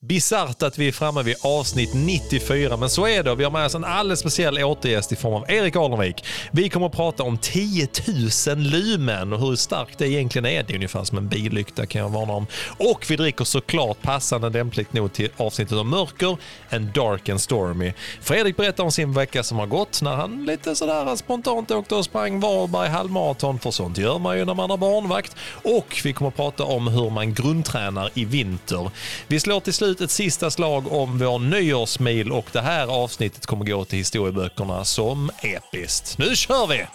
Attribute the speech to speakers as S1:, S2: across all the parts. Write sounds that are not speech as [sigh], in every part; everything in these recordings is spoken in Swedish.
S1: Bisarrt att vi är framme vid avsnitt 94, men så är det. Vi har med oss en alldeles speciell återgäst i form av Erik Alnevik. Vi kommer att prata om 10 000 lumen och hur starkt det egentligen är. Det är ungefär som en billykta kan jag varna om. Och vi dricker såklart passande lämpligt nog till avsnittet om mörker, en dark and stormy. Fredrik berättar om sin vecka som har gått när han lite sådär spontant åkte och sprang Varberg halvmaraton, för sånt gör man ju när man har barnvakt. Och vi kommer att prata om hur man grundtränar i vinter. Vi slår till slut ett sista slag om vår nyårsmil och det här avsnittet kommer gå till historieböckerna som episkt. Nu kör vi!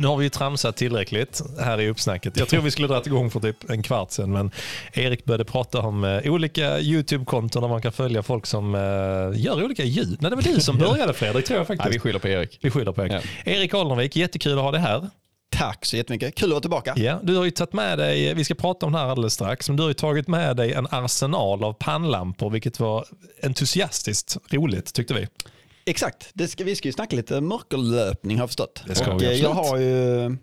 S1: Nu har vi ju tramsat tillräckligt här i uppsnacket. Jag tror vi skulle dragit igång för typ en kvart sedan, men Erik började prata om eh, olika YouTube-konton där man kan följa folk som eh, gör olika ljud. Nej, det var du som [laughs] började Fredrik, tror jag faktiskt.
S2: Nej, vi skyller på Erik.
S1: Vi skyller på Erik. Erik Alnervik, jättekul att ha dig här.
S3: Tack så jättemycket. Kul att vara tillbaka.
S1: Ja, du har ju tagit med dig, vi ska prata om det här alldeles strax, men du har ju tagit med dig en arsenal av pannlampor, vilket var entusiastiskt roligt tyckte vi.
S3: Exakt. Det ska, vi ska ju snacka lite mörkerlöpning har jag förstått.
S1: Det ska
S3: och
S1: vi
S3: eh, jag
S1: absolut.
S3: har ju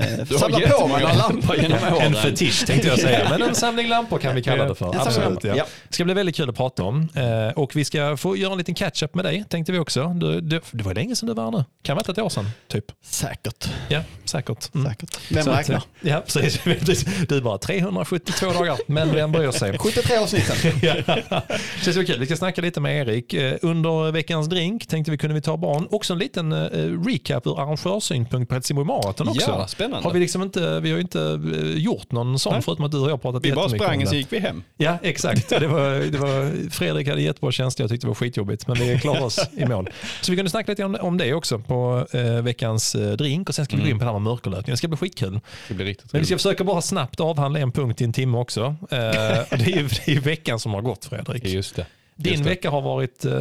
S3: eh,
S2: Du har
S3: samlat på
S2: jättemånga
S3: lampor.
S2: genom åren.
S1: En fetisch tänkte jag säga, men en samling lampor kan vi kalla det för. Absolut, ja. Det ska bli väldigt kul att prata om. Eh, Och vi ska få göra en liten catch-up med dig, tänkte vi också. Du, du, det var länge sedan du var här nu. Kan vara ett år sedan, typ.
S3: Säkert.
S1: Ja, säkert. Mm.
S3: Säkert. Vem
S1: Så att,
S3: räknar?
S1: Ja, precis. [laughs] Du bara 372 dagar, men vem bryr sig?
S3: 73 avsnitt sen.
S1: Ja. Känns det kul. Vi ska snacka lite med Erik. Eh, Under veckans drink tänkte vi kunde vi ta barn. Också en liten eh, recap ur arrangörssynpunkt på Helsingborg Marathon också.
S2: Ja, spännande.
S1: Har vi, liksom inte, vi har ju inte eh, gjort någon sån
S2: Nej.
S1: förutom att du och jag pratat
S2: Vi bara
S1: jättemycket
S2: sprang och så gick vi hem.
S1: Ja, exakt. Det var, det var, Fredrik hade jättebra känsla, jag tyckte det var skitjobbigt, men vi klarade oss i mål. Så vi kunde snacka lite om, om det också på eh, veckans eh, drink och sen ska vi gå in på det här med mörkerlöpning. Det ska bli skitkul.
S2: Det blir riktigt
S1: Men vi ska försöka bara snabbt avhandla en punkt i en timme också. Eh, det, är det är veckan som har gått Fredrik.
S2: Just det.
S1: Din vecka har varit eh,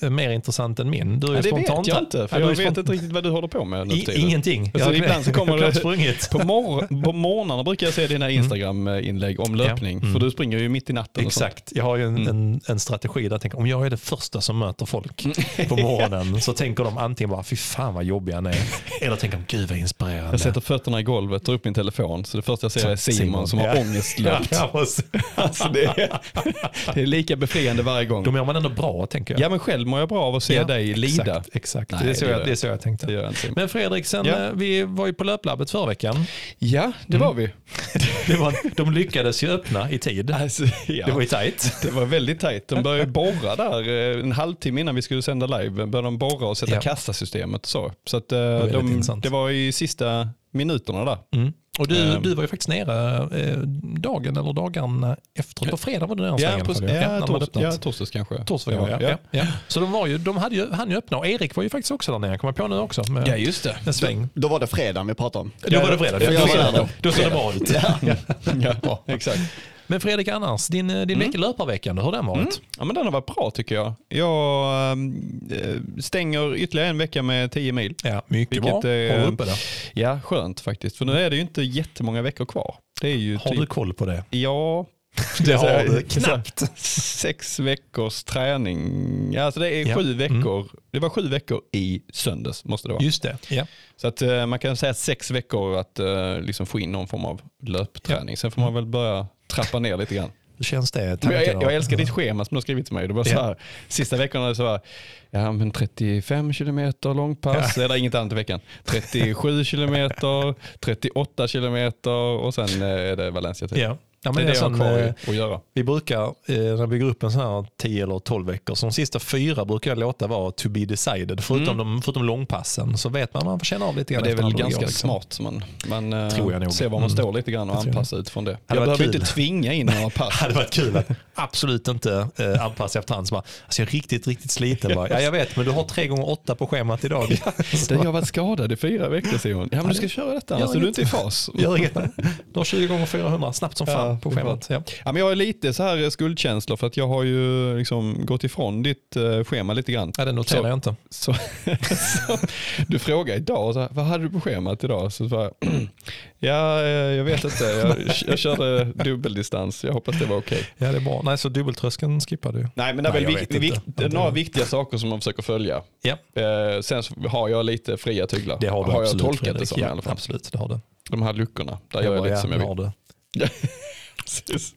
S1: mer intressant än min. Du är
S2: Ja, det
S1: spontant.
S2: vet jag inte, för
S1: Ja,
S2: jag vet
S1: spont-
S2: inte riktigt vad du håller på med nu för
S1: I,
S2: tiden.
S1: ingenting.
S2: Alltså,
S1: Jag-
S2: ibland så kommer [laughs] det-
S1: sprungit.
S2: På, mor på morgnarna brukar jag se dina Instagram-inlägg om löpning,
S1: Mm.
S2: för du springer ju mitt i natten.
S1: Exakt, jag har ju en,
S2: Mm.
S1: en, en strategi där jag tänker om jag är det första som möter folk på [laughs] morgonen så tänker de antingen bara fy fan vad jobbig han är eller tänker de gud vad inspirerande.
S2: Jag sätter fötterna i golvet, tar upp min telefon, så det första jag ser är Simon,
S1: Simon,
S2: som har
S1: ja.
S2: ångestlöpt. [laughs]
S1: Ja,
S2: Alltså det, är, det är lika befriande varje gång.
S1: Då mår man ändå bra tänker jag.
S2: Ja men själv mår jag bra av att se
S1: Ja,
S2: dig lida.
S1: Exakt.
S2: Nej,
S1: det, är så
S2: det
S1: jag, det är så jag tänkte.
S2: Det.
S1: Men Fredrik, sen,
S2: Ja.
S1: eh, vi var ju på löplabbet förra veckan.
S2: Ja, det var vi. [laughs]
S1: Det var, de lyckades ju öppna i tid.
S2: Alltså, ja.
S1: Det var ju tajt.
S2: Det var väldigt tajt. De började borra där eh, en halvtimme innan vi skulle sända live. Började de borra och sätta kassasystemet och så. Så att, eh,
S1: väldigt
S2: de,
S1: intressant.
S2: det var i sista minuterna där.
S1: Mm. Och du,
S2: Ehm.
S1: du var ju faktiskt nere eh, dagen eller dagarna efter. På fredag var du nere alla
S2: på, ja,
S1: hade
S2: tors, ja, torsdags kanske.
S1: Torsdag var ja. Ja. Ja. Så de, var ju, de hade ju, han ju öppna och Erik var ju faktiskt också där nere, kommer jag på nu också. Med
S2: Ja, just det.
S1: en sväng.
S3: Då var det fredag vi pratade om.
S1: Då var det fredag, då, då, då,
S3: då.
S1: då såg det bra ut.
S2: Ja, exakt.
S1: Men Fredrik annars, din, eh, din vecka löparveckan, hur har den varit?
S2: Mm. Ja, men den har varit bra tycker jag. Jag eh, stänger ytterligare en vecka med 10 mil.
S1: Ja, mycket
S2: Vilket
S1: bra.
S2: är-
S1: Har du uppe det?
S2: Ja, skönt faktiskt. För nu är det ju inte jättemånga veckor kvar. Det är ju
S1: Har
S2: typ,
S1: du koll på det?
S2: ja, [laughs]
S1: Det har du [laughs] knappt.
S2: sex veckors träning. Ja, alltså det är
S1: Ja.
S2: sju veckor. Det var sju veckor i söndags måste det vara.
S1: Just det. Ja.
S2: Så att eh, man kan säga sex veckor att liksom få in någon form av löpträning. Sen får man väl börja trappa ner lite grann.
S1: Hur känns det? Tanken
S2: jag, jag älskar ditt schema som du har skrivit till mig. Det var så här, sista det så här, ja men 35 kilometer långpass,
S1: Ja.
S2: det inget annat i veckan. 37 kilometer, 38 kilometer och sen eh, är det Valencia. Typ.
S1: Ja. Ja,
S2: det är det jag har kvar
S1: eh,
S2: att göra.
S1: Vi brukar, eh, när vi bygger upp en sån här 10 eller 12 veckor, så de sista fyra brukar jag låta vara to be decided. Förutom, de, förutom långpassen så vet man man får känna av lite grann.
S2: Men det är
S1: efter
S2: väl
S1: hand
S2: ganska
S1: liksom.
S2: smart. Man, man eh,
S1: Tror jag nog.
S2: ser var man
S1: Mm.
S2: står lite grann och anpassa utifrån det.
S1: Hade
S2: Jag behöver
S1: kul.
S2: inte tvinga in några pass.
S1: Det [laughs] hade varit kul att absolut inte eh, anpassa efterhand. Så bara, alltså jag är riktigt, riktigt sliten. Bara, [laughs] ja, jag vet, men du har tre gånger åtta på schemat idag.
S2: Det [laughs] jag har varit skadad i fyra veckor Simon. Ja men du ska köra detta annars
S1: Gör
S2: är du inte i fas.
S1: Gör inget. Du har 20 gånger 400 snabbt som fan
S2: Ja,
S1: på
S2: det
S1: schemat. Ja.
S2: Ja, men jag har lite så här skuldkänslor för att jag har ju liksom gått ifrån ditt eh, schema lite grann.
S1: ja, det noterar
S2: Så-
S1: jag inte.
S2: Så, [laughs] så, du frågar idag, så här, vad hade du på schemat idag? Så bara, [clears throat] ja, eh, jag vet inte, jag, jag körde dubbeldistans, jag hoppas det var okej.
S1: Ja, det är bra. Nej, så dubbeltröskeln skippar du.
S2: Nej men det är väl
S1: jag
S2: vik- vik- det några viktiga saker som man försöker följa.
S1: Ja,
S2: Eh, sen har jag lite fria tyglar.
S1: det har du
S2: jag
S1: absolut.
S2: tolkat det
S1: Fredrik.
S2: som
S1: ja,
S2: i alla fall.
S1: Absolut, det har du.
S2: De här luckorna, där gör jag lite som jag
S1: har
S2: vill. [laughs] Precis.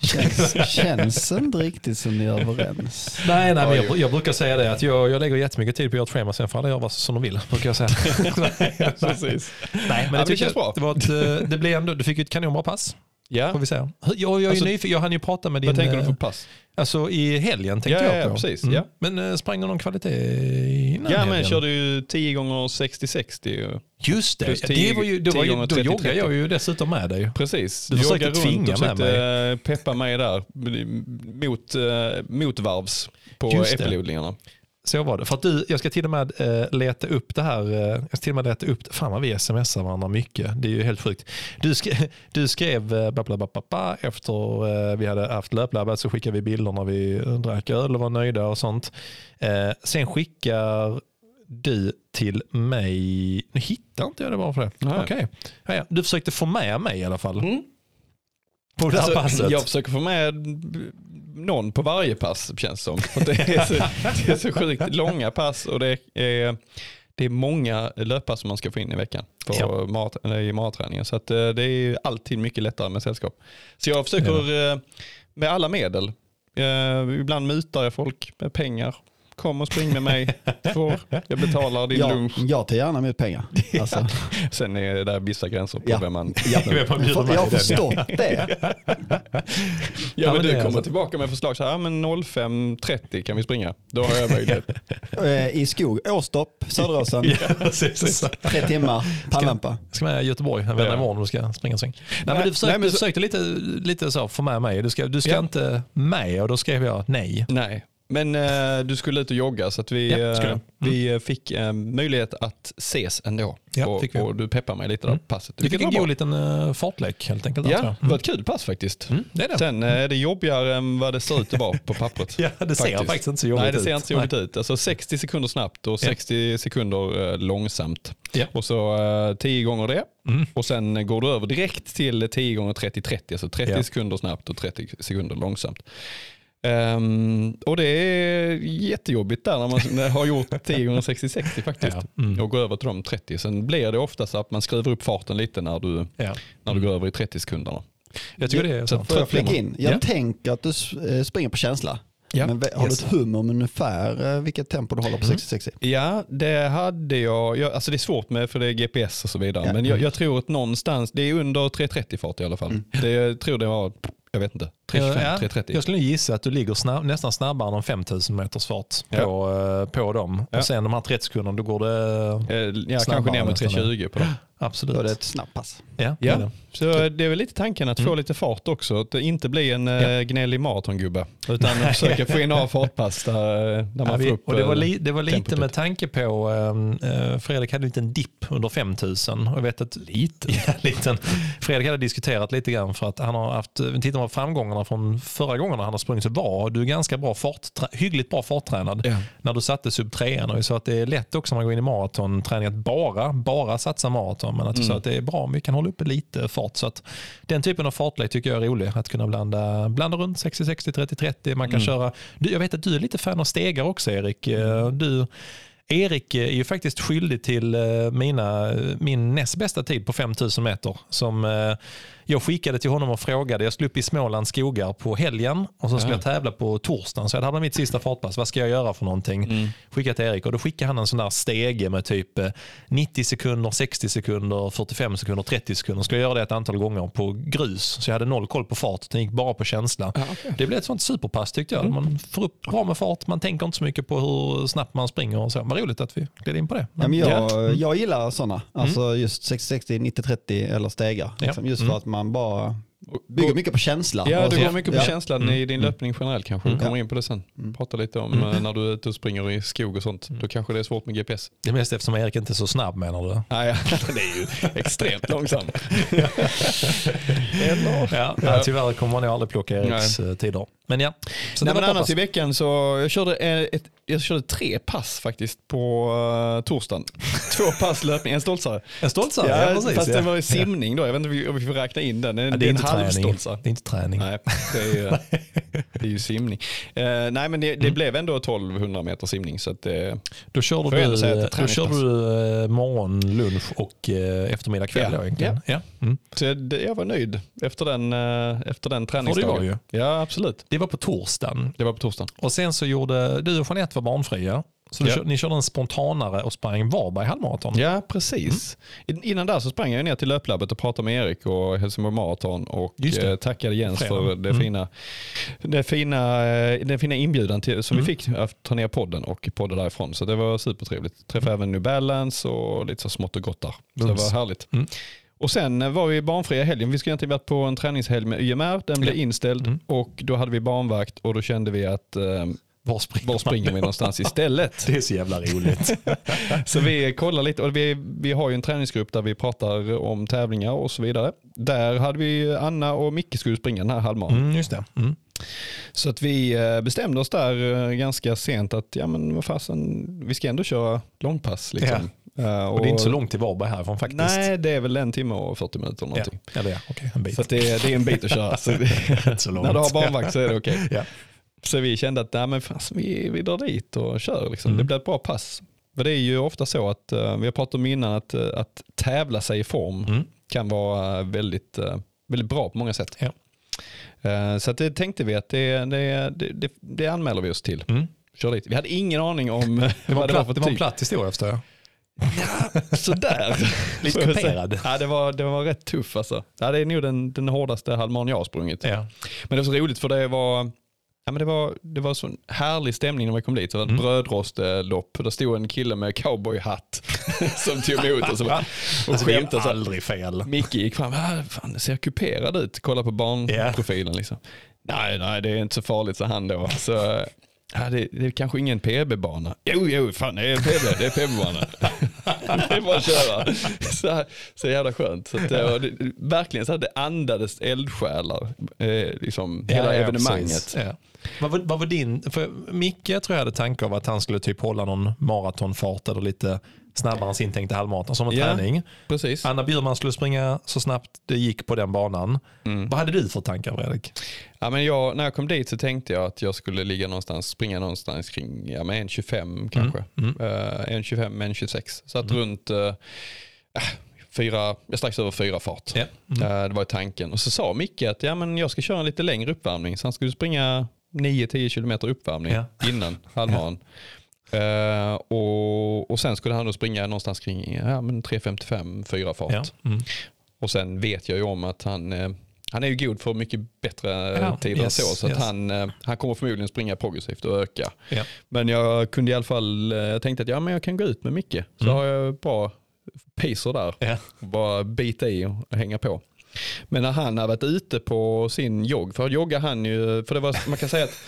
S3: Känns, känns inte riktigt som ni är överens.
S1: Nej, nej men jag, jag brukar säga det att jag, jag lägger jättemycket tid på att göra ett schema, sen får alla göra vad som de vill. Brukar jag säga. [laughs]
S2: Precis.
S1: Nej, men
S2: Ja,
S1: det,
S2: men det
S1: tycker
S2: känns bra.
S1: Det, var ett, eh, det blev ändå, du fick ju ett kanonbra pass,
S2: Ja,
S1: får vi säga. Jag, jag, är
S2: Alltså,
S1: nyfiken, jag hann ju prata med din...
S2: vad tänker du
S1: eh,
S2: för pass?
S1: Alltså i helgen tänkte
S2: Ja,
S1: jag
S2: ja,
S1: på. Mm.
S2: precis, ja.
S1: Men äh, sprang du någon kvalitet innan
S2: Ja men jag körde ju 10 gånger 60-60.
S1: Just det, ja,
S2: 10
S1: det var ju, det
S2: 10
S1: var ju, då
S2: 30-30.
S1: joggade jag ju dessutom med dig.
S2: Precis.
S1: Du försökte
S2: joggade
S1: tvinga
S2: runt
S1: med
S2: försökte eh, peppa mig där mot, eh, mot på äppelodlingarna.
S1: Så var det. För att du, jag ska till och med eh, leta upp det här. Eh, jag ska till och med leta upp, fan vad vi smsar varandra mycket. Det är ju helt sjukt. Du, sk [laughs] du skrev eh, ba, efter eh, vi hade haft löplabbet så skickade vi bilder när vi drack öl och var nöjda och sånt. Eh, sen skickar du till mig, nu hittar inte jag det bara för det. Okej. Ja, ja. Du försökte få med mig i alla fall. På det här
S2: Alltså,
S1: passet.
S2: jag försöker få med någon på varje pass känns som. Det, är så, det är så sjukt långa pass och det är, det är många löppass som man ska få in i veckan på
S1: Ja.
S2: mat, i matträningen. Så att, eh, det är alltid mycket lättare med sällskap. Så jag försöker eh, med alla medel. Eh, Ibland mutar jag folk med pengar. Kom och spring med mig. Får, jag betalar din
S3: Jag,
S2: lunch.
S3: jag tar gärna med pengar. [laughs] Alltså,
S2: Sen är det där vissa gränser på
S3: Ja.
S2: vem man...
S3: ja,
S1: bjuder
S3: jag har förstått [laughs] det. [laughs]
S2: Ja,
S1: Ja,
S2: men du kommer
S1: alltså-
S2: tillbaka med förslag så här, ja, men 05.30 kan vi springa. Då har jag möjlighet.
S3: Eh, I skog, Åstorp, Söderåsen,
S1: Ja,
S3: tre timmar, pannlampa.
S1: ska med i Göteborg, väntar
S2: Ja.
S1: imorgon och ska springa en sväng. Nej,
S2: Nej,
S1: men du försökte,
S2: nej, men
S1: du
S2: så-
S1: försökte lite, lite så få med mig. Du ska, du ska
S2: Ja.
S1: inte med och då skrev jag nej.
S2: Nej, men eh, du skulle ut och jogga så att vi,
S1: Ja,
S2: eh,
S1: jag.
S2: vi fick eh, möjlighet att ses ändå.
S1: Ja,
S2: och, och du peppar mig lite där
S1: Mm.
S2: passet.
S1: Vi fick en god liten uh, fartlek helt enkelt.
S2: Ja,
S1: jag.
S2: det var ett kul pass faktiskt.
S1: Mm, det är det.
S2: Sen eh, är det jobbigare än vad det ser ut att vara på [laughs] pappret.
S1: Ja, det ser faktiskt inte så jobbigt
S2: Nej, det
S1: ut.
S2: ser inte så jobbigt ut. Alltså 60 sekunder snabbt och
S1: Ja.
S2: 60 sekunder eh, långsamt.
S1: Ja.
S2: Och så eh, 10 gånger det.
S1: Mm.
S2: Och sen går du över direkt till 10 gånger 30-30. Alltså 30
S1: Ja.
S2: sekunder snabbt och 30 sekunder långsamt. Ehm, och det är jättejobbigt där när man har gjort 10 gånger 60-60 faktiskt.
S1: Ja. Mm.
S2: Och går över till de 30. Sen blir det ofta så att man skruvar upp farten lite när du,
S1: Ja.
S2: när du går över i 30 sekunderna.
S1: Jag tycker det är så.
S3: Får jag flika in? Jag
S1: Ja.
S3: tänker att du eh, springer på känsla.
S2: Ja.
S3: Men har
S1: Yes.
S3: du ett hum om ungefär eh, vilket tempo du håller på
S1: Mm.
S3: 60-60?
S2: Ja, det hade jag. jag. Alltså det är svårt med för det är GPS och så vidare.
S3: Ja.
S2: Men jag, jag tror att någonstans, det är under 330 fart i alla fall.
S3: Mm.
S2: Det, jag tror det var, jag vet inte, 325,
S1: Ja,
S2: 330.
S1: Jag skulle gissa att du ligger snabb, nästan snabbare än 5000 meters fart
S2: Ja.
S1: på, eh, på dem.
S2: Ja.
S1: Och sen de här 30 sekunderna, då går det
S2: Eh, Ja, kanske ner mot
S1: nästan.
S2: 320 på dem.
S1: Absolut.
S3: Då är det ett snabbt pass.
S1: Ja,
S2: Ja, så det är väl lite tanken att få lite fart också. Att inte bli en
S1: Ja.
S2: ja. gnällig maratongubbe. Utan försöka få in några fartpass där, där man
S1: Ja,
S2: får upp
S1: och det, var
S2: eh,
S1: li, det var lite
S2: tempot
S1: med tanke på, uh, Fredrik hade en liten dipp under 5000. Och jag vet att, lite? [laughs] Ja, liten. Fredrik hade diskuterat lite grann för att han har haft, tittar man på framgångarna från förra gångerna han har sprungit så var du är ganska bra fart, hyggligt bra farttränad
S2: Ja.
S1: när du satte sub 3 och vi sa att det är lätt också när man går in i maratonträning att bara, bara satsa maraton men att
S2: Mm.
S1: sa att det är bra om vi kan hålla uppe lite fart så att den typen av fartlek tycker jag är rolig att kunna blanda, blanda runt 60-60, 30-30 man kan
S2: Mm.
S1: köra, du, jag vet att du är lite fan av stegar också Erik. Eh, Du, Erik är ju faktiskt skyldig till eh, mina, min näst bästa tid på 5000 meter. Som eh, jag skickade till honom och frågade. Jag skulle upp i Smålands skogar på helgen och så skulle
S2: Ja.
S1: jag tävla på torsdagen. Så jag hade mitt sista fartpass. Vad ska jag göra för någonting?
S2: Mm.
S1: Skickade till Erik och då skickade han en sån där stege med typ eh, 90 sekunder, 60 sekunder, 45 sekunder, 30 sekunder. Skulle jag göra det ett antal gånger på grus. Så jag hade noll koll på fart. Det gick bara på känsla.
S2: Ja, okej.
S1: Det blev ett sånt superpass tyckte jag. Man får upp bra med fart, man tänker inte så mycket på hur snabbt man springer och så. Vad roligt att vi gled in på det.
S3: Ja, men
S2: Ja.
S3: jag, jag gillar sådana, alltså just 60-60, 90-30 eller stegar.
S1: Ja.
S3: Liksom, just
S1: Mm.
S3: för att man bara bygger mycket på känsla.
S2: Ja, det
S3: så-
S2: går mycket på
S3: ja.
S2: känslan
S1: Mm.
S2: i din löpning generellt kanske. Vi kommer in på det sen. Prata lite om eh, när du är ute och springer i skog och sånt. Då kanske det är svårt med GPS.
S1: Det är mest eftersom Erik inte är så snabb menar du?
S2: Nej, [laughs] det är ju extremt långsam. Eller? [laughs]
S1: Ja, ja. Tyvärr kommer man nog aldrig plocka Eriks eh, tider. Men ja. Så
S2: Nej, men annars i veckan så jag körde, eh, ett, jag körde tre pass faktiskt på uh, torsdagen. [laughs] Två pass löpning, en stoltsare.
S1: En stoltsare, ja, precis.
S2: fast
S1: ja.
S2: det var ju simning då, jag vet inte om vi får räkna in den.
S1: Ja,
S2: det,
S1: är inte träning.
S2: halvstoltsare.
S1: Det är inte träning.
S2: Nej, det är, ju- [laughs] det är ju simning. Eh, nej men det,
S1: Mm.
S2: det blev ändå 1200 meter simning så att det,
S1: Då körde du, då körde du eh, morgon, lunch och eh, eftermiddag kväll
S2: Ja.
S1: egentligen. Ja. Mm.
S2: så jag var nöjd efter den, eh, efter den
S1: Får det
S2: träningsdagen.
S1: vara ju.
S2: Ja absolut,
S1: Det var på torsdagen.
S2: det var på torsdagen.
S1: Och sen så gjorde du och Jeanette var barnfria. Så
S2: Ja.
S1: kör, ni körde en spontanare och sprang Varberg halvmaraton.
S2: Ja, precis. In- Innan där så sprang jag ner till löplabbet och pratade med Erik och Helsingborg Marathon och eh, tackade Jens
S1: Fredag.
S2: för det
S1: Mm.
S2: fina, det fina, eh, den fina inbjudan till, som
S1: Mm.
S2: vi fick att ta ner podden och podda därifrån. Så det var supertrevligt. Träffade även New Balance och lite så smått och gott där. Så det var härligt.
S1: Mm.
S2: Och sen eh, var vi barnfria helgen. Vi skulle egentligen varit på en träningshelg med YMR. Den blev
S1: Ja.
S2: inställd
S1: Mm.
S2: och då hade vi barnvakt och då kände vi att eh,
S1: Var springer,
S2: var springer vi
S1: man?
S2: någonstans istället? [laughs]
S1: Det är så jävla roligt. [laughs]
S2: Så vi kollar lite och vi, vi har ju en träningsgrupp där vi pratar om tävlingar och så vidare. Där hade vi Anna och Micke skulle springa den här halvmaran.
S1: Mm, just det. Mm.
S2: Så att vi eh, bestämde oss där eh, ganska sent att ja men vad fasen, vi ska ändå köra långpass. Liksom. Eh,
S1: Och det är inte så långt till Varberg härifrån faktiskt.
S2: Nej, det är väl en timme och 40 minuter
S1: Ja.
S2: någonting.
S1: Ja, okej, en bit.
S2: Så det, det är en bit att köra. [laughs] Det, när du har barnvakt så är det okej.
S1: Ja.
S2: Så vi kände att nej, men fasen, vi, vi drar dit och kör. Liksom.
S1: Mm.
S2: Det blir ett bra pass. För det är ju ofta så att, eh, vi har pratat om innan, att, eh, att tävla sig i form
S1: Mm.
S2: kan vara väldigt, eh, väldigt bra på många sätt.
S1: Ja.
S2: Så det tänkte vi att det, det, det, det, anmäler vi oss till.
S1: Mm.
S2: Kör dit. Vi hade ingen aning om [laughs]
S1: Det, var [laughs]
S2: vad det var
S1: platt,
S2: för
S1: det var en
S2: typ.
S1: platt historia förstår jag.
S2: Sådär. [laughs]
S1: Lite kuperad.
S2: Ja, det, var, det var rätt tuff alltså. Ja, det är nog den, den hårdaste halvmaran jag har sprungit.
S1: Ja.
S2: Men det var så roligt för det var, ja, men det var, det var så härlig stämning när vi kom dit. Det var ett
S1: Mm.
S2: brödrostlopp. Där stod en kille med cowboyhatt [laughs] som tog emot oss och, bara- och
S1: Alltså, det
S2: skämtade.
S1: är
S2: Så här.
S1: aldrig fel.
S2: Micke gick fram, ah, fan det ser kuperad ut. Kolla på barnprofilen liksom. Nej, nej det är inte så farligt, så han då. Så, ja, det, det är kanske ingen PB-bana. Jo, jo, fan det är PB, det är PB-bana. [laughs] det är bara att köra. Så, så jävla skönt. Så att, det, det, verkligen så att det andades eldsjälar, eh, liksom hela evenemanget.
S1: precis. Ja. Vad, var, vad var din, för Micke tror jag hade tankar av att han skulle typ hålla någon maratonfart eller lite snabbare än sin tänkta halvmaraton som en
S2: Ja.
S1: träning.
S2: Precis.
S1: Anna Bjurman skulle springa så snabbt det gick på den banan.
S2: Mm.
S1: Vad hade du för tankar Fredrik?
S2: Ja, men jag, när jag kom dit så tänkte jag att jag skulle ligga någonstans, springa någonstans kring ja, men 1,25 kanske.
S1: Mm.
S2: Uh, 1,25, 1,26. Så att runt uh, fyra, strax över fyra fart.
S1: Ja. Mm.
S2: Eh, det var tanken. Och så sa Micke att ja, men jag ska köra en lite längre uppvärmning. Så han skulle springa 9-10 kilometer uppvärmning
S1: Ja. [laughs]
S2: innan halvmaran. Eh, och, och sen skulle han då springa någonstans kring ja, men 3.55, 4 fart.
S1: Ja. Mm.
S2: Och sen vet jag ju om att han, eh, han är ju god för mycket bättre eh,
S1: Ja,
S2: tider
S1: yes,
S2: än så. Så
S1: yes.
S2: att han, eh, han kommer förmodligen springa progressivt och öka.
S1: Ja.
S2: Men jag kunde i alla fall, jag tänkte att ja, men jag kan gå ut med Micke. Så
S1: Mm.
S2: har jag bra pacer där. Bara bita i och hänga på. Men när han har varit ute på sin jogg, för jogga han ju, för det var, man kan säga att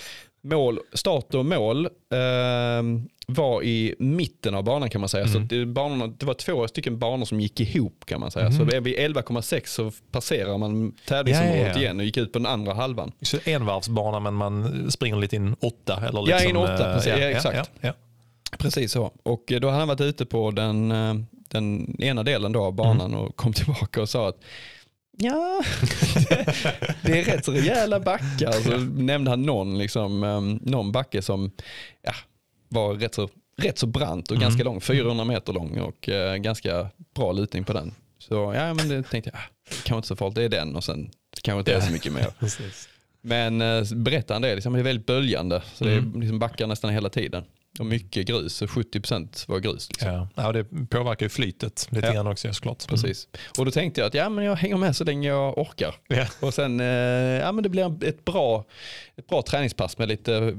S2: mål, start och mål eh, var i mitten av banan kan man säga. Så
S1: Mm.
S2: att det, banorna, det var två stycken banor som gick ihop kan man säga.
S1: Mm.
S2: Så vid 11,6 så passerar man tävlingsområdet
S1: Ja, ja, ja.
S2: igen och gick ut på den andra halvan.
S1: Så envarvsbana men man springer lite in åtta? Eller
S2: Ja,
S1: liksom,
S2: in åtta,
S1: eh,
S2: precis. Ja, exakt.
S1: Ja, ja.
S2: Precis så. Och eh, då har han varit ute på den, eh, den ena delen då av banan och kom tillbaka och sa att Ja, [laughs] det är rätt så rejäla backar. Så nämnde han någon, liksom, eh, någon backe som ja, var rätt så rätt så brant och
S1: Mm.
S2: ganska lång, 400 meter lång och eh, ganska bra lutning på den. Så ja, men det tänkte jag, ah, det kanske inte så farligt, det är den och sen det kanske inte är så mycket mer. [laughs]
S1: Precis.
S2: Men eh, berättaren det är, liksom, det är väldigt böljande, så det
S1: Mm.
S2: är liksom backar nästan hela tiden. Och mycket grus, så 70% var grus. Liksom.
S1: Ja. ja, det påverkar ju flytet lite
S2: Ja.
S1: grann också såklart.
S2: Precis. Och då tänkte jag att ja, men jag hänger med så länge jag orkar.
S1: Ja.
S2: Och sen, eh, ja men det blir ett bra, ett bra träningspass med lite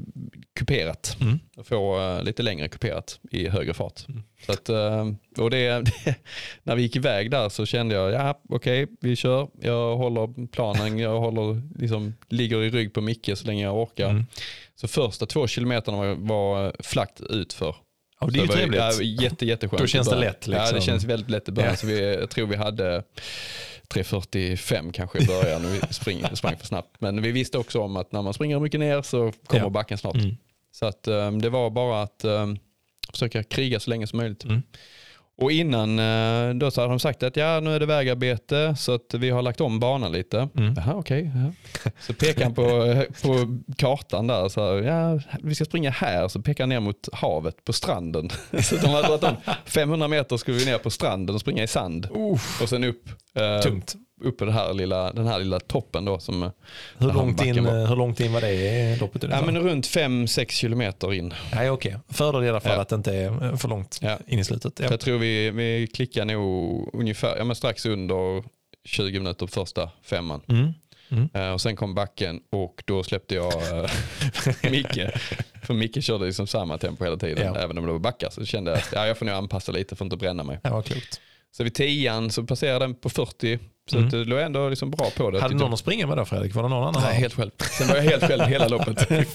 S2: kuperat.
S1: Mm.
S2: Få eh, lite längre kuperat i högre fart.
S1: Mm.
S2: Så att, eh, och det, [laughs] det, när vi gick iväg där så kände jag, ja okej vi kör, jag håller planen, jag håller, liksom, ligger i rygg på Micke så länge jag orkar.
S1: Mm.
S2: Så första två kilometerna var, var flackt utför.
S1: Ja, det är ju
S2: Så var
S1: trevligt.
S2: Ja, jätte, jätteskönt.
S1: Då känns det lätt,
S2: Ja, det
S1: liksom.
S2: känns väldigt lätt i början.
S1: Ja.
S2: Så vi, jag tror vi hade 3.45 kanske i [laughs] början och vi spring, sprang för snabbt. Men vi visste också om att när man springer mycket ner så kommer
S1: Ja.
S2: backen snart.
S1: Mm.
S2: Så att, um, det var bara att um, försöka kriga så länge som möjligt.
S1: Mm.
S2: Och innan uh, då så hade de sagt att ja, nu är det vägarbete så att vi har lagt om banan lite.
S1: Mm.
S2: Jaha, okej. ja. Så pekar han på, på kartan där, så här, ja, vi ska springa här, så pekar han ner mot havet på stranden. [laughs] Så de hade dragit om 500 meter skulle vi ner på stranden och springa i sand. Och sen upp, eh,
S1: Tungt.
S2: Upp på det här lilla, den här lilla toppen då. Som, eh,
S1: Hur långt, in,
S2: var.
S1: hur långt in var det loppet?
S2: Ja, men runt 5-6 kilometer in.
S1: Nej, okej. Fördel i alla fall
S2: Ja.
S1: att det inte är för långt
S2: Ja.
S1: in i slutet. Ja.
S2: Jag tror vi, vi klickar nog ungefär, ja, men strax under 20 minuter på första femman.
S1: Mm. Mm.
S2: Eh, och sen kom backen och då släppte jag eh, [laughs] Micke. För Micke körde liksom samma tempo hela tiden.
S1: Ja.
S2: Även om det var backar så kände jag att ja, jag får nog anpassa lite för att inte bränna mig.
S1: Var klokt.
S2: Så vid tian så passerade den på 40. Så
S1: Mm.
S2: det låg ändå liksom bra på det.
S1: Hade någon att springa med då Fredrik? Var det någon annan?
S2: Nej, helt själv. Sen var jag helt själv hela loppet. [laughs] [laughs]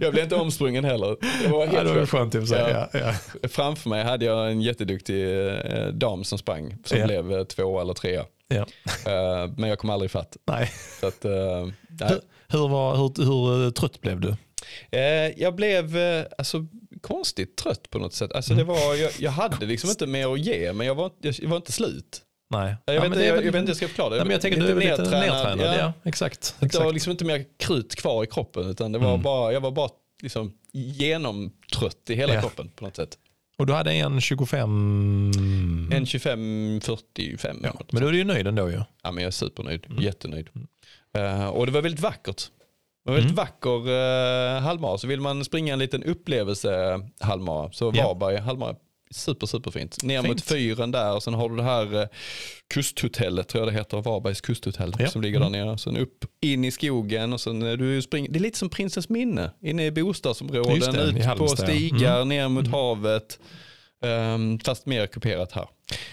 S2: jag blev inte omsprungen heller. Jag var
S1: Ja,
S2: helt
S1: det var skönt i.
S2: Ja.
S1: Ja. Ja.
S2: Framför mig hade jag en jätteduktig eh, dam som sprang. Som
S1: Ja.
S2: blev eh, två eller trea.
S1: Ja.
S2: Eh, men jag kom aldrig fatt.
S1: Nej.
S2: Så att, nej.
S1: Hur, hur, var, hur, hur trött blev du?
S2: Jag blev alltså, konstigt trött på något sätt. Alltså, det var, jag, jag hade liksom inte mer att ge, men jag var, jag var inte slut.
S1: Nej.
S2: Jag,
S1: Ja,
S2: vet, inte, jag,
S1: väl-
S2: jag vet inte hur jag ska förklara det.
S1: Nej, men jag tänker du är lite nedtränad. Ja.
S2: Ja.
S1: exakt.
S2: Det var
S1: exakt.
S2: liksom inte mer krut kvar i kroppen, utan det var
S1: Mm.
S2: bara, jag var bara liksom genomtrött i hela
S1: Ja.
S2: kroppen på något sätt.
S1: Och du hade en 25...
S2: En 25-45.
S1: Ja. Men då är du ju nöjd ändå ju.
S2: Ja, men jag är supernöjd,
S1: Mm.
S2: jättenöjd. Eh, och det var väldigt vackert. Det var väldigt
S1: Mm.
S2: vacker uh, halvmara. Så vill man springa en liten upplevelse halvmara så. Varberg halvmara super superfint. Ner
S1: Fint.
S2: mot fyren där och sen har du det här eh, kusthotellet tror jag det heter, Varbergs kusthotell
S1: Ja.
S2: som ligger där nere. Sen upp in i skogen och sen eh, du springer, det är lite som Prinsens minne, inne i bostadsområden,
S1: det,
S2: ut på stigar, ner mot
S1: Mm.
S2: havet. Ehm, fast mer kuperat här.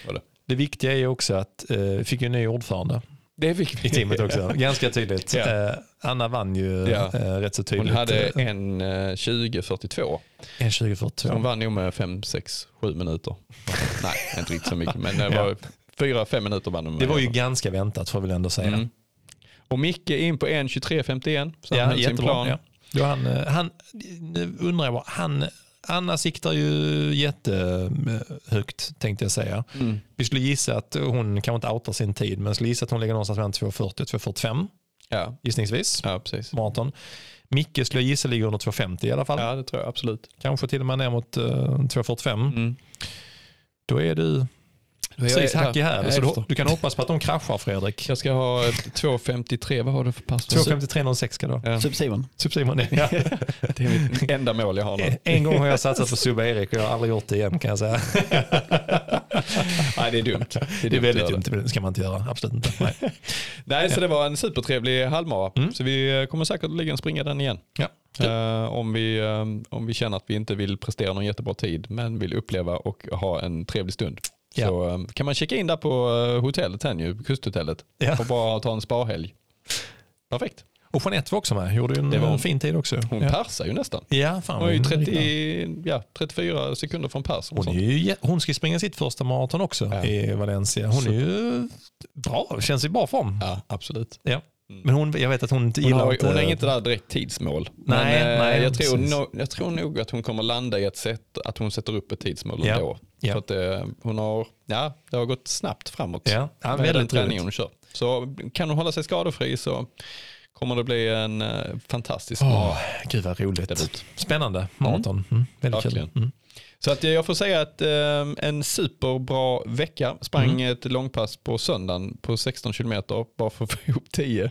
S2: Det.
S1: Det viktiga är också att eh, vi fick ju en ny ordförande
S2: Det fick vi.
S1: i teamet också. [laughs] Ganska tydligt.
S2: Ja.
S1: Eh, Anna vann ju
S2: Ja.
S1: eh, rätt så
S2: Hon
S1: tydligt.
S2: hade
S1: eh,
S2: en eh, 20.42.
S1: en
S2: Så
S1: 2042.
S2: hon vann nog med 5, 6, 7 minuter. Nej, inte riktigt så mycket. Men det var 4-5 minuter vann hon med.
S1: Det var ju ganska väntat får vi ändå säga.
S2: Mm. Och Micke in på 1.23.51. Så han
S1: Ja, jättebra.
S2: plan.
S1: Ja. Då han, eh, han, nu undrar jag bara, han, Anna siktar ju jättehögt tänkte jag säga.
S2: Mm.
S1: Vi skulle gissa att hon kanske inte outar sin tid, men skulle gissa att hon ligger någonstans mellan 2.40 och 2.45
S2: Ja.
S1: gissningsvis.
S2: ja, precis.
S1: Maraton. Micke skulle jag gissa ligger under 2.50 i alla fall.
S2: Ja, det tror jag absolut.
S1: Kanske till och med ner mot uh, 2.45.
S2: Mm.
S1: Då är du
S2: Då är
S1: precis hack i häl. Så du, du kan hoppas på att de kraschar Fredrik.
S2: Jag ska ha ett 2.53, vad har du för pass?
S1: 2.53.06 ska du ha.
S2: Ja.
S3: Typ Simon.
S1: Typ Simon. Ja. [laughs]
S2: Det är mitt enda mål jag har nu.
S1: En gång har jag satsat på Subba Erik och jag har aldrig gjort det igen kan jag säga.
S2: Nej, det är dumt. Det är,
S1: Det är
S2: dumt
S1: väldigt dumt, det ska man inte göra. Absolut inte. Nej. [laughs]
S2: Nej, så det var en supertrevlig halvmara.
S1: Mm.
S2: Så vi eh, kommer säkert ligga och springa den igen.
S1: Ja.
S2: Eh, om, vi, eh, om vi känner att vi inte vill prestera någon jättebra tid men vill uppleva och ha en trevlig stund.
S1: Ja.
S2: Så eh, kan man checka in där på eh, hotellet sen ju, kusthotellet.
S1: Ja.
S2: Och bara ta en sparhelg. Perfekt.
S1: Och Jeanette var också med, gjorde ju en
S2: Det var hon.
S1: fin tid också.
S2: Hon
S1: ja.
S2: persar ju nästan.
S1: Ja, fan.
S2: Hon var ju
S1: hon är
S2: 30, ja, 34 sekunder från pers.
S1: Hon, är ju, hon ska springa sitt första maraton också
S2: Ja.
S1: i Valencia. Hon är ju bra, känns i bra form.
S2: Ja, absolut.
S1: Ja. Men hon, jag vet att hon inte
S2: Hon
S1: gillar
S2: har,
S1: inte...
S2: hon har inget där direkt tidsmål.
S1: Nej,
S2: men, eh,
S1: nej,
S2: jag, tror nog, jag tror nog att hon kommer landa i ett sätt att hon sätter upp ett tidsmål
S1: Ja,
S2: ändå.
S1: ja.
S2: För att det, hon har, ja, det har gått snabbt framåt
S1: Ja, ja
S2: med den
S1: väldigt
S2: träningen
S1: roligt.
S2: hon kör. Så kan hon hålla sig skadefri så kommer det bli en eh, fantastisk
S1: Åh,
S2: mara-
S1: gud vad roligt.
S2: debut.
S1: Spännande maraton. Mm. Väldigt
S2: Verkligen.
S1: kul. Mm.
S2: Så att jag får säga att eh, en superbra vecka. Sprang
S1: Mm.
S2: ett långpass på söndagen på 16 kilometer bara för att få [laughs] ihop 10.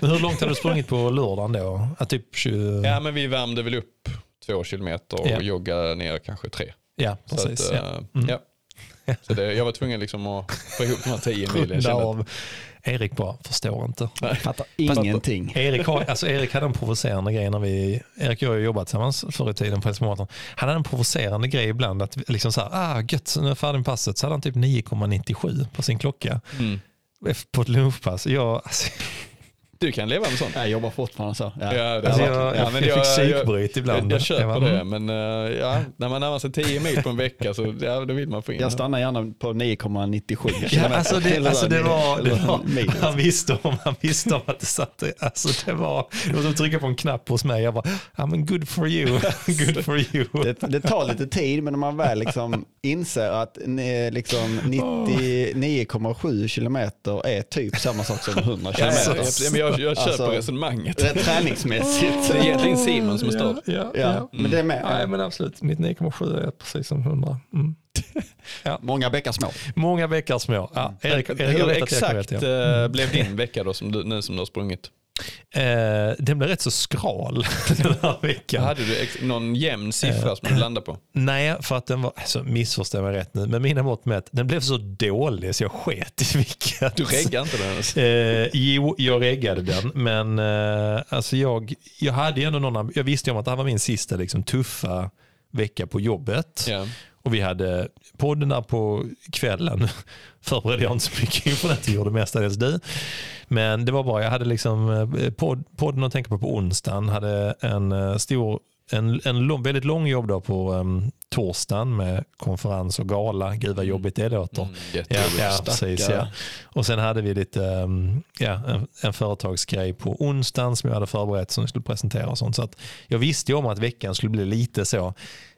S1: Men hur långt har du sprungit på lördagen då? Ja, typ 20...
S2: Ja men vi värmde väl upp två kilometer och
S1: Ja.
S2: joggade ner kanske tre.
S1: Ja, precis.
S2: att,
S1: ja.
S2: eh,
S1: Mm.
S2: ja. Så det, jag var tvungen liksom att få ihop de här 10 milen.
S1: Erik bara förstår inte.
S3: Fattar ingenting.
S1: Erik, har, alltså Erik hade en provocerande grej när vi, Erik och jag har jobbat tillsammans förr i tiden på Hälsingborg. Han hade en provocerande grej ibland att liksom så här, ah gött, nu är jag färdig med passet. Så hade han typ 9,97 på sin klocka
S2: Mm.
S1: på ett lunchpass. Jag, alltså,
S2: Du kan leva med sånt.
S3: Jag jobbar fortfarande så. Ja.
S2: Ja, det
S1: alltså jag,
S2: ja, men
S1: jag fick
S2: jag- jag-
S1: psykbryt ibland.
S2: Jag, jag köper det,
S1: mm.
S2: men eh, ja, när man närmar sig 10 mil på en vecka så ja, då vill man få in
S3: Jag
S2: det.
S3: stannar gärna på 9,97
S1: Ja,
S3: kilometer.
S1: alltså det, alltså det var, det var han, visste om, han visste om att det satt, alltså det var, det var som att trycka på en knapp hos mig. Jag bara, ja men good for you, good for you.
S3: Det, det tar lite tid, men när man väl liksom inser att liksom 99,7 kilometer är typ samma sak som 100
S2: Ja,
S3: kilometer.
S2: jag, jag, jag, köper
S3: Alltså,
S2: resonemanget.
S3: Träningsmässigt.
S2: Det är egentligen Simon som är störd.
S1: Ja, ja,
S3: Ja,
S1: ja.
S3: men det är med.
S1: Nej men absolut, 99,7 är precis som 100. Mm. [laughs]
S3: Många bäckar små.
S1: Många veckor små. Ja, Erik, Erik,
S2: Hur
S1: vet Erik har
S2: exakt
S1: rätt, ja.
S2: eh, blev din vecka då, som du, nu som du har sprungit?
S1: Eh, den blev rätt så skral [laughs] den här veckan.
S2: Hade du någon jämn siffra som du landade på? [clears throat]
S1: Nej, för att den var, alltså, missförstå mig rätt nu, men mina mått mätt, den blev så dålig så jag sket i vilket.
S2: Du reggade inte den? [laughs]
S1: Eh, jo, jag reggade den, men eh, alltså jag, jag hade ändå någon, jag visste om att det här var min sista liksom, tuffa vecka på jobbet.
S2: Ja.
S1: Och vi hade podden där på kvällen. [laughs] Förberedde jag inte så mycket inför det, det gjorde mestadels du. Men det var bra, jag hade liksom eh, podd, podden att tänka på på onsdagen. Hade en eh, stor, en, en lång, väldigt lång jobbdag på um, torsdagen med konferens och gala. Gud vad jobbigt det låter.
S2: Mm,
S1: Ja, ja, precis, ja. Och sen hade vi lite um, ja, en, en företagsgrej på onsdagen som jag hade förberett som jag skulle presentera och sånt. Så att jag visste ju om att veckan skulle bli lite så.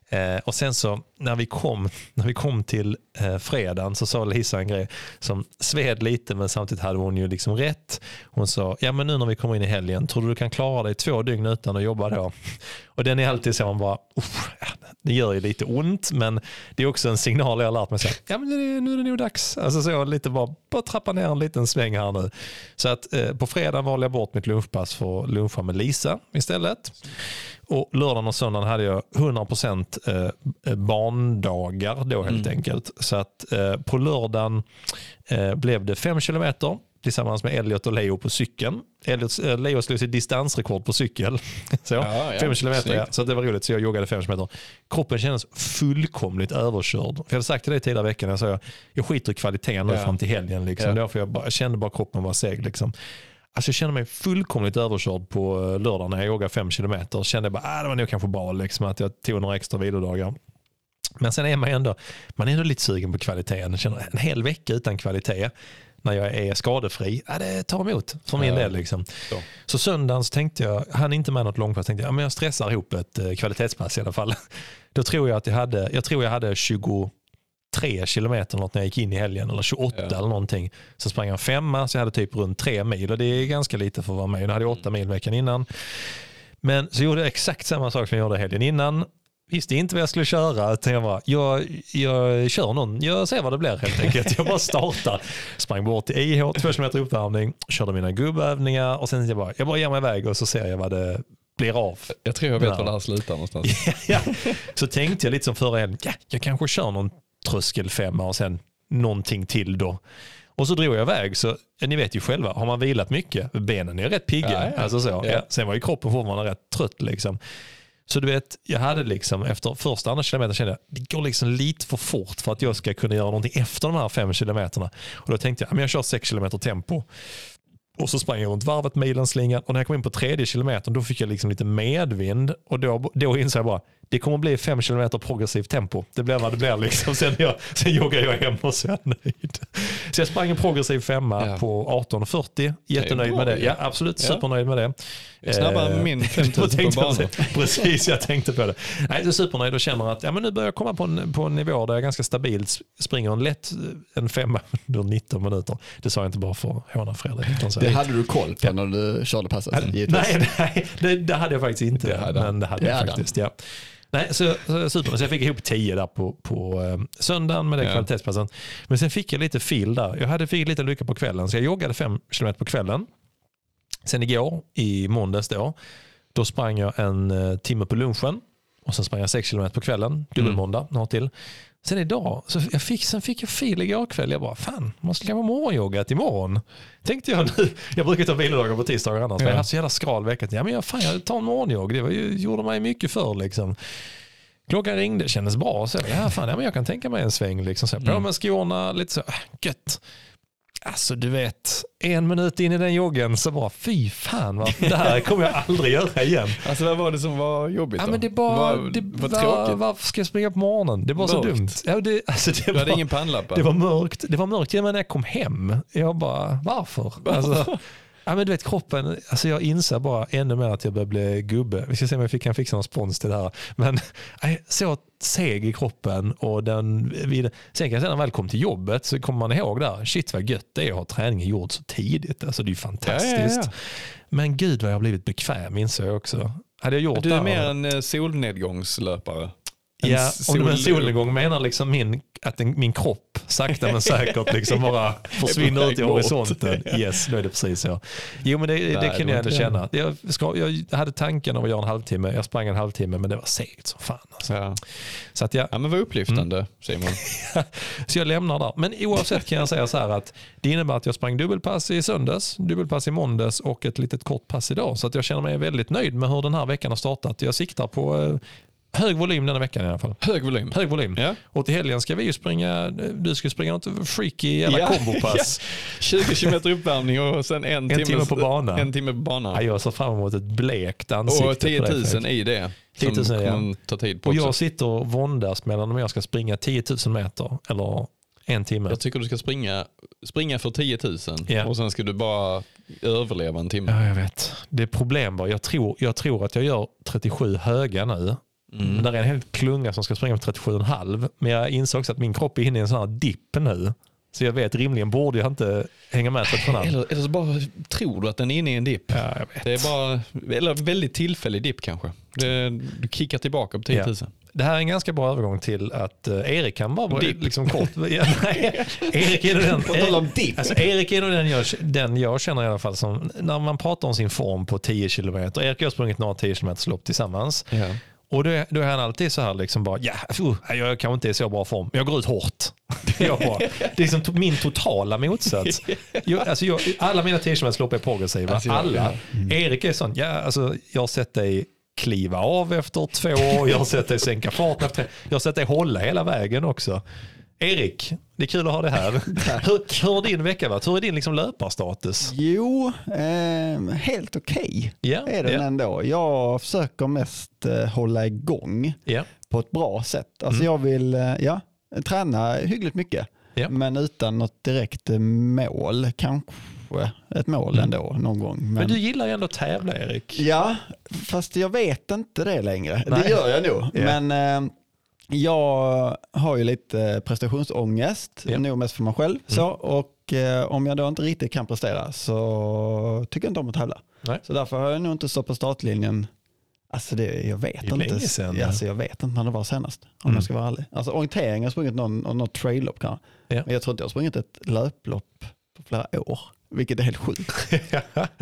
S1: Eh, och sen så när vi kom, [laughs] när vi kom till eh, fredagen så sa Lisa en grej som sved lite men samtidigt hade hon ju liksom rätt. Hon sa, ja men nu när vi kommer in i helgen, tror du du kan klara dig två dygn utan att jobba då? [laughs] Och den är alltid så man bara, "Uff, ja, det gör ju lite ont men det är också en signal jag har lärt mig. Så ja men nu är det nog dags. Alltså så lite bara, bara trappa ner en liten sväng här nu. Så att eh, på fredag valde jag bort mitt lunchpass för att luncha med Lisa istället. Och lördagen och söndagen hade jag 100% eh, barndagar då helt enkelt. Så att eh, på lördagen eh, blev det 5 kilometer tillsammans med Elliot och Leo på cykeln. Elliot, eh, Leo slog sitt distansrekord på cykel. [laughs] Så,
S2: Ja, ja,
S1: fem kilometer, ja. så det var roligt. Så jag joggade 5 kilometer. Kroppen kändes fullkomligt överkörd. För jag hade sagt till dig tidigare i veckan, jag sa jag, jag skiter i kvaliteten nu fram till helgen. Liksom.
S2: Ja.
S1: Därför jag, bara, jag kände bara kroppen var seg. Liksom. Alltså jag kände mig fullkomligt överkörd på eh, lördagen när jag joggade fem kilometer. Kände bara ah, det var nog kanske bra liksom, att jag tog några extra vilodagar. Men sen är man ju ändå, man är ändå lite sugen på kvaliteten. Jag känner en hel vecka utan kvalitet när jag är skadefri, ja, det tar emot för min
S2: Ja.
S1: del. Liksom.
S2: Så.
S1: Så söndagen så tänkte jag, han inte med något långpass, tänkte jag, ja, men jag stressar ihop ett eh, kvalitetspass i alla fall. Då tror jag att jag hade, jag tror jag hade 23 kilometer något när jag gick in i helgen, eller 28
S2: Ja.
S1: eller någonting. Så sprang jag femma, så jag hade typ runt tre mil och det är ganska lite för att vara med. Jag hade åtta mil veckan innan. Men så gjorde jag exakt samma sak som jag gjorde helgen innan. Visste inte vad jag skulle köra, utan jag bara, jag, jag kör någon, jag ser vad det blir helt enkelt. Jag bara startar. Sprang bort till IH, två kilometer uppvärmning, körde mina gubbövningar och sen jag bara, jag bara ger mig iväg och så ser jag vad det blir av.
S2: Jag tror jag vet var det här slutar någonstans. [laughs]
S1: ja. Så tänkte jag lite som förra helgen, ja, jag kanske kör någon tröskelfemma och sen någonting till då. Och så drog jag iväg, så ni vet ju själva, har man vilat mycket, benen är rätt pigga.
S2: Ja, ja.
S1: Alltså så,
S2: ja.
S1: Sen var ju kroppen fortfarande rätt trött. Liksom. Så du vet, jag hade liksom efter första andra kilometern kände jag det går liksom lite för fort för att jag ska kunna göra någonting efter de här fem kilometerna. Och då tänkte jag, att men jag kör sex kilometer tempo. Och så sprang jag runt varvet, milen slingan och när jag kom in på tredje kilometern då fick jag liksom lite medvind och då, då insåg jag bara, det kommer bli 5 km progressivt tempo. Det blir vad det blir. Liksom. Sen, jag, sen joggar jag hem och så är jag nöjd. Så jag sprang en progressiv femma
S2: Ja.
S1: på 18.40. Jättenöjd
S2: bra
S1: med det. Ja, absolut,
S2: Ja.
S1: supernöjd med det.
S2: Snabbare
S1: Eh,
S2: än min [laughs]
S1: då
S2: 5000 på banan.
S1: Precis, jag tänkte på det. Nej, jag är supernöjd och känner att ja, men nu börjar jag komma på en, på en nivå där jag ganska stabilt springer en lätt en femma [laughs] under 19 minuter. Det sa jag inte bara för att håna Fredrik.
S3: Det hade du koll på när du körde passet?
S1: Nej, [laughs] nej det, det hade jag faktiskt inte.
S2: Det hade
S1: men det hade
S3: Det
S1: jag
S3: hade
S1: faktiskt. Ja. Nej, så, så, super. så jag fick ihop 10 där på, på eh, söndagen med den
S2: Ja.
S1: kvalitetspassen. Men sen fick jag lite fil där. Jag hade fick lite lycka på kvällen så jag joggade 5 km på kvällen. Sen igår, i måndags då, då sprang jag en eh, timme på lunchen och sen sprang jag 6 km på kvällen, dubbelmåndag, något till. Sen idag, så jag fick, sen fick jag fil igår kväll. Jag bara, fan, man skulle kanske morgonjogga till imorgon. Tänkte jag nu. [laughs] Jag brukar ta vilodagar på tisdagar annars, men jag
S2: Ja.
S1: haft så jävla skral vecka. Ja, men jag, fan, jag tar en morgonjogg. Det var ju, gjorde mig mycket för liksom. Klockan ringde, kändes bra. Så jag, ja, fan, ja, men jag kan tänka mig en sväng. Liksom. Så, på med skorna, lite så, äh, gött. Alltså du vet, en minut in i den joggen så bara fy fan, va? det här kommer jag aldrig göra igen.
S2: Alltså vad var det som var jobbigt
S1: Ja,
S2: då?
S1: men det bara,
S2: var,
S1: det
S2: var
S1: var, varför ska jag springa på morgonen? Det var så
S2: Mörkt.
S1: dumt. Ja, det, alltså, det,
S2: Du hade
S1: var,
S2: ingen pannlampa?
S1: det var mörkt. Det var mörkt med när jag kom hem. Jag bara, varför? Alltså, ja, men du vet kroppen, alltså jag inser bara ännu mer att jag börjar bli gubbe. Vi ska se om jag kan fixa någon spons till det här. Men [laughs] så seg i kroppen och den, vid, sen kan jag säga när man väl kom till jobbet så kommer man ihåg där, shit vad gött det är att ha träningen gjord så tidigt. Alltså det är fantastiskt.
S2: Ja, ja, ja.
S1: Men gud vad jag har blivit bekväm inser jag också. Hade jag gjort
S2: Du
S1: det
S2: är
S1: här-
S2: mer en eh, solnedgångslöpare.
S1: Ja,
S2: sol-
S1: om du med solnedgång menar liksom min, att den, min kropp sakta men säkert liksom bara [laughs] försvinner ut i horisonten. [laughs] Yes, då är det precis så. Jo men det,
S2: Nej,
S1: kan
S2: det
S1: jag
S2: var
S1: ändå känna. Jag, ska, jag hade tanken av att göra en halvtimme, jag sprang en halvtimme men det var segt som fan. Alltså.
S2: Ja.
S1: Så, att jag,
S2: ja men vad upplyftande
S1: Mm.
S2: Simon. [laughs]
S1: så jag lämnar där. Men oavsett kan jag säga så här att det innebär att jag sprang dubbelpass i söndags, dubbelpass i måndags och ett litet kort pass idag. Så att jag känner mig väldigt nöjd med hur den här veckan har startat. Jag siktar på eh, hög volym denna veckan i alla fall.
S2: Hög volym.
S1: Hög volym.
S2: Ja.
S1: Och till helgen ska vi ju springa, du ska springa något freaky jävla
S2: Ja,
S1: kombopass. [laughs]
S2: 20 km uppvärmning och sen en,
S1: En timme på banan.
S2: En timme på banan.
S1: Ja, jag ser fram emot ett blekt ansikte
S2: och 10
S1: på
S2: 000
S1: dig, Fredrik.
S2: i det.
S1: 10 000
S2: som
S1: ja.
S2: kommer ta tid på
S1: Och
S2: också.
S1: jag sitter och våndas mellan om jag ska springa 10 000 meter eller en timme.
S2: Jag tycker du ska springa, springa för 10 000
S1: Ja.
S2: och sen ska du bara överleva en timme.
S1: Ja, jag vet. Det är problem bara. Jag tror, jag tror att jag gör 37 höga nu.
S2: Mm.
S1: Där är en hel klunga som ska springa på 37,5. Men jag insåg också att min kropp är inne i en sån här dipp nu. Så jag vet rimligen borde jag inte hänga med 37,5.
S2: Eller, eller så bara tror du att den är inne i en dipp.
S1: Ja.
S2: Det är bara, eller väldigt tillfällig dipp kanske. Det, du kickar tillbaka på 10 000.
S1: Det här är en ganska bra övergång till att eh, Erik kan bara
S2: Dipp.
S1: liksom kort. [laughs] Ja, nej, Erik är den, alltså, Erik är den jag, den jag känner i alla fall som när man pratar om sin form på 10 km. Erik och jag har sprungit några 10 km lopp tillsammans.
S2: Ja.
S1: Och då är, då är han alltid så här liksom bara, ja, uh, jag kanske inte är i så bra form, men jag går ut hårt. [laughs] Jag bara, det är liksom min totala motsats. Jag, alltså jag, alla mina 10 km lopp är progressiva,
S2: Alltså,
S1: alla. Erik är sån, ja, alltså, jag har sett dig kliva av efter två år, jag har sett dig sänka farten efter Jag har sett dig hålla hela vägen också. Erik, det är kul att ha det här. [laughs] Hur, hur har din vecka varit? Hur är din liksom löparstatus?
S3: Jo, eh, helt okej
S1: Ja,
S3: är den
S1: ja.
S3: ändå. Jag försöker mest eh, hålla igång
S1: Ja,
S3: på ett bra sätt. Alltså jag vill eh, ja, träna hyggligt mycket,
S1: Ja.
S3: men utan något direkt eh, mål. Kanske ett mål ändå någon gång. Men,
S1: men du gillar ju ändå att tävla Erik.
S3: Ja, fast jag vet inte det längre.
S1: Nej.
S3: Det gör jag nog.
S1: Ja.
S3: Men eh, jag har ju lite prestationsångest,
S1: Ja.
S3: nog mest för mig själv. Så, och eh, om jag då inte riktigt kan prestera så tycker jag inte om att tävla.
S1: Nej.
S3: Så därför har jag nog inte stått på startlinjen. Alltså det, jag vet
S1: Det
S3: inte.
S1: sedan.
S3: Ja, Alltså jag vet inte när det var senast. Om
S1: Mm.
S3: jag ska vara ärlig. Alltså orientering har jag sprungit någon, något trail-lopp kanske.
S1: Ja.
S3: Men jag tror inte jag har sprungit ett löplopp på flera år. Vilket är helt sjukt. [laughs]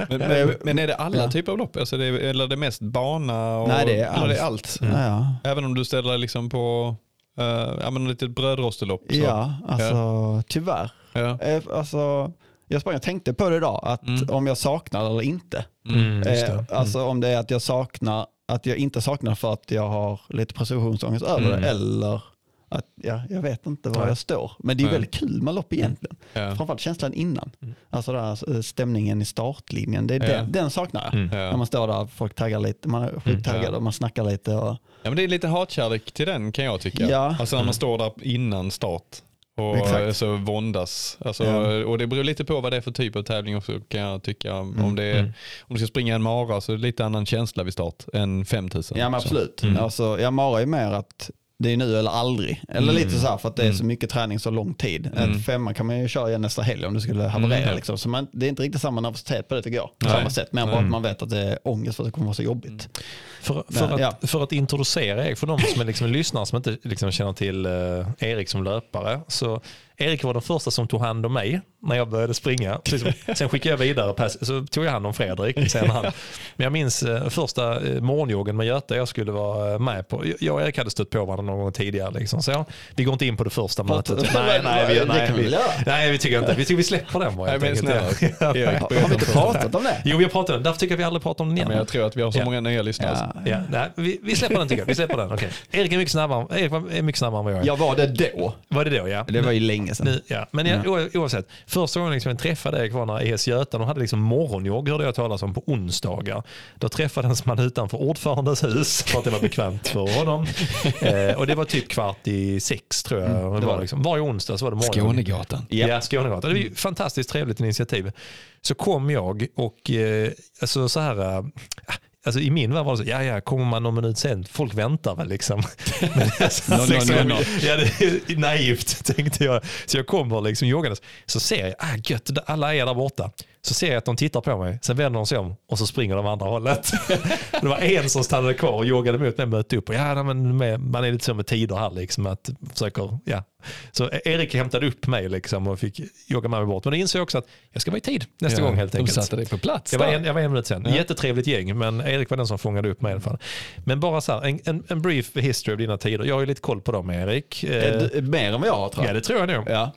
S2: Men, men, men är det alla
S3: Ja.
S2: typer av lopp? Alltså det är, eller är det mest bana? Och,
S3: Nej, det är
S2: eller det är
S3: allt.
S2: allt.
S3: Ja.
S2: Även om du ställer liksom på uh, ja, men lite brödrostelopp? så-
S3: Ja, alltså tyvärr.
S2: ja.
S3: Eh, Alltså, jag sprang och tänkte på det idag, att
S2: Mm.
S3: om jag saknar eller inte.
S1: Mm, just det.
S3: Eh, alltså om det är att jag saknar, att jag inte saknar för att jag har lite prestationsångest över
S1: Mm.
S3: det, eller att ja, jag vet inte var
S1: Nej.
S3: jag står. Men det är
S2: Nej.
S3: väldigt kul med lopp egentligen.
S2: Ja.
S3: Framförallt känslan innan.
S1: Mm.
S3: Alltså där, eh, stämningen i startlinjen, det är
S2: Ja.
S3: den, den saknar jag.
S1: Mm.
S3: När
S2: Ja.
S3: man står där, folk taggar lite, man är sjukt taggad
S2: Ja.
S3: och man snackar lite. Och,
S2: ja men det är lite hatkärlek till den kan jag tycka.
S3: Ja.
S2: Alltså när man står där innan start och
S3: Exakt.
S2: så våndas. Alltså,
S3: Ja.
S2: Och det beror lite på vad det är för typ av tävling också kan jag tycka. Om, det är,
S1: Mm.
S2: om du ska springa en mara så är det lite annan känsla vid start än 5000.
S3: ja men absolut.
S1: Mm.
S3: Alltså, jag Mara är mer att det är nu eller aldrig. Eller
S2: Mm.
S3: lite så här för att det är
S2: Mm.
S3: så mycket träning så lång tid.
S2: Mm.
S3: En femma kan man ju köra igen nästa helg om det skulle haverera.
S2: Mm.
S3: Liksom. Så man, det är inte riktigt samma nervositet på det tycker jag. På
S2: Nej.
S3: samma sätt. Men bara
S1: Mm.
S3: att man vet att det är ångest för att det kommer vara så jobbigt.
S1: För, för,
S3: Men,
S1: att, för att introducera Erik, för de som är liksom lyssnare som inte liksom känner till eh, Erik som löpare. Så Erik var den första som tog hand om mig när jag började springa. Sen skickade jag vidare, pass- så tog jag hand om Fredrik. Sen han. Men jag minns eh, första eh, morgonjoggen med Göte jag skulle vara eh, med på. Jag och Erik hade stött på varandra någon gång tidigare. Liksom. Så vi går inte in på det första mötet. Nej, nej, vi,
S3: det
S1: nej,
S3: vi
S1: nej, vi tycker inte. Vi tycker vi släpper den bara.
S2: Nej,
S1: helt enkelt.
S3: Har, vi inte pratat om det?
S1: Jo, vi har pratat om den. Därför tycker jag vi aldrig pratar om den igen.
S2: Men jag tror att vi har så många nya lyssnare.
S3: Ja.
S1: Ja, nej, vi, vi släpper den tycker jag. Vi släpper den. Okay. Erik, är mycket snabbare, Erik var- är mycket snabbare än vad jag är.
S3: Jag var det då.
S1: Var det då? Ja.
S3: Det var ju länge sedan.
S1: Nu, ja. Men jag, o- oavsett, första gången liksom jag träffade Erik var när ES Göta, de hade liksom morgonjogg hörde jag talas om på onsdagar. Då träffades man utanför ordförandes hus för att det var bekvämt för honom. [laughs] eh, och det var typ kvart i sex tror jag. det
S3: var
S1: liksom, varje onsdag så var det morgonjogg.
S2: Skånegatan.
S3: Ja.
S1: Ja, Skånegatan. Det var ju ett fantastiskt trevligt initiativ. Så kom jag och eh, alltså så här, eh, alltså i min värld var det så, ja ja, kommer man någon minut sen, folk väntar väl liksom. [laughs] Men, alltså,
S3: No,
S1: liksom,
S3: no, no.
S1: Ja, det är naivt tänkte jag. Så jag kommer liksom joggandes, så ser jag, ah gött, alla är där borta. Så ser jag att de tittar på mig, sen vänder de sig om och så springer de andra hållet. [laughs] det var en som stannade kvar och joggade mot mig och mötte upp. Och ja, men man är lite så med tider här liksom, att försöker, ja. Så Erik hämtade upp mig liksom och fick jogga med mig bort. Men då insåg jag också att jag ska vara i tid nästa
S2: Ja,
S1: gång helt
S2: de
S1: enkelt.
S2: satte dig på plats
S1: Jag var, en, jag var en minut sen.
S2: Ja.
S1: Jättetrevligt gäng, men Erik var den som fångade upp mig i alla fall. Men bara så här, en, en, en brief history av dina tider. Jag har ju lite koll på dem Erik. Eh,
S3: Eh, Mer än vad jag har tror
S1: ja,
S3: jag.
S1: det tror jag nog.
S3: Ja.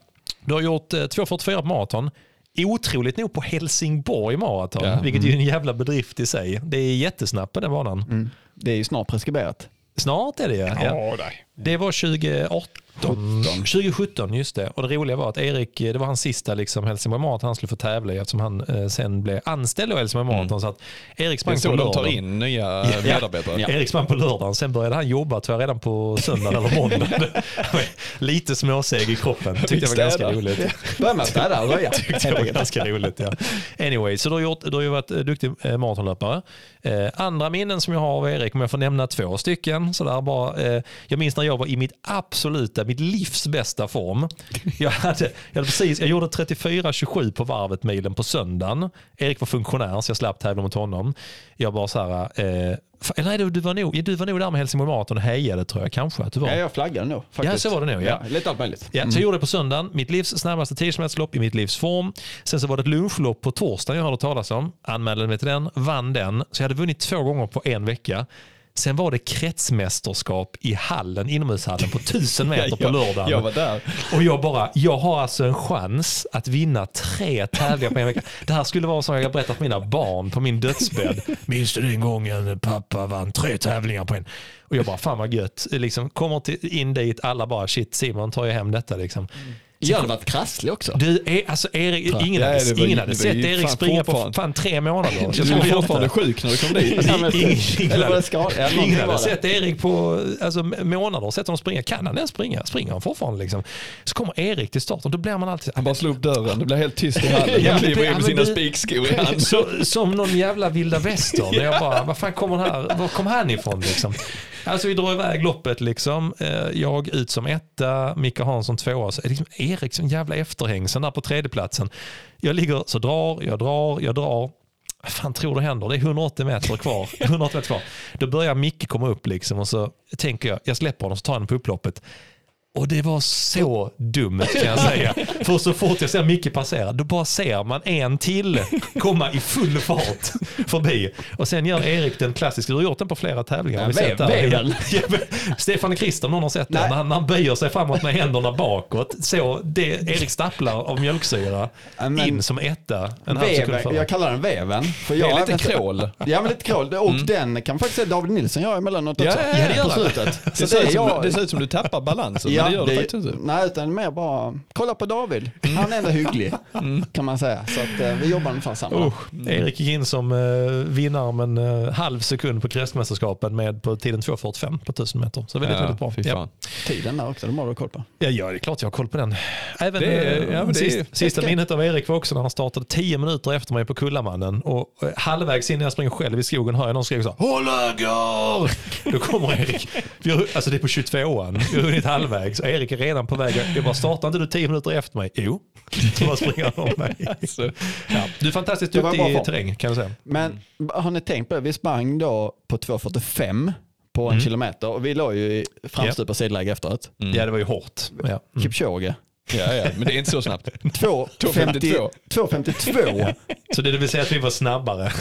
S1: Du har gjort eh, 2.44 på maraton. Otroligt nog på Helsingborg maraton,
S2: Ja.
S1: vilket är ju en jävla bedrift i sig. Det är jättesnabbt på den banan.
S3: Mm. Det är ju snart preskriberat.
S1: Snart är det ja. ja. Det var 2018. 2017, just det. Och det roliga var att Erik, det var hans sista liksom, Helsingborg Marathon han skulle få tävla i eftersom han eh, sen blev anställd i Helsingborg Marathon. Så att Erik sprang på
S2: så de tar
S1: lördagen.
S2: in nya medarbetare.
S3: Ja.
S1: Erik sprang på lördagen, sen började han jobba tror jag redan på söndagen eller måndagen. [laughs] Lite småseg i kroppen. Tyckte jag var ganska roligt.
S3: Börja med att städa och röja. [laughs]
S1: Tyckte jag var ganska roligt. Ja. Anyway, så du har, gjort, du har ju varit eh, duktig eh, maratonlöpare. Eh, andra minnen som jag har av Erik, om jag får nämna två stycken. Så där bara, eh, jag minns när jag var i mitt absoluta, mitt livs bästa form. Jag, hade, jag, hade precis, jag gjorde 34-27 på varvet milen på söndagen. Erik var funktionär så jag slapp tävla mot honom. Jag bara så här, eh, eller nej, du, du, var nog, du var nog där med Helsingborg Marathon och hejade tror jag kanske att du var.
S3: Ja, jag flaggade nog faktiskt.
S1: Ja, så var det nog, ja.
S3: lite allt möjligt.
S1: Ja, så jag gjorde det på söndagen, mitt livs snabbaste 10 lopp i mitt livs form. Sen så var det ett lunchlopp på torsdagen jag hörde talas om. Anmälde mig till den, vann den. Så jag hade vunnit två gånger på en vecka. Sen var det kretsmästerskap i hallen, inomhushallen på 1000 [laughs] meter på
S2: jag,
S1: lördagen.
S2: jag var där.
S1: Och jag bara, jag har alltså en chans att vinna tre tävlingar på en vecka. Det här skulle vara som jag berättat för mina barn på min dödsbädd. [laughs] Minns du den gången pappa vann tre tävlingar på en? Och jag bara, fan vad gött. Liksom, kommer till, in dit, alla bara, shit Simon tar ju hem detta liksom.
S3: Jag hade varit krasslig också.
S1: Du, är, alltså Erik, ingen
S2: Ja,
S1: hade,
S2: var-
S1: ingen hade sett Erik springa på fan tre månader. Jag
S2: Du var fortfarande sjuk när du kom dit. [laughs]
S1: Ingen, hade, ingen hade sett Erik på alltså, månader, sett honom springa. Kan han ens springa? Springer han fortfarande? Liksom? Så kommer Erik till starten, då blir man alltid
S2: Han bara slog upp dörren, det blev helt tyst i hallen. [laughs] Han kliver in med sina spikskor i handen.
S1: som någon jävla vilda västern. Jag bara, vad fan kommer här, var kom han ifrån liksom? Alltså vi drar iväg loppet liksom. Eh, Jag ut som etta, Micke Hansson tvåa. Så är liksom Erik som jävla efterhängsen där på tredjeplatsen. Jag ligger så drar, jag drar, jag drar. Vad fan tror du händer? Det är 180 meter kvar. [laughs] 180 meter kvar. Då börjar Micke komma upp liksom och så tänker jag, jag släpper honom så tar honom på upploppet. Och det var så dumt kan jag säga. [laughs] För så fort jag ser Micke passera, då bara ser man en till komma i full fart förbi. Och sen gör Erik den klassiska, du har gjort den på flera tävlingar.
S3: Ja,
S1: vi sett. [laughs] Ja, men Stefan Krister, någon har sett den.
S3: Nej.
S1: När han, han böjer sig framåt med händerna bakåt. Så det Erik stapplar av mjölksyra
S3: Ja, men-
S1: in som etta. En halv sekund
S3: Veven,
S1: före.
S3: jag kallar den veven. För
S2: Det
S3: jag
S2: är lite
S3: även-
S2: krål.
S3: Ja men lite krål. Och den kan faktiskt David Nilsson göra emellanåt
S2: Ja,
S3: också.
S2: ja, ja,
S1: det gör
S3: på
S1: det.
S2: Det ser,
S3: det
S2: ut
S3: är
S2: som,
S3: jag,
S2: det ser ut som du tappar balansen.
S3: Ja,
S2: det gör det faktiskt inte.
S3: Nej, utan mer bara kolla på David. Han är ändå hygglig [laughs] kan man säga. Så att eh, vi jobbar ungefär samma.
S1: Usch, Erik gick in som uh, vinnare med en eh, halv sekund på kräskmästerskapen med på tiden 2.45 på 1000 meter. Så väldigt, väldigt bra. Ja.
S3: Tiden där också, de har du koll på.
S1: Ja, ja, det är klart jag har koll på den. Även
S2: Det är-
S1: eh,
S2: ja, det är-
S1: sist, sista minnet av Erik var också när han startade 10 minuter efter mig på Kullamannen. Och eh, halvvägs in när jag springer själv i skogen hör jag någon skrika så här, Håll höger! Då kommer Erik. Vi har, alltså det är på 22an. Vi har hunnit halvvägs. Och Erik är redan på väg. Jag bara, startar inte du 10 minuter efter mig? Jo. [laughs] Så bara springer han om mig.
S2: Så,
S1: Ja. Du är fantastiskt duktig i terräng kan jag säga.
S3: Men har ni tänkt på det? Vi sprang då på 2.45 på en kilometer och vi låg ju i framstupa sidläge efteråt.
S1: Ja, det var ju hårt. Ja. Mm.
S3: Kipchoge.
S2: ja, ja, men det är inte så snabbt. [laughs]
S3: 2.52. 2.52.
S1: Så det vill säga att vi var snabbare.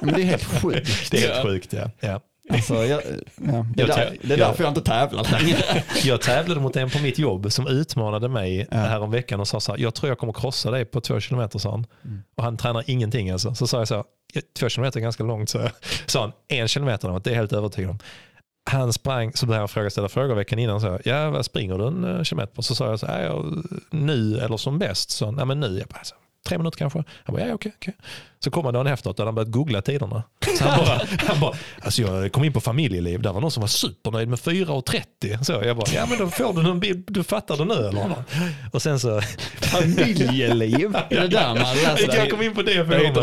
S3: Men det är helt sjukt. [laughs]
S1: Det är helt sjukt. Ja. Ja.
S3: Alltså, jag, ja, det, är där, det är
S1: jag-
S3: därför jag inte tävlar längre. [laughs]
S1: Jag tävlade mot en på mitt jobb som utmanade mig
S3: Ja.
S1: här om veckan och sa så här, jag tror jag kommer krossa dig på två kilometer sa han. Och han tränar ingenting alltså. Så sa jag så här, "Ja, två kilometer är ganska långt så [laughs] sa han, en kilometer däremot, det är jag helt övertygad om. Han sprang, så började jag fråga, ställa frågor veckan innan. Så jag, ja, vad springer du en eh, kilometer på? Så sa jag så här, ja, nu eller som bäst? Så han, ja men nu. Jag bara, så, tre minuter kanske. Han bara, ja okej. okej. Så kom han dagen efteråt och han börjat googla tiderna. Så han bara, han bara alltså jag kom in på familjeliv, där var någon som var supernöjd med 4.30. Så jag bara, ja men då får du en bild, du fattar det nu eller? Och sen så,
S3: Familjeliv. [laughs] Är det där man läser?
S1: jag kom in på det forumet.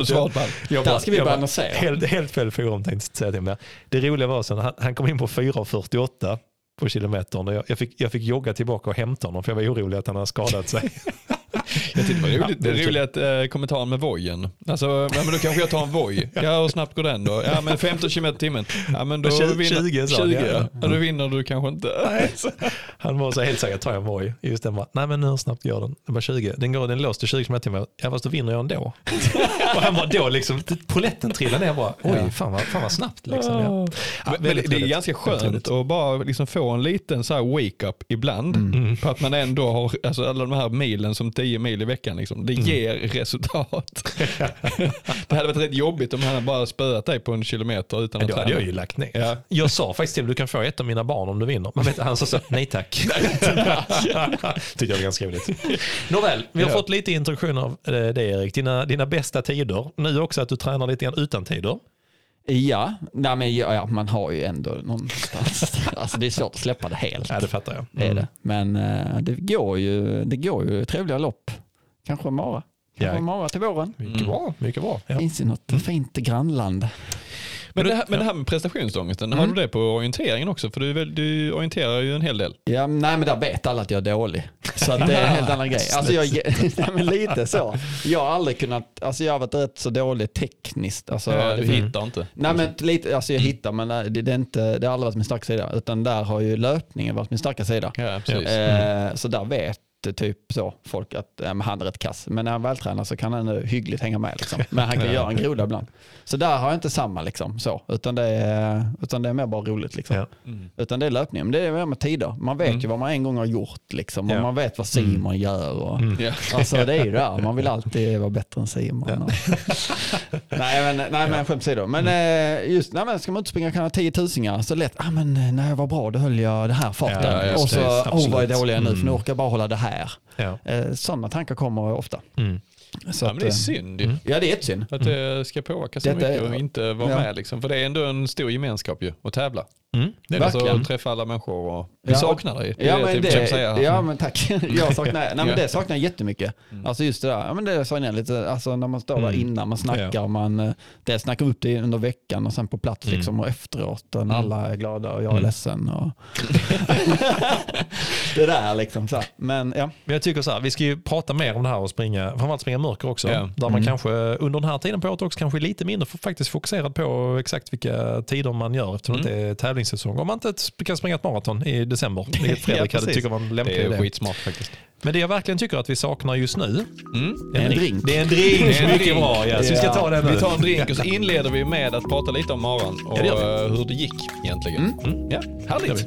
S3: Där ska vi börja annonsera.
S1: Helt, helt fel forum tänkte jag säga till mig. Det roliga var sen, han, han kom in på 4.48 på kilometern jag, fick, jag fick jogga tillbaka och hämta honom för jag var orolig att han hade skadat sig. [laughs]
S2: Jag tyckte det var roligt,
S1: Ja, det
S2: det roligt eh, kommentaren med vojen. Alltså, ja, men då kanske jag tar en voj. [laughs] Ja, hur snabbt går den då? Ja, men 15 km i timmen. Ja, men då
S1: Tjugo-
S2: vinner,
S1: 20 sa han,
S2: 20
S1: ja.
S2: ja. ja. Då vinner du kanske inte.
S1: Han var så helt säker, tar jag en Voi? Just den bara, nej men hur snabbt går den? Den var 20. Den går den låst till 20 km timmar. Ja fast då vinner jag ändå. [laughs] och han bara då liksom, poletten trillade ner bara, oj fan vad, fan vad snabbt liksom. Ja. Ja,
S2: Men,
S1: väldigt
S2: det är ganska skönt att bara liksom få en liten så här wake-up ibland.
S1: Mm.
S2: På att man ändå har, alltså alla de här milen som 10 mil i veckan, liksom, det
S1: Mm.
S2: ger resultat. [laughs] det hade varit rätt jobbigt om han hade bara spöat dig på en kilometer utan att
S1: då hade
S2: träna.
S1: jag ju lagt ner.
S2: Ja.
S1: Jag sa faktiskt till du kan få ett av mina barn om du vinner. Men han sa så, nej tack. [laughs] [laughs] Tyckte jag var ganska roligt. Nåväl, vi har
S2: Ja.
S1: fått lite introduktion av eh, det Erik. Dina, dina bästa tider. Nu också att du tränar lite grann utan tider.
S3: Ja, nej, men ja, man har ju ändå någonstans. [laughs] alltså det är svårt att släppa det helt.
S1: Ja, det fattar jag.
S3: Det är det. Men eh, det går ju, det går ju trevliga lopp. Kanske Mara. Kanske
S1: Ja.
S3: Mara till våren.
S1: Mycket bra. Mycket bra. Ja.
S3: Finns i något fint grannland.
S2: Men, det här, men det här med prestationsångesten, har
S3: Mm.
S2: du det på orienteringen också? För du, du orienterar ju en hel del.
S3: Ja, nej men där vet alla att jag är dålig. Så det är en helt annan grej. [laughs] Alltså jag, [laughs] nej, men lite så. Jag har aldrig kunnat, alltså jag har varit rätt så dålig tekniskt. Alltså,
S2: Ja, du hittar inte.
S3: Nej men lite, alltså jag hittar men det, det, är inte, det har aldrig varit min starka sida. Utan där har ju löpningen varit min starka sida.
S2: Ja, precis.
S3: Eh, så där vet typ så folk att ja, men han är rätt kass. Men när han vältränar så kan han nu hyggligt hänga med. Liksom. Men han kan [laughs] göra en groda ibland. Så där har jag inte samma liksom, så. Utan det, är, utan det är mer bara roligt. Liksom.
S1: Ja.
S2: Mm.
S3: Utan det är löpningen. Men det är mer med tider. Man vet ju vad man en gång har gjort. Liksom. Och
S1: Ja.
S3: man vet vad Simon gör. Och,
S1: Mm.
S2: Ja. [laughs]
S3: Alltså det är ju där. Man vill alltid vara bättre än Simon. Och... [laughs] nej men, nej, men skämt åsido. Men eh, just, nej, men ska man inte springa kan tio tusingar så lätt, ah, men när jag var bra då höll jag det här farten.
S2: Ja, ja,
S3: och så, oh vad är dålig jag är nu för nu
S1: Mm.
S3: orkar jag bara hålla det här.
S1: Ja.
S3: Eh, sådana tankar kommer ofta.
S1: Mm.
S3: Så
S2: ja,
S3: att,
S2: men det är
S3: eh,
S2: synd ju.
S1: Mm.
S3: ja det är jättesynd.
S2: Att det ska påverka så
S3: Detta
S2: mycket
S3: är-
S2: och inte vara
S3: ja.
S2: med. Liksom. För det är ändå en stor gemenskap ju, att tävla.
S1: Mm.
S2: Det är
S3: Verkligen.
S2: att träffa alla människor och vi
S3: Ja.
S2: saknar dig. Det
S3: Ja
S2: det
S3: men,
S2: jag
S3: det,
S2: säga.
S3: ja men tack. [laughs] Jag saknar, nej, men det saknar jag jättemycket.
S2: Mm.
S3: Alltså just det där, ja, men det sa jag lite, alltså när man står där
S1: Mm.
S3: innan, man snackar,
S1: Ja.
S3: man eh, dels snackar upp det under veckan och sen på plats
S1: Mm.
S3: liksom och efteråt när
S2: Mm.
S3: alla är glada och jag är
S1: Mm.
S3: ledsen. Och [laughs] det där liksom. Så. här. Men ja,
S1: Men jag tycker så här, vi ska ju prata mer om det här och springa, framförallt springa mörker också.
S2: Ja.
S1: Där man
S3: Mm.
S1: kanske under den här tiden på året också kanske lite mindre faktiskt fokuserad på exakt vilka tider man gör eftersom
S2: Mm.
S1: det är tävlingssäsong. Om man inte kan springa ett maraton i december, vilket [laughs] Fredrik hade
S2: precis.
S1: tycker var en lämplig
S2: Det är
S1: idé.
S2: skitsmart faktiskt.
S1: Men det jag verkligen tycker att vi saknar just nu,
S2: Mm.
S1: är
S3: En drink.
S1: Det är en drink,
S2: Det är en
S1: mycket
S2: drink.
S1: bra. Ja. Så vi ska
S3: Ja.
S1: ta den nu.
S2: Vi tar en drink och så inleder vi med att prata lite om maran och
S1: Ja, det
S2: eh, hur det gick egentligen.
S3: Mm.
S1: Mm.
S2: Ja, härligt.
S1: vi.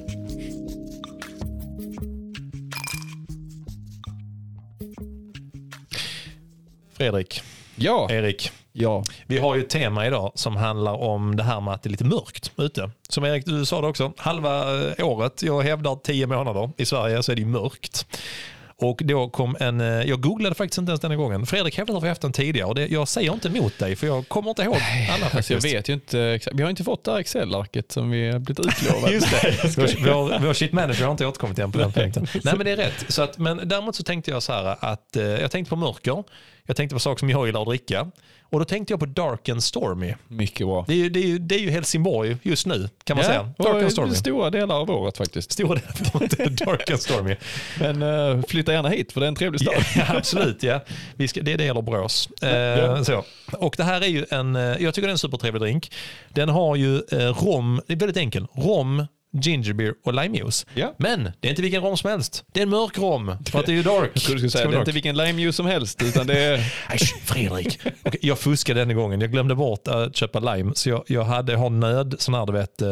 S1: Fredrik,
S2: Ja,
S1: Erik,
S3: Ja,
S1: vi har ju ett tema idag som handlar om det här med att det är lite mörkt ute. Som Erik, du sa det också, halva eh, året, jag hävdar tio månader i Sverige så är det ju mörkt. Och då kom en, eh, jag googlade faktiskt inte ens denna gången. Fredrik hävdade att vi haft den tidigare och det, jag säger inte emot dig för jag kommer inte ihåg alla
S2: alltså jag
S1: faktiskt.
S2: vet ju inte. Vi har inte fått det här Excel-arket som vi har blivit utlovade.
S1: Just det, vår, vår, vår shit manager har inte återkommit igen på den punkten. Nej men det är rätt. Så att, men däremot så tänkte jag så här att eh, jag tänkte på mörker, jag tänkte på saker som jag gillar att dricka och då tänkte jag på Dark and Stormy.
S2: Mycket bra.
S1: Det är ju, det är ju, det är ju Helsingborg just nu kan man säga.
S2: och
S1: Dark and Stormy.
S2: stora delar av året faktiskt.
S1: Stora delar [laughs] Dark and Stormy.
S2: Men uh, flytta gärna hit för det är en trevlig stad.
S1: Ja, [laughs] absolut, ja. Vi ska, det är det eller Borås. Eh,
S2: Ja.
S1: så. Och det här är ju en, eh, jag tycker det är en supertrevlig drink. Den har ju eh, rom, det är väldigt enkel, rom, ginger beer och limejuice.
S2: Ja.
S1: Men det är inte vilken rom som helst. Det är en mörk rom, för att det är ju dark.
S2: Jag skulle säga det är
S1: dark.
S2: inte vilken limejuice som helst utan det är [laughs]
S1: sh, Fredrik. Okej, jag fuskade denna gången. Jag glömde bort att köpa lime. Så jag, jag hade, har nöd, sån här du vet.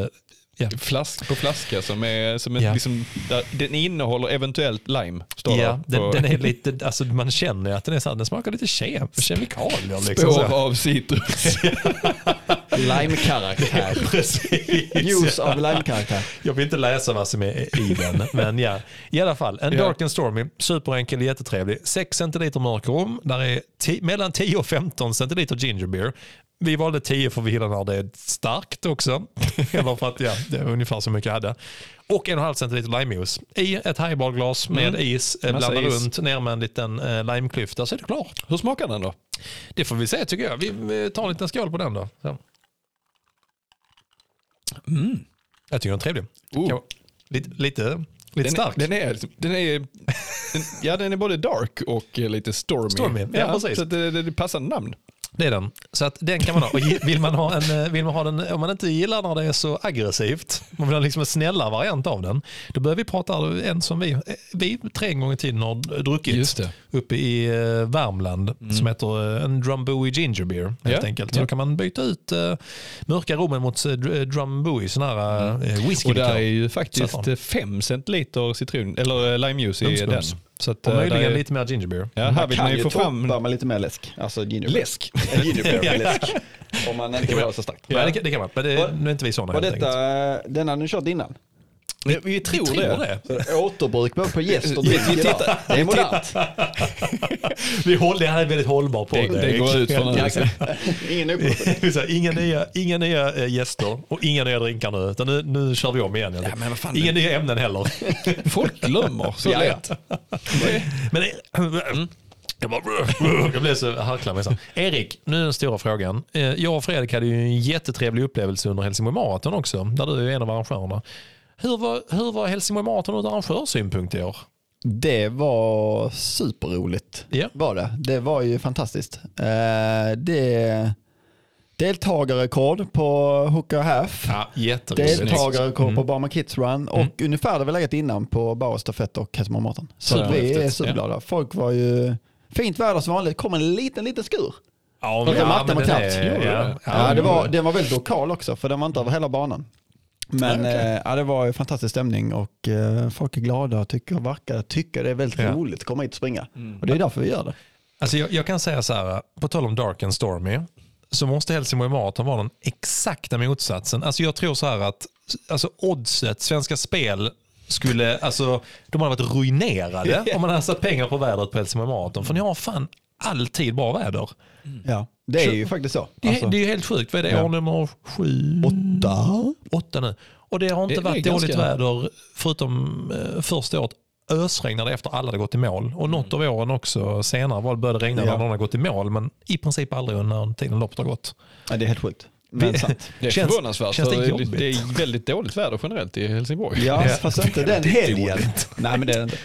S1: Ja,
S2: flask på flaska som är, som är
S1: Ja.
S2: liksom, där, den innehåller eventuellt lime. Står
S1: ja den, den är lite, alltså man känner att den är så här, den smakar lite kem, kemikalier. Liksom,
S2: spår
S1: så.
S2: av citrus. [laughs]
S3: lime-karaktär.
S1: Precis.
S3: Juice av lime-karaktär.
S1: Jag vill inte läsa vad som är i den, men ja. I alla fall, en
S2: Ja.
S1: Dark and Stormy, superenkel, jättetrevlig. 6 centiliter mörk rom, där är mellan 10 och 15 centiliter ginger beer. Vi valde 10 för vi gillar när det är starkt också. [laughs] Eller för att ja, det är ungefär så mycket jag hade. Och 1,5 centiliter limejuice i ett highballglas med
S2: Mm.
S1: is. eh, Blanda runt ner med en liten eh, limeklyfta så är det klart.
S2: Hur smakar den då?
S1: Det får vi se tycker jag. Vi tar en liten skål på den då. Så. Jag tycker den är trevlig.
S2: Oh.
S1: Vara Lite, lite, lite
S2: Den,
S1: stark.
S2: den är, den är, den, ja den är både dark och lite stormy.
S1: Stormy, ja, precis.
S2: Så det, det, det är passande namn.
S1: Det är den. Så att den kan man ha. Och vill man ha, en, eh, vill man ha den, om man inte gillar när det är så aggressivt, man vill ha liksom en snällare variant av den, då börjar vi prata en som vi, eh, vi tre en gång i tiden har druckit
S2: Just det.
S1: uppe i eh, Värmland som heter en Drumbowie Ginger Beer helt
S2: Ja,
S1: enkelt. Så
S2: ja.
S1: då kan man byta ut uh, mörka rommen mot uh, Drumbowie, sån här uh, whisky
S2: Och där är ju faktiskt
S1: Saffran.
S2: 5 centiliter citron, eller eh, limejuice i den. Så att,
S1: Och
S2: eh,
S1: möjligen
S2: är,
S1: lite mer ginger beer.
S2: Ja, här vill man ju få fram
S3: med lite mer läsk. Alltså ginger beer.
S2: läsk. [laughs]
S3: Ginger beer med [laughs] läsk. Om man inte vill ha så starkt.
S1: Ja. det, kan- det kan man, men det,
S3: Var-
S1: nu är inte vi sådana
S3: Var
S1: helt enkelt.
S3: detta, den hade ni kört innan?
S2: Vi, vi tror,
S1: Tror
S2: det.
S1: det.
S3: Återbruk både på gäst och
S2: Vi- vi tittar-
S3: Det är modernt. [laughs] [laughs]
S1: Vi håller, det här är väldigt hållbar på
S2: Det, det går ut från [laughs]
S1: inga nya, inga nya eh, gäster och inga nya drinkar nu. Utan nu, nu kör vi om igen.
S2: Ja, men vad fan,
S1: inga nya ämnen heller.
S2: Folk glömmer så lätt.
S1: Men, mm. jag, bara, jag blev så harklar mig. Erik, nu är den stora frågan. Eh, Jag och Fredrik hade ju en jättetrevlig upplevelse under Helsingborg Marathon också. Där du är en av arrangörerna. Hur var, hur var Helsingborg Marathon ur arrangörssynpunkt i år?
S3: Det var superroligt.
S1: Ja.
S3: Var det. det var ju fantastiskt. Eh, det deltagarrekord på Hook och Half.
S1: Ja.
S3: Deltagarrekord
S1: Mm.
S3: på Barma Kids Run och ungefär det vi legat innan på Bauer stafett och Helsingborg Marathon. Så
S1: Ja,
S3: vi är superglada. Folk var ju fint väder som vanligt. kom en liten, liten skur.
S1: Ja,
S3: Fast det märkte
S1: men
S3: knappt.
S1: är- Ja, ja,
S3: Ja, det var, den var väldigt lokal också för den var inte över hela banan. Men
S2: okej.
S3: eh, ja, det var ju fantastisk stämning och eh, folk är glada och tycker, verkar tycker det är väldigt
S1: Ja.
S3: roligt att komma hit och springa. Och det är därför vi gör det.
S1: Alltså jag, jag kan säga så här, på tal om Dark and Stormy, så måste Helsingborg Marathon vara den exakta motsatsen. Alltså jag tror så här att alltså oddset, Svenska Spel, skulle, alltså, de hade varit ruinerade [laughs] om man hade satt pengar på vädret på Helsingborg Marathon. För ni har fan alltid bra väder.
S3: Ja, det är ju faktiskt så.
S1: Det är,
S3: Alltså,
S1: det är ju helt sjukt. Vad är det?
S3: Ja.
S1: År nummer sju?
S3: åtta.
S1: Åtta nu. Och det har inte
S2: Det- det är
S1: varit
S2: ganska-
S1: dåligt väder förutom eh, första året ösregnade efter alla hade gått i mål. Och något av åren också senare var det började regna
S3: Ja.
S1: när någon hade gått i mål. Men i princip aldrig när tiden loppet har gått.
S3: Ja, det är helt sjukt. Men sant. [laughs]
S2: Det är
S1: Känns-
S2: förvånansvärt.
S1: känns det jobbigt?
S2: det är väldigt dåligt väder generellt i Helsingborg.
S3: Ja,
S1: Ja.
S3: fast inte den helgen. Nej, men det är det inte.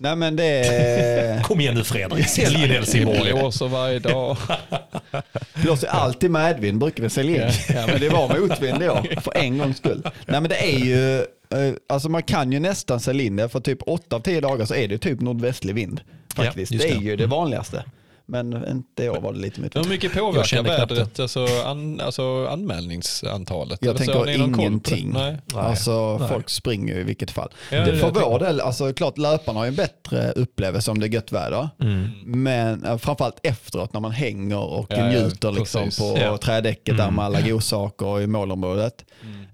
S3: Nej, men det är... [laughs]
S1: Kom igen nu Fredrik, sälj in
S2: Det
S1: Helsingborg.
S2: blåser varje dag.
S3: blåser alltid medvind brukar vi sälja in. Ja, men det var motvind år, för en gångs skull. Nej men det är ju, eh, alltså man kan ju nästan sälja in det, för typ 8 av 10 dagar så är det typ nordvästlig vind. Faktiskt.
S1: Ja,
S3: det är
S1: det.
S3: ju det vanligaste. Men inte år var det lite mycket.
S2: Hur mycket
S1: Jag
S2: påverkar vädret alltså, an, alltså anmälningsantalet?
S3: Jag
S2: Eller
S3: tänker ingenting.
S2: Nej.
S3: Alltså
S1: Nej.
S3: folk springer ju i vilket fall.
S2: Ja,
S3: det,
S2: det
S3: för
S2: jag
S3: vår del, alltså klart löparna har ju en bättre upplevelse om det är gött väder.
S1: Mm.
S3: Men framförallt efteråt när man hänger och
S2: Ja, ja,
S3: njuter liksom
S2: precis.
S3: på
S1: Ja.
S3: trädäcket där
S1: Mm.
S3: med alla godsaker i målområdet.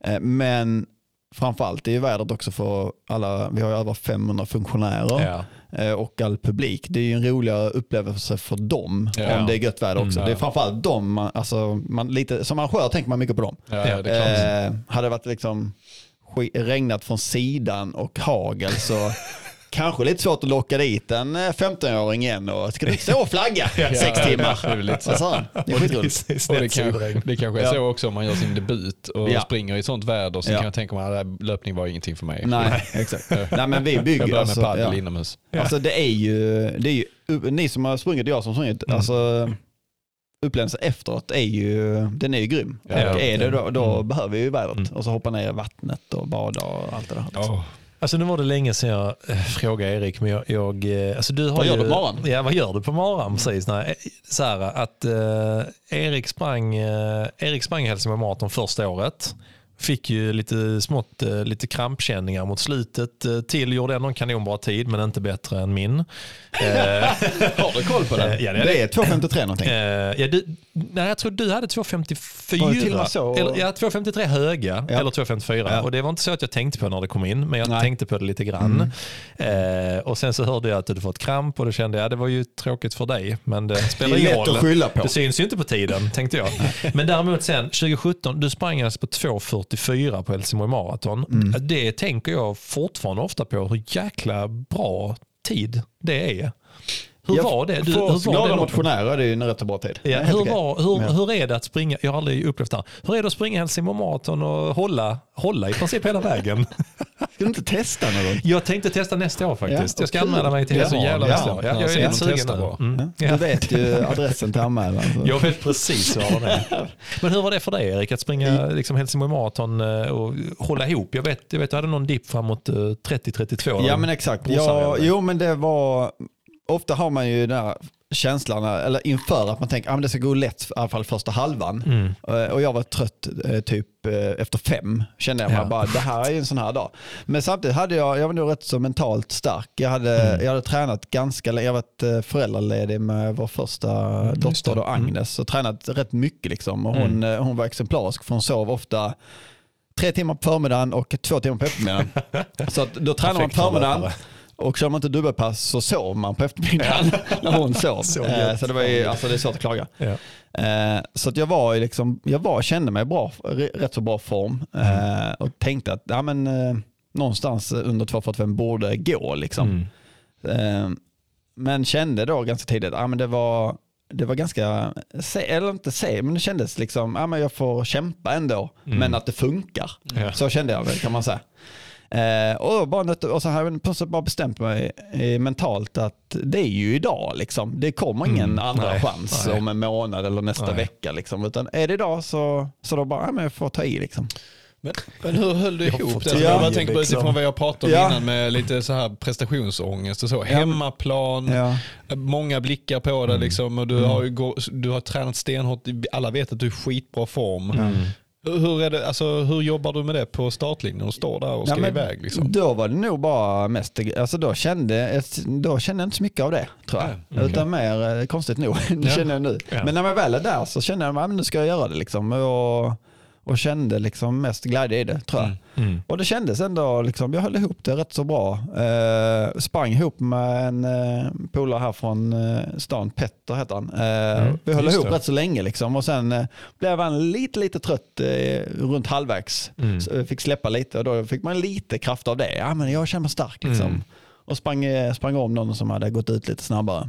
S3: Eh, Men framförallt är ju vädret också för alla, vi har ju över 500 funktionärer
S1: Ja.
S3: Och all publik. Det är ju en roligare upplevelse för dem
S2: Ja.
S3: om det är gött väder också.
S1: Mm.
S3: Det är framförallt dem, alltså, man, lite, som arrangör tänker man mycket på dem.
S2: Ja, det.
S3: Eh, hade det varit liksom regnat från sidan och hagel så [laughs] kanske lite svårt att locka dit en eh, 15-åring igen och ska du stå och flagga [laughs] sex timmar?
S2: det är väl lite så.
S3: Det är.
S1: Det
S2: Och kanske, det kanske är
S3: Ja.
S2: så också om man gör sin debut och
S3: Ja.
S2: springer i sånt väder så
S3: Ja.
S2: kan jag tänka mig att löpning var ingenting för mig.
S3: Nej, [laughs] exakt. Nej men vi
S2: Jag
S3: bygger
S2: börjar med
S3: alltså,
S2: padel
S3: ja.
S2: inomhus.
S3: alltså det är ju, det är ju, ni som har sprungit och jag som har sprungit,
S1: Mm.
S3: alltså upplevelsen efteråt är ju, den är ju grym.
S2: Ja.
S3: och är det då, då
S1: Mm.
S3: behöver vi ju vädret
S1: Mm.
S3: och så hoppa ner i vattnet och bada och allt det där.
S2: Oh.
S1: Alltså nu var det länge sedan jag eh, frågade Erik, men jag, jag eh, alltså du har
S3: Vad
S1: ju,
S3: gör du på morgonen?
S1: Ja, vad gör du på morgonen? Precis. Nej, så här, att eh, Erik sprang, eh, Erik sprang Helsingborg Marathon första året. Fick ju lite smått eh, lite krampkänningar mot slutet. Eh, till gjorde ändå en kanonbra tid, men inte bättre än min. Eh, [laughs]
S3: Har du koll på
S1: Eh, ja, det
S3: det är 2.53 någonting.
S1: Eh, ja, du, nej, jag tror du hade 2,54.
S3: Var det till och med så?
S1: Eller, ja, 2,53 höga
S3: Ja.
S1: eller 2,54.
S3: Ja.
S1: Och det var inte så att jag tänkte på när det kom in, men jag
S3: Nej.
S1: tänkte på det lite grann. Eh, och sen så hörde jag att du hade fått kramp och då kände jag att det var ju tråkigt för dig, men det spelar ingen roll.
S3: skylla på.
S1: Det syns ju inte på tiden, tänkte jag. Men däremot sen 2017, du sprang alltså på 2.44 på Helsingborg Marathon.
S3: Mm.
S1: Det tänker jag fortfarande ofta på, hur jäkla bra tid det är. Hur var det? Du,
S3: för
S1: hur var det
S3: motionärer är det ju en rätt bra tid.
S1: Ja,
S3: är
S1: hur, var, hur,
S3: Ja.
S1: hur är det att springa, jag har aldrig upplevt det här, hur är det att springa Helsingborg Marathon och hålla, hålla i princip hela vägen? [laughs]
S3: Ska du inte testa någon?
S1: Jag tänkte testa nästa år faktiskt.
S3: Ja,
S1: jag ska
S3: kul.
S1: anmäla mig till
S2: Det är så jävla
S1: nästa år. Ja,
S2: Ja,
S1: jag är lite sugen nu. Mm.
S3: Du
S1: Ja.
S3: vet ju adressen till anmälan. så.
S1: Jag vet precis var den är. [laughs] Men hur var det för dig Erik, att springa liksom Helsingborg Marathon eh, och hålla ihop? Jag vet, jag vet du hade någon dipp framåt eh, 30-32.
S3: Ja men exakt. Ja, jo men det var, ofta har man ju den här känslan, eller inför att man tänker att ah, det ska gå lätt i alla fall första halvan.
S1: Mm.
S3: Eh, Och jag var trött eh, typ eh, efter fem. Kände jag
S1: Ja.
S3: bara, det här är ju en sån här dag. Men samtidigt hade jag, jag var nog rätt så mentalt stark. Jag hade,
S1: Mm.
S3: jag hade tränat ganska länge. Jag varit eh, föräldraledig med vår första
S1: just
S3: dotter då, Agnes. Och tränat rätt mycket liksom. Och hon,
S1: Mm.
S3: hon var exemplarisk för hon sov ofta tre timmar på förmiddagen och två timmar på eftermiddagen. [laughs] så då tränar man på förmiddagen. Och kör man inte dubbelpass så sov man på eftermiddagen [laughs] när hon sov.
S1: Så
S3: Eh, så det, var ju, alltså, det är svårt att klaga.
S1: Ja.
S3: Eh, så att jag var liksom, jag var, kände mig bra, rätt så bra form eh, och tänkte att ja, men, någonstans under 2.45 borde gå. Liksom.
S1: Mm.
S3: Men kände då ganska tidigt att ja, men det var det var ganska, eller inte se, men det kändes liksom, ja men jag får kämpa ändå,
S1: Mm.
S3: men att det funkar.
S1: Ja.
S3: Så kände jag väl kan man säga. Eh, och, bara, och så har jag plötsligt bara bestämt mig eh, mentalt att det är ju idag. Liksom. Det kommer ingen
S1: Mm,
S3: andra
S1: nej,
S3: chans
S1: nej.
S3: om en månad eller nästa
S1: Nej.
S3: vecka. Liksom. Utan är det idag så, så då bara, ja, men jag får ta i. Liksom.
S2: Men, men hur höll du
S1: Jag
S2: ihop det? Jag bara tänker på
S1: liksom.
S2: utifrån vad jag pratade om
S3: Ja.
S2: innan med lite så här prestationsångest och så. Hemmaplan,
S3: Ja.
S2: många blickar på dig liksom och du, har ju du har tränat stenhårt. Alla vet att du är i skitbra form.
S1: Mm.
S2: Hur, är det, alltså, hur jobbar du med det på startlinjen och står där och ska
S3: Ja,
S2: iväg? Liksom?
S3: Då var det nog bara mest, alltså då kände, då kände jag inte så mycket av det tror jag.
S2: Nej, okej.
S3: Utan mer, eh, konstigt nog, det [laughs]
S2: Ja.
S3: känner jag nu.
S1: Ja.
S3: Men när man väl är där så känner jag, att nu ska jag göra det liksom. Och, och kände liksom mest glädje i det tror jag.
S2: Mm.
S1: Mm.
S3: Och det kändes ändå, liksom, jag höll ihop det rätt så bra. Eh, sprang ihop med en eh, polare här från eh, stan, Petter heter han. Eh,
S1: Mm,
S3: vi höll
S1: just
S3: ihop
S1: det.
S3: rätt så länge liksom. och sen eh, blev han lite, lite trött eh, runt halvvägs.
S1: Mm.
S3: Fick släppa lite och då fick man lite kraft av det. Ja, men jag känner mig stark liksom.
S1: Mm.
S3: Och sprang, eh, sprang om någon som hade gått ut lite snabbare.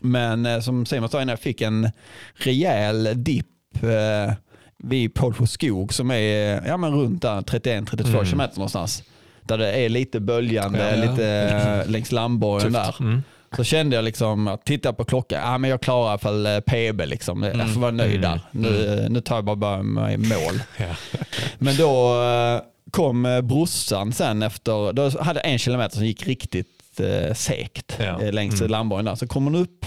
S3: Men eh, som Simon sa innan, jag fick en rejäl dipp vid Pålsjö skog som är ja, men runt där 31-32
S1: Mm.
S3: kilometer någonstans. Där det är lite böljande,
S2: Ja.
S3: lite eh, längs landborgen där.
S1: Mm.
S3: Så kände jag liksom att titta på klockan, ja, men jag klarar i alla fall eh, PB. Liksom. Jag får vara nöjd där. Nu, eh, nu tar jag bara, mig i mål. [laughs]
S1: Ja.
S3: Men då kom brorsan sen efter, då hade jag en kilometer som gick riktigt eh, segt
S1: Ja.
S3: längs
S1: Mm.
S3: landborgen där. Så kom hon upp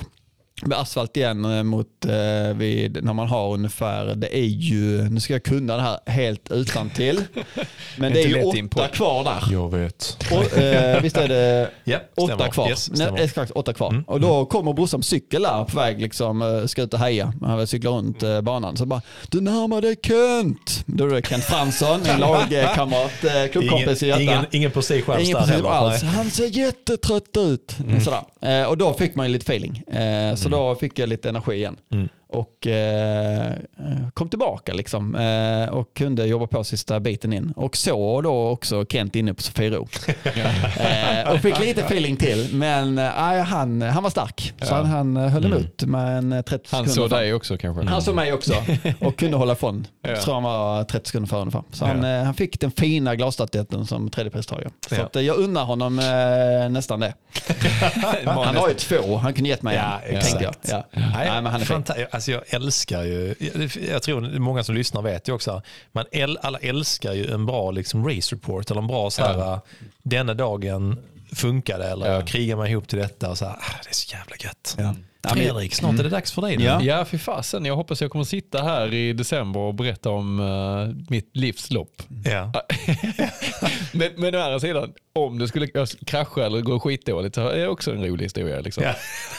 S3: asfalt igen eh, mot eh, vid, när man har ungefär, det är ju, nu ska jag kunna det här helt utan till. [laughs] men det är ju åtta kvar där.
S1: Jag vet.
S3: Och, eh, visst är det [laughs]
S1: Ja,
S3: åtta kvar?
S1: Yes,
S3: Nej, exakt, åtta kvar.
S1: Mm,
S3: Och då kommer brorsan på cykel där på väg, liksom, eh, ska ut och heja. Han vill cykla runt eh, banan. Så bara, du närmar dig Kent. Då är det Kent Fransson, min lagkamrat, eh, klubbkompis i
S1: Ingen,
S3: Göta.
S1: ingen, ingen prestige alls
S3: Ingen
S1: där heller.
S3: alls. Han ser jättetrött ut. Sådär. Eh, och då fick man ju lite feeling. Eh, så då fick jag lite energi igen.
S1: Mm.
S3: Och eh, kom tillbaka liksom. Eh, och kunde jobba på sista biten in. Och så då också Kent inne på Sofiero. [laughs] eh, och fick lite feeling till. Men eh, han, han var stark. Så
S2: Ja.
S3: han, han höll emot med en eh, 30
S2: Han
S3: sekunder.
S2: såg
S3: fram.
S2: dig också kanske?
S3: Han såg mig också [laughs] och kunde hålla ifrån.
S2: Ja.
S3: Jag tror han var 30 sekunder före ungefär. Så han,
S1: Ja.
S3: eh, han fick den fina glasstatyetten som tredjepristagare. Så
S1: Ja.
S3: att, eh, jag unnar honom eh, nästan det. [laughs] Han har ju två, han kunde gett mig
S1: Ja,
S3: en. tänkte Jag. Ja. Nej, men han är fin.
S1: Alltså jag älskar ju, jag, tror många som lyssnar vet ju också, man äl, alla älskar ju en bra liksom, race report eller en bra så här,
S2: Ja.
S1: denna dagen funkade eller
S2: Ja.
S1: krigar mig ihop till detta och så här, ah, det är så jävla gött.
S3: Ja.
S1: Fredrik, snart är det dags för dig nu.
S3: Ja.
S2: Ja, för fasen. Jag hoppas jag kommer sitta här i december och berätta om eh, mitt livslopp.
S1: Ja. [laughs]
S2: Men, men å andra sidan, om det skulle krascha eller gå skitdåligt så är det också en rolig historia. Liksom.
S1: Ja.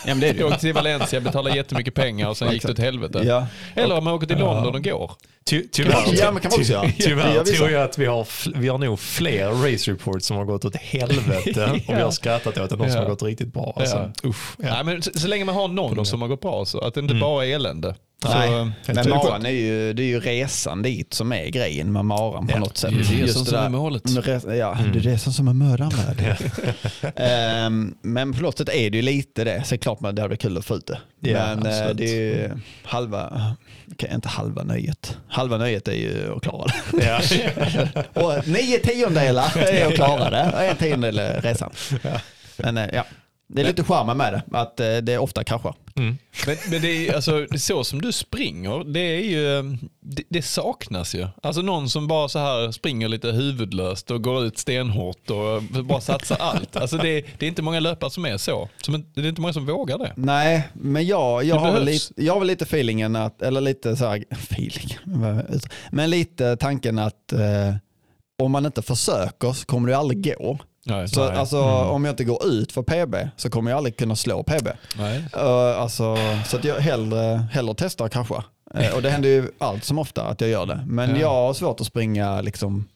S3: Ja, men det är det
S2: Jag åkte till Valencia, betalade jättemycket pengar och sen gick det åt helvete.
S3: Ja.
S2: Eller om man åker till London och går.
S1: Ty, tyvärr,
S3: Ja, men kan man också göra.
S1: tyvärr
S3: Ja, vissa.
S1: tror jag att vi har, vi har nog fler race reports som har gått åt helvete [laughs] och vi har skrattat åt än de som har gått riktigt bra. Alltså, usch, ja.
S2: Nej, men så, så länge man har någon som har gått bra så att det inte bara är elände.
S3: Nej,
S2: Så,
S3: men
S2: är det
S3: maran är ju, det är ju resan dit som är grejen med maran på
S1: Ja,
S3: något sätt.
S2: det är resan som
S3: där-
S2: är målet.
S3: res- Ja, det är resan som är mördaren med. [laughs] Ehm, men på något sätt är det ju lite det. Så klart att det hade varit kul att få ut det.
S1: Ja,
S3: men eh,
S1: absolut.
S3: det är ju halva, okej, inte halva nöjet. Halva nöjet är ju att klara det. [laughs]
S1: Ja.
S3: Och nio tiondelar är att klara det. Och en tiondel är resan. Men eh, ja, det är lite charmen med det. Att eh, det ofta kraschar.
S1: Mm.
S2: Men, men det är alltså, så som du springer, det är ju, det, det saknas ju. Alltså någon som bara så här springer lite huvudlöst och går ut stenhårt och bara satsar allt. Alltså det, det är inte många löpare som är så. Som, det är inte många som vågar det.
S3: Nej, men jag, jag,
S2: Det
S3: har väl lite, jag har väl lite feelingen att, eller lite så här, [laughs] feeling, men lite tanken att eh, om man inte försöker så kommer det aldrig gå.
S2: Nej.
S3: Så
S1: Nej.
S3: alltså, om jag inte går ut för PB så kommer jag aldrig kunna slå PB.
S2: Nej.
S3: Uh, alltså, så att jag hellre, hellre testar kanske. Uh, och det händer ju allt som ofta att jag gör det. Men
S2: Ja.
S3: jag har svårt att springa liksom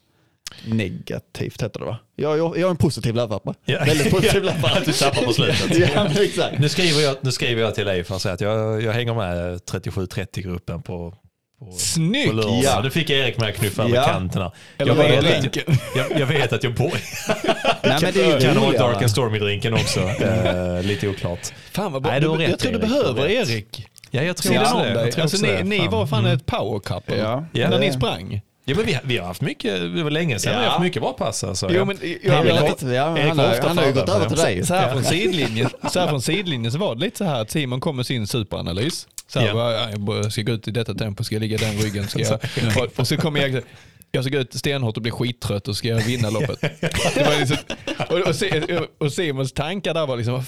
S3: negativt heter det va? Jag, jag, jag är en positiv löpare.
S1: Ja.
S3: Väldigt positiv [laughs] löpare.
S1: du tappar på slutet. [laughs]
S3: ja, exakt.
S1: Nu skriver, jag, nu skriver jag till dig för att säga att jag, jag hänger med 37-30-gruppen på, på, på
S2: Snyggt!
S1: lördag.
S3: Ja.
S1: Du fick Erik med knuffa över
S3: Ja.
S1: kanterna. Jag, vet att, jag, jag vet att jag bor...
S3: Nej, men det
S1: kan ha. Dark and Stormy-drinken också. Eh, lite oklart.
S2: Fan vad bra.
S1: Nej, du har
S2: Du-
S1: rätt,
S2: jag tror du
S1: Erik.
S2: behöver
S1: Du.
S2: Erik.
S1: Ja, jag tror
S2: om
S1: det. Jag
S2: dig.
S1: tror
S2: Alltså, ni, ni var fan
S1: Mm.
S2: ett power couple
S3: Ja.
S1: Ja.
S2: när ni sprang.
S1: Ja, men vi, vi har haft mycket, det var länge sedan
S3: Ja.
S1: vi har haft mycket bra pass. Alltså.
S2: Jo,
S1: Ja.
S2: men,
S3: Ja,
S2: jag,
S3: men
S2: jag,
S3: lite, ja, han,
S1: ofta
S3: han har ju gått över till
S1: det.
S3: dig.
S2: så, här från sidlinjen, [laughs] så här från sidlinjen så var det lite så här att Simon kom med sin superanalys. Så här,
S1: Ja.
S2: jag ska gå ut i detta tempo, ska jag ligga i den ryggen. Ska jag, [laughs] och, och så kommer jag jag ska gå ut stenhårt och bli skittrött och ska jag vinna loppet. [laughs] Det var liksom, och, och, och Simons tankar där var liksom,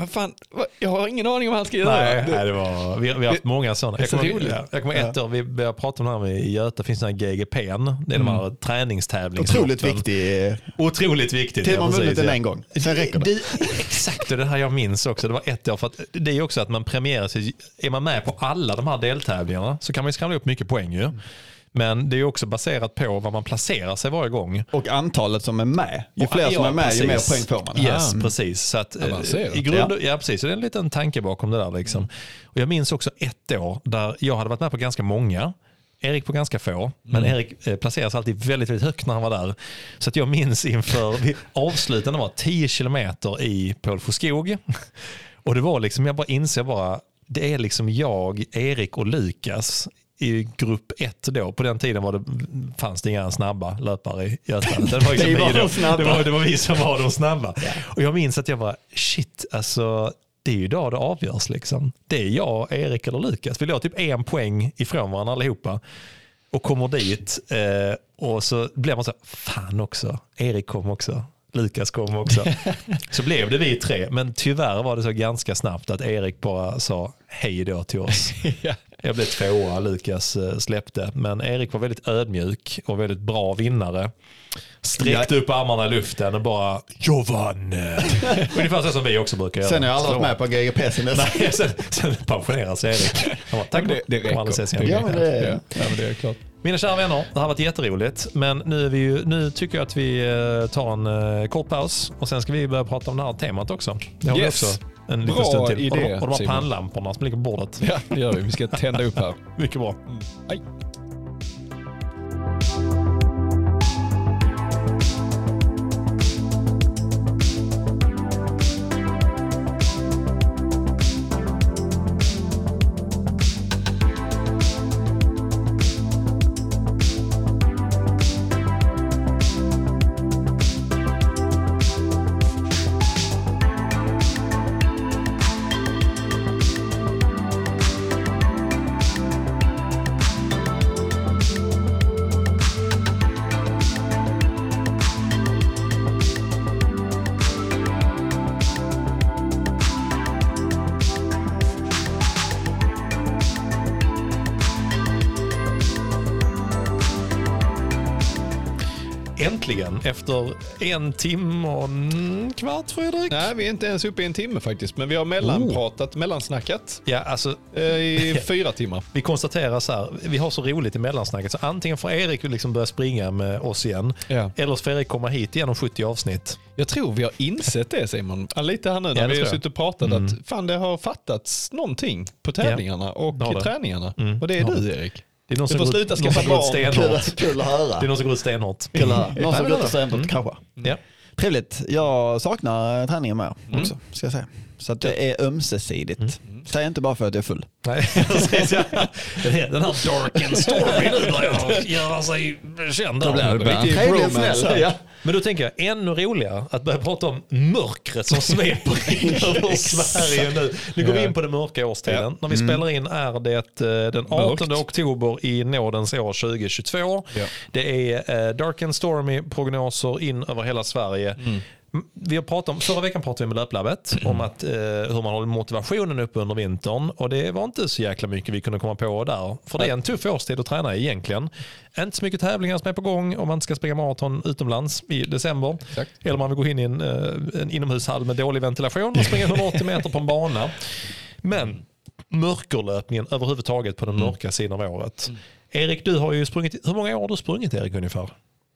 S2: vad fan, jag har ingen aning om vad han ska göra.
S1: Nej,
S2: Det-
S1: nej, det var, vi, vi har haft många sådana. Jag kommer,
S2: roligt.
S1: ja, jag kommer ett år, vi började prata om det här med i Göta, finns den här GGP'n. Det är de här träningstävlingsloppen.
S3: Otroligt viktig.
S1: Otroligt viktigt.
S3: Till
S1: ja,
S3: man vunnit den en gång. Sen räcker det.
S1: det. Exakt, det är det här jag minns också. Det var ett år. För att det är också att man premierar sig. Är man med på alla de här deltävlingarna så kan man ju skramla upp mycket poäng ju. Men det är ju också baserat på var man placerar sig varje gång.
S3: Och antalet som är med. Ju fler som
S1: ja,
S3: är med, ju mer
S1: precis.
S3: poäng får man.
S1: Yes,
S2: Ah.
S1: precis. Så att, eh, i grund, ja. precis. Så det är en liten tanke bakom det där. Liksom. Och jag minns också ett år där jag hade varit med på ganska många. Erik på ganska få, men Erik eh, placeras alltid väldigt, väldigt högt när han var där. Så att jag minns inför, vi avslutade var 10 kilometer i Pålfoskog. [laughs] Och det var liksom, jag bara inser bara, det är liksom jag, Erik och Lukas i grupp ett då. På den tiden var det, fanns det inga snabba löpare i Götaland. Det var, liksom [laughs]
S3: Vi var de
S1: det, var, det var vi som var de snabba. Och jag minns att jag bara, shit, alltså det är ju idag det avgörs. Liksom. Det är jag, Erik eller Lukas. Vi låg typ en poäng ifrån varandra allihopa. Och kommer dit eh, och så blir man så, fan också, Erik kom också. Lukas kom också. [laughs] Så blev det vi tre, men tyvärr var det så ganska snabbt att Erik bara sa hej då till oss. [laughs]
S2: Ja.
S1: Jag blev tvåa, Lukas eh, släppte. Men Erik var väldigt ödmjuk och väldigt bra vinnare. Sträckte upp armarna i luften och bara, jag vann. [laughs] Ungefär så som vi också brukar göra.
S3: Sen har jag aldrig varit med på GGP sen dess.
S1: Nej, sen, sen pensioneras Erik. Han bara, Tack,
S2: det, det
S1: kommer aldrig ses igen.
S2: räcker.
S3: Ja, men det-
S2: ja, ja, men det är klart.
S1: Mina kära vänner, det har varit jätteroligt. Men nu, är vi ju, nu tycker jag att vi eh, tar en eh, kort paus och sen ska vi börja prata om det här temat också. Det har vi
S2: Yes.
S1: också en liten stund till.
S2: idé,
S1: och de, och de här
S2: Simon.
S1: pannlamporna som ligger på bordet.
S2: Ja, det gör vi. Vi ska tända upp här. [laughs]
S1: Mycket bra.
S2: Aj.
S1: Efter en timme och en kvart Fredrik.
S2: Nej, vi är inte ens uppe i en timme faktiskt. Men vi har mellanpratat, mellansnackat
S1: Ja, alltså,
S2: eh, i [laughs] fyra timmar.
S1: vi konstaterar så här, vi har så roligt i mellansnacket så antingen får Erik liksom börja springa med oss igen
S2: Ja.
S1: eller så får Erik komma hit igen om 70 avsnitt.
S2: Jag tror vi har insett det Simon. Lite här nu när
S1: Ja,
S2: vi har suttit och pratat att fan det har fattats någonting på tävlingarna och träningarna.
S1: Mm,
S2: Och det är du Erik.
S1: Det är någon
S2: Du
S1: som
S2: får
S1: går-
S2: sluta skaffa barn.
S1: stenhårt.
S3: Kul, kul att höra.
S1: Det är någon som går ut stenhårt.
S3: Kul att höra. Någon som går ut och säger
S1: mm.
S3: kanske.
S1: Ja.
S3: Trevligt. Jag saknar träningen mer också, ska jag säga. Så att det är ömsesidigt. Säg inte bara för att jag är full.
S1: Nej, [laughs] precis. Den här, den här dark and stormy nu börjar göra sig känd.
S2: Då blir det
S1: där.
S2: bara- Riktig
S3: Trevlig och
S2: bromance
S3: snäll.
S2: här.
S3: Ja.
S1: Men då tänker jag ännu roligare att börja prata om mörkret som sveper in [laughs] över Sverige nu. Nu går vi in på den mörka årstiden.
S2: Ja.
S1: När vi spelar in är det eh, den 18
S2: Mörkt.
S1: oktober i nådens år 2022.
S2: Ja.
S1: Det är eh, dark and stormy prognoser in över hela Sverige. Mm, Vi har pratat om, förra veckan pratade vi med Löplabbet om att, eh, hur man håller motivationen uppe under vintern och det var inte så jäkla mycket vi kunde komma på där. För det är en tuff årstid att träna i egentligen. Inte så mycket tävlingar som är på gång om man inte ska springa maraton utomlands i december.
S2: Exakt.
S1: Eller om man vill gå in i en, eh, en inomhushall med dålig ventilation och springa 180 meter på en bana. Men mörkerlöpningen överhuvudtaget på den mörka sidan av året. Erik, du har ju sprungit, hur många år har du sprungit Erik ungefär?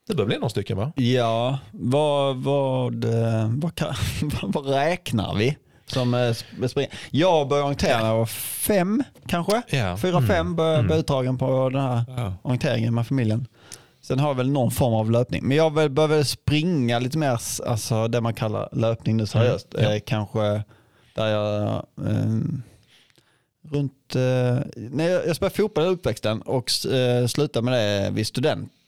S1: Det bör bli några stycken va?
S3: Ja, vad, vad, eh, vad, kan, [laughs] vad räknar vi? Som eh, spring? Jag började orientera när jag var fem kanske.
S1: Ja.
S3: Fyra, fem började jag bli uttagen på den här
S2: Ja.
S3: orienteringen med familjen. Sen har jag väl någon form av löpning. Men jag väl springa lite mer, alltså det man kallar löpning nu seriöst.
S1: Mm, ja.
S3: Eh, kanske där jag eh, runt, eh, när jag, spelade fotboll i uppväxten och eh, slutade med det vid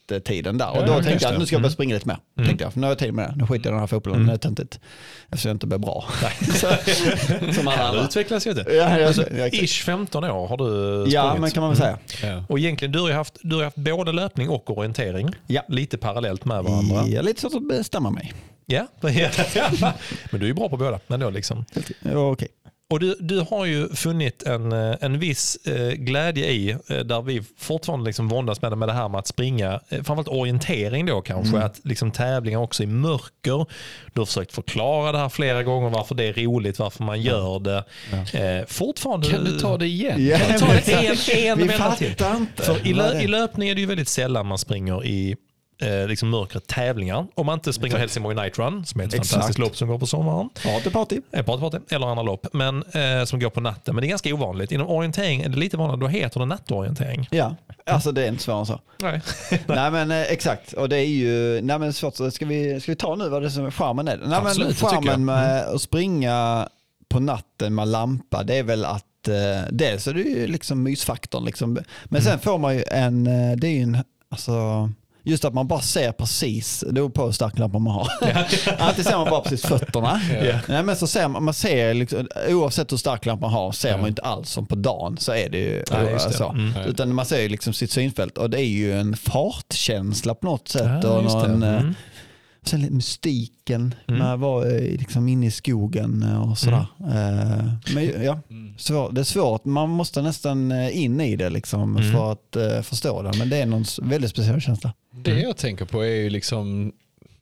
S3: studenttiden där. Och
S1: Ja,
S3: då
S1: ja,
S3: tänkte jag att nu ska jag
S1: Mm.
S3: börja springa lite mer.
S1: Mm.
S3: Tänkte jag, för nu har jag tid med det. Nu skiter jag i den här fotbollen,
S1: Mm.
S3: det är töntigt. Eftersom jag inte blir bra. [laughs] [laughs] Som alla
S1: Ja,
S3: andra.
S1: utvecklas ju inte.
S3: Ja, jag,
S1: Alltså,
S3: jag,
S1: ish 15 år har du sprungit.
S3: ja, men kan man väl säga.
S2: Ja.
S1: Och egentligen, du har ju haft, du har haft både löpning och orientering.
S3: Ja.
S1: Lite parallellt med varandra.
S3: Är lite svårt att bestämma mig. [laughs]
S1: Ja. men du är ju bra på båda. Ändå, liksom.
S3: Ja, Okej.
S1: Och du, du har ju funnit en, eh, en viss eh, glädje i, eh, där vi fortfarande liksom våndas med det, med det här med att springa, eh, framförallt orientering då kanske, att liksom tävlingar också i mörker. Du har försökt förklara det här flera gånger, varför det är roligt, varför man gör det. Eh, fortfarande...
S2: Kan du ta det igen?
S3: Ja,
S1: ta det en, en
S3: Vi
S1: vända till.
S3: fattar inte.
S1: För i, lö, I
S3: är.
S1: löpning är det ju väldigt sällan man springer i eh, liksom mörkret tävlingar. Om man inte springer Helsingborg Night Run, som är ett
S3: Exakt.
S1: fantastiskt lopp som går på sommaren.
S3: Party, party.
S1: Eh, Party, party, eller andra lopp, men, eh, som går på natten. Men det är ganska ovanligt. Inom orientering är det lite vanligt, då heter det nattorientering.
S3: Ja, alltså det är inte svårare än så.
S1: Nej. [laughs]
S3: nej men eh, exakt, och det är ju, nej men svårt, ska vi, ska vi ta nu vad det är som är charmen är? Nej
S1: Absolut,
S3: men charmen med att springa på natten med lampa, det är väl att eh, dels är det ju liksom mysfaktorn liksom. Men sen får man ju en, eh, det är ju en, alltså Just att man bara ser precis, det beror på hur stark lampa man har. [laughs] Alltid ser man bara precis fötterna.
S1: Ja.
S3: Nej, men så ser man, man ser liksom, oavsett hur stark lampa man har ser man ju inte alls som på dagen så är det ju
S1: det.
S3: så.
S1: Mm.
S3: Utan man ser liksom sitt synfält och det är ju en fartkänsla på något sätt.
S1: Ja,
S3: och någon, eh,
S1: Mm.
S3: Sen lite mystiken
S1: Mm.
S3: med att vara eh, liksom inne i skogen och sådär. Eh, Men ja, svår, det är svårt. Man måste nästan eh, in i det liksom
S1: Mm.
S3: för att eh, förstå det. Men det är någon väldigt speciell känsla.
S2: Det
S1: Mm.
S2: jag tänker på är ju liksom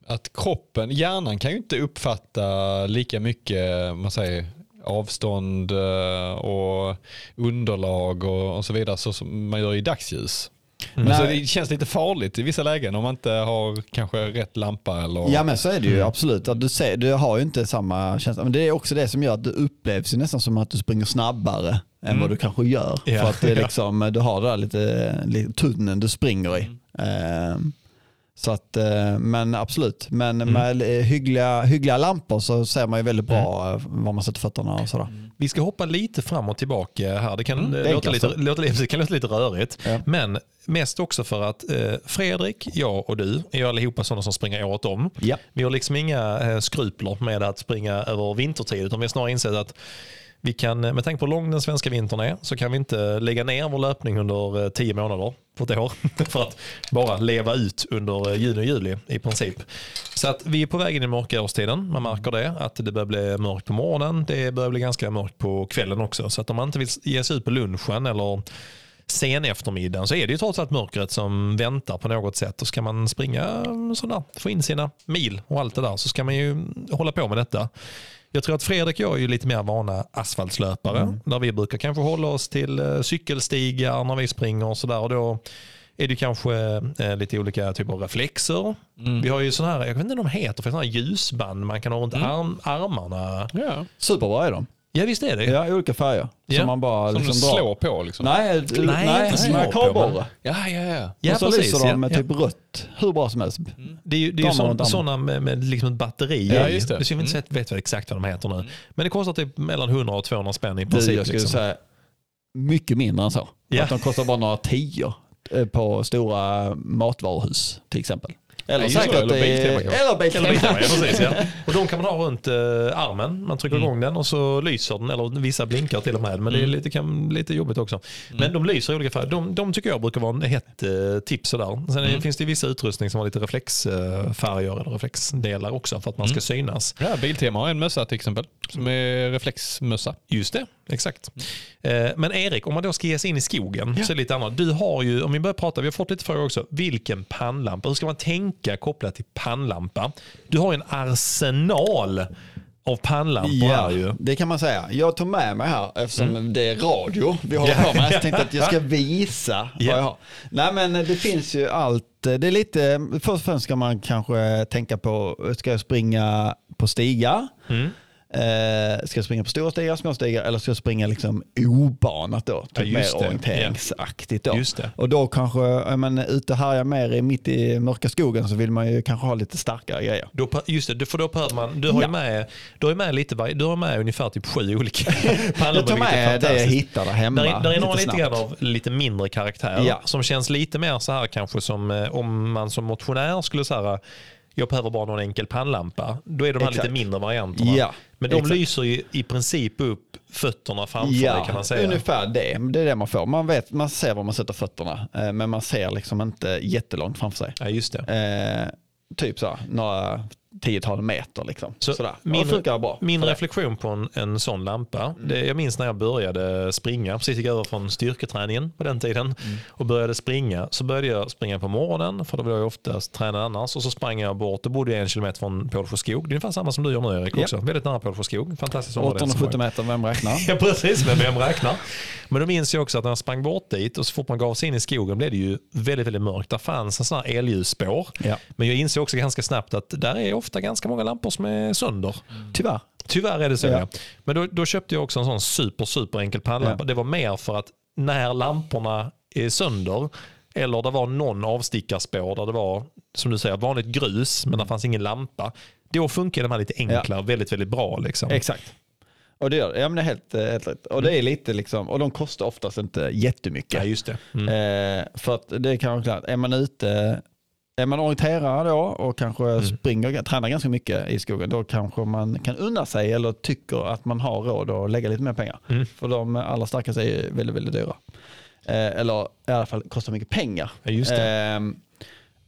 S2: att kroppen, hjärnan kan ju inte uppfatta lika mycket man säger, avstånd eh, och underlag och, och så vidare så som man gör i dagsljus.
S1: Mm.
S2: Alltså det känns lite farligt i vissa lägen om man inte har kanske rätt lampa eller...
S3: Ja men så är det ju
S1: Mm.
S3: absolut. Du, ser, du har ju inte samma känsla. Men det är också det som gör att du upplevs ju nästan som att du springer snabbare än
S2: Mm.
S3: vad du kanske gör.
S1: Ja.
S3: För att det [laughs] liksom, du har det där lite, lite tunneln du springer i. Ehm, så att, eh, men absolut, men
S1: Mm.
S3: med eh, hyggliga, hyggliga lampor så ser man ju väldigt bra eh, var man sätter fötterna och sådär.
S1: Vi ska hoppa lite fram och tillbaka här. Det kan,
S3: Mm, det
S1: låta, lite, låta, det kan låta lite rörigt.
S3: Ja.
S1: Men mest också för att eh, Fredrik, jag och du är ju allihopa sådana som springer året om.
S3: Ja.
S1: Vi har liksom inga eh, skrupler med att springa över vintertid utan vi har snarare insett att vi kan, eh, med tanke på hur lång den svenska vintern är så kan vi inte lägga ner vår löpning under eh, tio månader på ett år [laughs] för att bara leva ut under eh, juni och juli i princip. Så att vi är på väg in i mörka årstiden. Man märker det, att det börjar bli mörkt på morgonen. Det börjar bli ganska mörkt på kvällen också. Så att om man inte vill ge sig ut på lunchen eller sen eftermiddagen så är det ju trots allt mörkret som väntar på något sätt. Och ska man springa sådär, få in sina mil och allt det där så ska man ju hålla på med detta. Jag tror att Fredrik och jag är ju lite mer vana asfaltslöpare. Där vi brukar kanske hålla oss till eh, cykelstigar när vi springer och sådär. Och då är det kanske eh, lite olika typer av reflexer. Vi har ju sådana här, jag vet inte vad de heter, för sådana här ljusband man kan ha runt arm, armarna.
S2: Ja.
S3: Superbra är de.
S1: Ja visst är det.
S3: Ja, olika färger.
S1: Ja.
S3: Som man bara
S2: Som
S3: liksom
S2: du
S3: drar.
S2: slår på liksom.
S3: Nej, du-
S1: Nej,
S3: nej,
S1: inte på,
S3: kardborre.
S2: Ja, ja, ja.
S1: Ja,
S3: och så
S1: precis,
S3: lyser
S1: ja.
S3: de med
S1: Ja.
S3: typ rött hur bra som helst.
S1: Det är ju, det är ju sådana med, med liksom ett batteri.
S2: Ja, just det.
S1: Så jag vet, inte, vet väl exakt vad de heter nu. Men det kostar typ mellan 100 och 200 spänn i princip.
S3: jag skulle
S1: liksom.
S3: säga mycket mindre än så.
S1: Ja.
S3: Att de kostar bara några tior eh, på stora matvaruhus till exempel. Eller
S2: Ja,
S3: säkert
S2: Eller Biltema.
S3: Eller Biltema.
S1: ja, precis, ja. [laughs] Och de kan man ha runt eh, armen. Man trycker igång den och så lyser den. Eller vissa blinkar till och med. Men det är lite, kan, lite jobbigt också. Men de lyser i olika färger. De, de tycker jag brukar vara en hett eh, tips. Sådär. Sen finns det vissa utrustning som har lite reflexfärger eller reflexdelar också för att man ska synas.
S2: Ja, Biltema har en mössa till exempel. Som är reflexmössa.
S1: Just det, exakt. Eh, Men Erik, om man då ska ge sig in i skogen så är det lite annat. Du har ju, om vi börjar prata, vi har fått lite frågor också. Vilken pannlampa? Hur ska man tänka kopplat till pannlampa? Du har en arsenal av pannlampor här ju.
S3: det kan man säga. Jag tog med mig här eftersom
S1: Mm.
S3: det är radio vi håller på med. Jag tänkte att jag ska [laughs] visa
S1: Ja.
S3: vad jag har. Nej men det finns ju allt. Det är lite, först och främst ska man kanske tänka på, ska jag springa på stigar?
S1: Mm.
S3: Eh, ska jag springa på stora stigar, små stigar eller ska jag springa liksom obanat då?
S1: Ja,
S3: Typ
S1: just
S3: mer
S1: det.
S3: orienteringsaktigt då.
S1: Just det.
S3: Och då kanske, är man ute och härjar mer mitt i mörka skogen så vill man ju kanske ha lite starkare grejer.
S1: Då, just det, för då behöver man, du har ju
S3: Ja.
S1: med, du har ju med lite, du har med ungefär typ sju olika [laughs] pannlampor.
S3: Jag tar med det jag hittar där hemma.
S1: Där är, där är några lite grann av lite mindre karaktär
S3: Ja.
S1: som känns lite mer så här kanske som eh, om man som motionär skulle säga jag behöver bara någon enkel pannlampa. Då är de här
S3: Exakt.
S1: lite mindre varianterna.
S3: Ja,
S1: Men de
S3: exakt.
S1: lyser ju i princip upp fötterna framför dig kan man säga.
S3: ungefär det. Det är det man får. Man, vet, man ser var man sätter fötterna, eh, men man ser liksom inte jättelångt framför sig.
S1: Ja, just det.
S3: Eh, typ så, några tiotal meter liksom.
S1: Så
S3: Sådär.
S1: min-
S3: funkar bra.
S1: Min reflektion på en, en sån lampa, det, jag minns när jag började springa, precis gick över från styrketräningen på den tiden och började springa. Så började jag springa på morgonen, för då var jag oftast tränad annars. Och så sprang jag bort, då bodde jag en kilometer från Pålsjöskog. Det är ungefär samma som du gör nu Erik
S3: Ja.
S1: också. Väldigt nära Pålsjöskog. Fantastiskt område.
S3: 870 meter, vem räknar? [laughs]
S1: Ja precis, men vem räknar? Men då minns jag också att när jag sprang bort dit och så fort man gav sig in i skogen blev det ju väldigt, väldigt mörkt. Där fanns en sån här elljusspår.
S3: Ja.
S1: Men jag insåg också ganska snabbt att där är ofta ganska många lampor som är sönder.
S3: Tyvärr.
S1: Tyvärr är det så.
S3: Ja.
S1: Ja. Men då, då köpte jag också en sån super, super enkel pannlampa.
S3: Ja.
S1: Det var mer för att när lamporna är sönder eller det var någon avstickarspår där det var, som du säger, vanligt grus men det fanns ingen lampa. Då funkar de här lite enklare väldigt, väldigt bra. Liksom.
S3: Exakt. Och det gör det. Ja, men det är helt, eh, helt rätt. Och det är lite liksom, och de kostar oftast inte jättemycket.
S1: Ja, just det. Mm.
S3: Eh, för att det kan vara klart, är man ute, är man orienterare då och kanske
S1: Mm.
S3: springer, tränar ganska mycket i skogen, då kanske man kan unna sig eller tycker att man har råd att lägga lite mer pengar.
S1: Mm.
S3: För de allra starkaste är väldigt, väldigt dyra. Eh, eller i alla fall kostar mycket pengar.
S1: Ja.
S3: Ehm,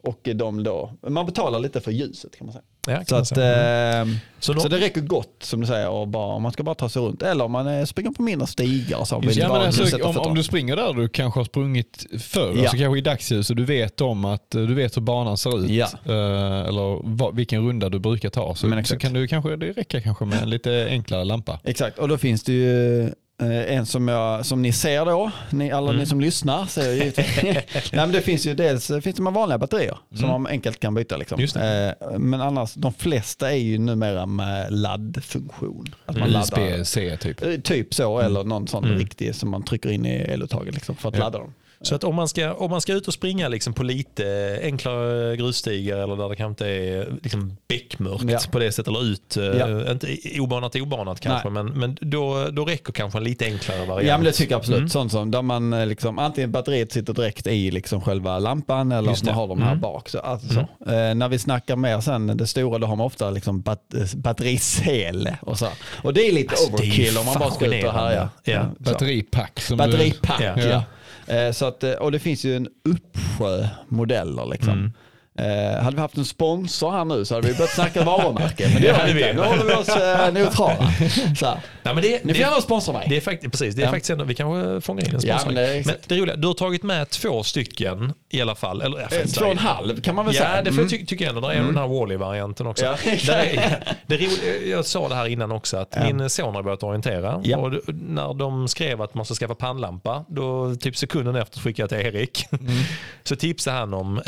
S3: Och de då, man betalar lite för ljuset kan man säga.
S1: Ja,
S3: Så, att, eh,
S1: Så
S3: så,
S1: då-
S3: det räcker gott som du säger och bara, om man ska bara ta sig runt. Eller om man eh, springer på mindre stigar så. vill
S2: Ja, alltså, om, om du springer där du kanske har sprungit förr,
S3: Ja.
S2: alltså kanske i dagsljus och du vet om att eh, du vet hur banan ser ut
S3: Ja.
S2: eh, eller vad, vilken runda du brukar ta så, så kan du kanske, det räcker kanske med en lite enklare lampa.
S3: Exakt, och då finns det ju en som, jag, som ni ser då, ni, alla
S1: Mm.
S3: ni som lyssnar ser ju givetvis. [laughs] Nej, men det finns ju dels finns det vanliga batterier som man enkelt kan byta. Liksom.
S1: Mm. Just
S3: Eh, men annars, de flesta är ju numera med laddfunktion. Att man laddar,
S2: USB-C typ.
S3: Eh, Typ så, eller någon sån
S1: Mm.
S3: riktig som man trycker in i eluttaget liksom, för att
S1: Ja.
S3: ladda dem.
S1: Så att om man ska, om man ska ut och springa liksom på lite enklare grusstigar eller där det kanske inte är liksom bäckmörkt
S3: Ja.
S1: på det sättet eller ut, eh,
S3: Ja.
S1: inte i- obanat obanat kanske, men, men då, då räcker kanske en lite enklare variant.
S3: Ja men det tycker jag absolut.
S1: Mm.
S3: Sånt som där man eh, liksom, antingen batteriet sitter direkt i liksom själva lampan eller
S1: Just
S3: att man
S1: det.
S3: har dem här
S1: Mm.
S3: bak. Så, alltså, så. Eh, när vi snackar mer sen det stora då har man ofta liksom bat, eh, batterisele och så. Och det är lite
S1: Alltså, det är
S3: overkill om man bara ska ut och härja.
S1: Ja.
S2: Batteripack. Som
S3: Batteripack
S1: Ja.
S3: ja. Eh, så att, eh, och det finns ju en uppsjö modeller liksom.
S1: Mm.
S3: Eh, hade vi haft en sponsor här nu så hade vi börjat snacka varumärke. Men det
S1: Ja, det
S3: vi inte. Nu håller vi oss eh, [laughs] neutrala. Så här.
S1: Nej, men det,
S3: Ni får gärna sponsra mig.
S1: det är faktiskt, precis, det är
S3: Ja.
S1: faktiskt ändå, vi kanske fångar in en
S3: Ja,
S1: sponsor.
S3: men det
S1: men det roliga, du har tagit med två stycken i alla fall. Eller, ja,
S3: Eh, Två och en halv kan man väl säga.
S1: Ja, det
S3: Mm.
S1: jag ty tycker jag ändå. [laughs] Det är den här Wally-varianten också.
S3: Ja,
S1: är, det roliga, jag sa det här innan också, att
S3: Ja.
S1: min son har börjat orientera.
S3: Ja.
S1: Och när de skrev att man ska skaffa pannlampa, då typ sekunden efter skickade jag till Erik. [laughs] Så tipsade han om, eh,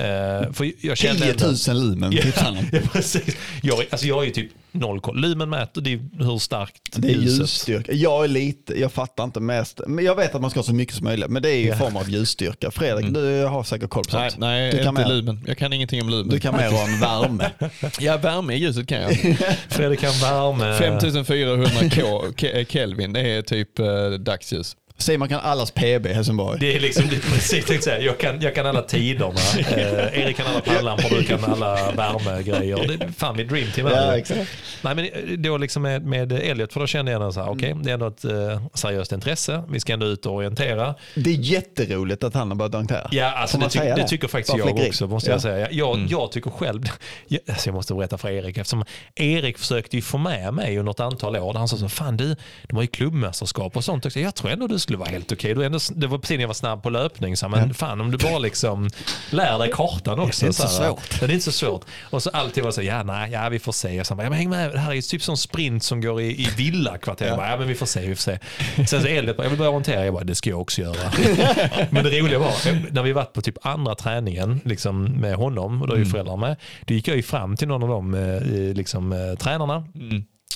S1: för jag kände
S3: 10
S1: ändå-
S3: 000 lumen
S1: Ja, [laughs] ja, precis. Jag, alltså jag är ju typ noll koll. Lumen mäter det är hur starkt
S3: Det är
S1: ljuset.
S3: ljusstyrka. Jag är lite, jag fattar inte mest. Men jag vet att man ska ha så mycket som möjligt. Men det är ju i
S1: Ja.
S3: form av ljusstyrka. Fredrik, du har säkert koll på
S2: Nej,
S3: sånt.
S2: nej
S3: du kan
S2: inte
S3: mer,
S2: lumen. Jag kan ingenting om lumen.
S3: Du kan mer om värme. [laughs]
S2: Ja, värme i ljuset kan jag. [laughs]
S1: Fredrik kan värme.
S2: 5400 K, Ke- Kelvin, det är typ eh, dagsljus.
S3: Simon kan allas PB i Helsingborg.
S1: Det är liksom, det är precis tänkte säga. Jag kan, jag kan alla tiderna. [laughs] Eh, Erik kan alla pannlampor, du kan alla värmegrejer. Det är fan mitt dream team. är
S3: Ja, exakt.
S1: Nej, men då liksom med, med Elliot, för då kände jag så här, okej, det är ändå ett eh, seriöst intresse. Vi ska ändå ut och orientera.
S3: Det är jätteroligt att han har börjat orientera.
S1: Ja, alltså det, ty- det
S3: det?
S1: tycker faktiskt
S3: Bara
S1: jag också, måste
S3: Ja.
S1: jag säga. Jag, jag tycker själv, [laughs] jag, alltså jag måste berätta för Erik, eftersom Erik försökte ju få med mig under ett antal år. Han sa så, fan du, de har ju klubbmästerskap och sånt också. Jag tror ändå du skulle vara helt okej. Ändå, det var precis när jag var snabb på löpning, så, men fan om du bara liksom lär dig kartan också.
S3: Det är inte så
S1: här,
S3: svårt.
S1: Det är inte så svårt. Och så alltid var så, ja nej, ja vi får se. Och så, ja, men häng med, det här är typ som sprint som går i, i villakvarter.
S3: Ja.
S1: Ja. ja men vi får se, vi får se. Sen så Elliot bara, jag vill börja orientera. Jag bara, det ska jag också göra. [laughs] Men det roliga var, när vi varit på typ andra träningen liksom med honom, och då är ju föräldrar med, då gick jag ju fram till någon av de eh, liksom, eh, tränarna.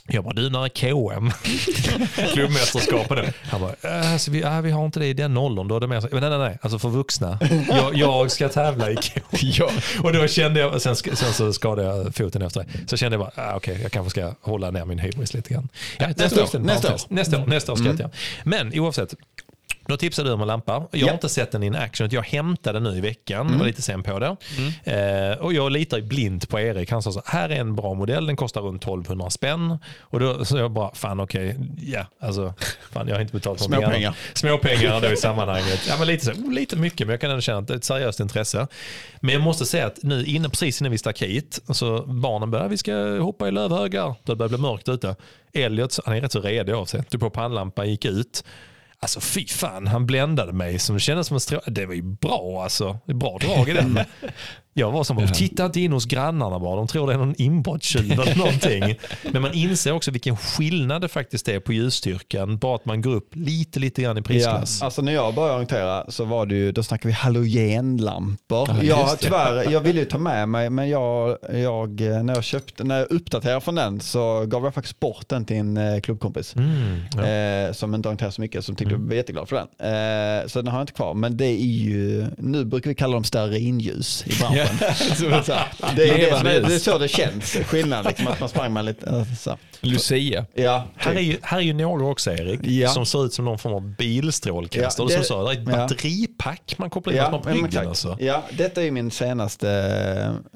S1: Jag bara, du när är KM? [laughs] Klubbmästerskapen. Han bara, äh, alltså, vi, äh, vi har inte det i den åldern. Då är det mer så, men nej, nej, nej, alltså för vuxna. Jag, jag ska tävla i KM. [laughs]
S2: Ja.
S1: Och då kände jag, sen, sen så skadade jag foten efter det. Så kände jag bara, ah, okej, jag kanske ska hålla ner min hybris lite grann. Ja,
S3: Nästa
S1: det är
S3: år, nästa
S1: parentes. Nästa år, nästa år ska jag göra. Men oavsett, då tipsade du om en lampa. Jag har
S3: Ja. Mm.
S1: inte sett den in action. Jag hämtade den nu i veckan. Var lite sen på det. Eh, och jag litar blint på Erik. Han sa så här är en bra modell. Den kostar runt 1200 spänn. Och då så jag bara, fan okej, ja, alltså, fan jag har inte betalt någonting
S3: Småpengar.
S1: annat. Småpengar då i sammanhanget. Ja, men lite, så, oh, lite mycket, men jag kan ändå känna att det är ett seriöst intresse. Men jag måste säga att nu inne, precis innan vi stack hit, så barnen börjar, vi ska hoppa i lövhögar. Det börjar bli mörkt ute. Elliot, han är rätt så redig av sig. Tog på pannlampan, gick ut. Alltså fy fan, han bländade mig som kändes som en strå... Det var ju bra alltså. Det är bra drag i den. [laughs] Jag var som, titta inte in hos grannarna bara. De tror det är någon inbrottstjuv eller [laughs] någonting. Men man inser också vilken skillnad det faktiskt är på ljusstyrkan. Bara att man går upp lite, lite grann i
S3: Ja,
S1: prisklass.
S3: alltså när jag började orientera så var det ju, då snackade vi halogenlampor.
S2: Ja,
S3: jag, tyvärr, jag ville ju ta med mig, men jag, jag, när jag köpte, när jag uppdaterade från den så gav jag faktiskt bort den till en eh, klubbkompis.
S1: Mm, ja.
S3: Eh, som inte orienterar så mycket, som tyckte jag var jätteglad för den. Eh, så den har jag inte kvar, men det är ju, nu brukar vi kalla dem stearinljus i branschen. [laughs] så, det, är så det, är det, är, det är så det känns, skillnad, liksom, att man sprang med lite, så.
S2: Lucia.
S3: Ja,
S1: Här är, ju, här är ju några också Erik,
S3: Ja.
S1: som ser ut som någon form av bilstrålkastare.
S3: Ja, det-
S1: som det är ett
S3: ja.
S1: batteripack man kopplar in
S3: Ja,
S1: på
S3: men
S1: ryggen. Alltså.
S3: ja, detta är min senaste,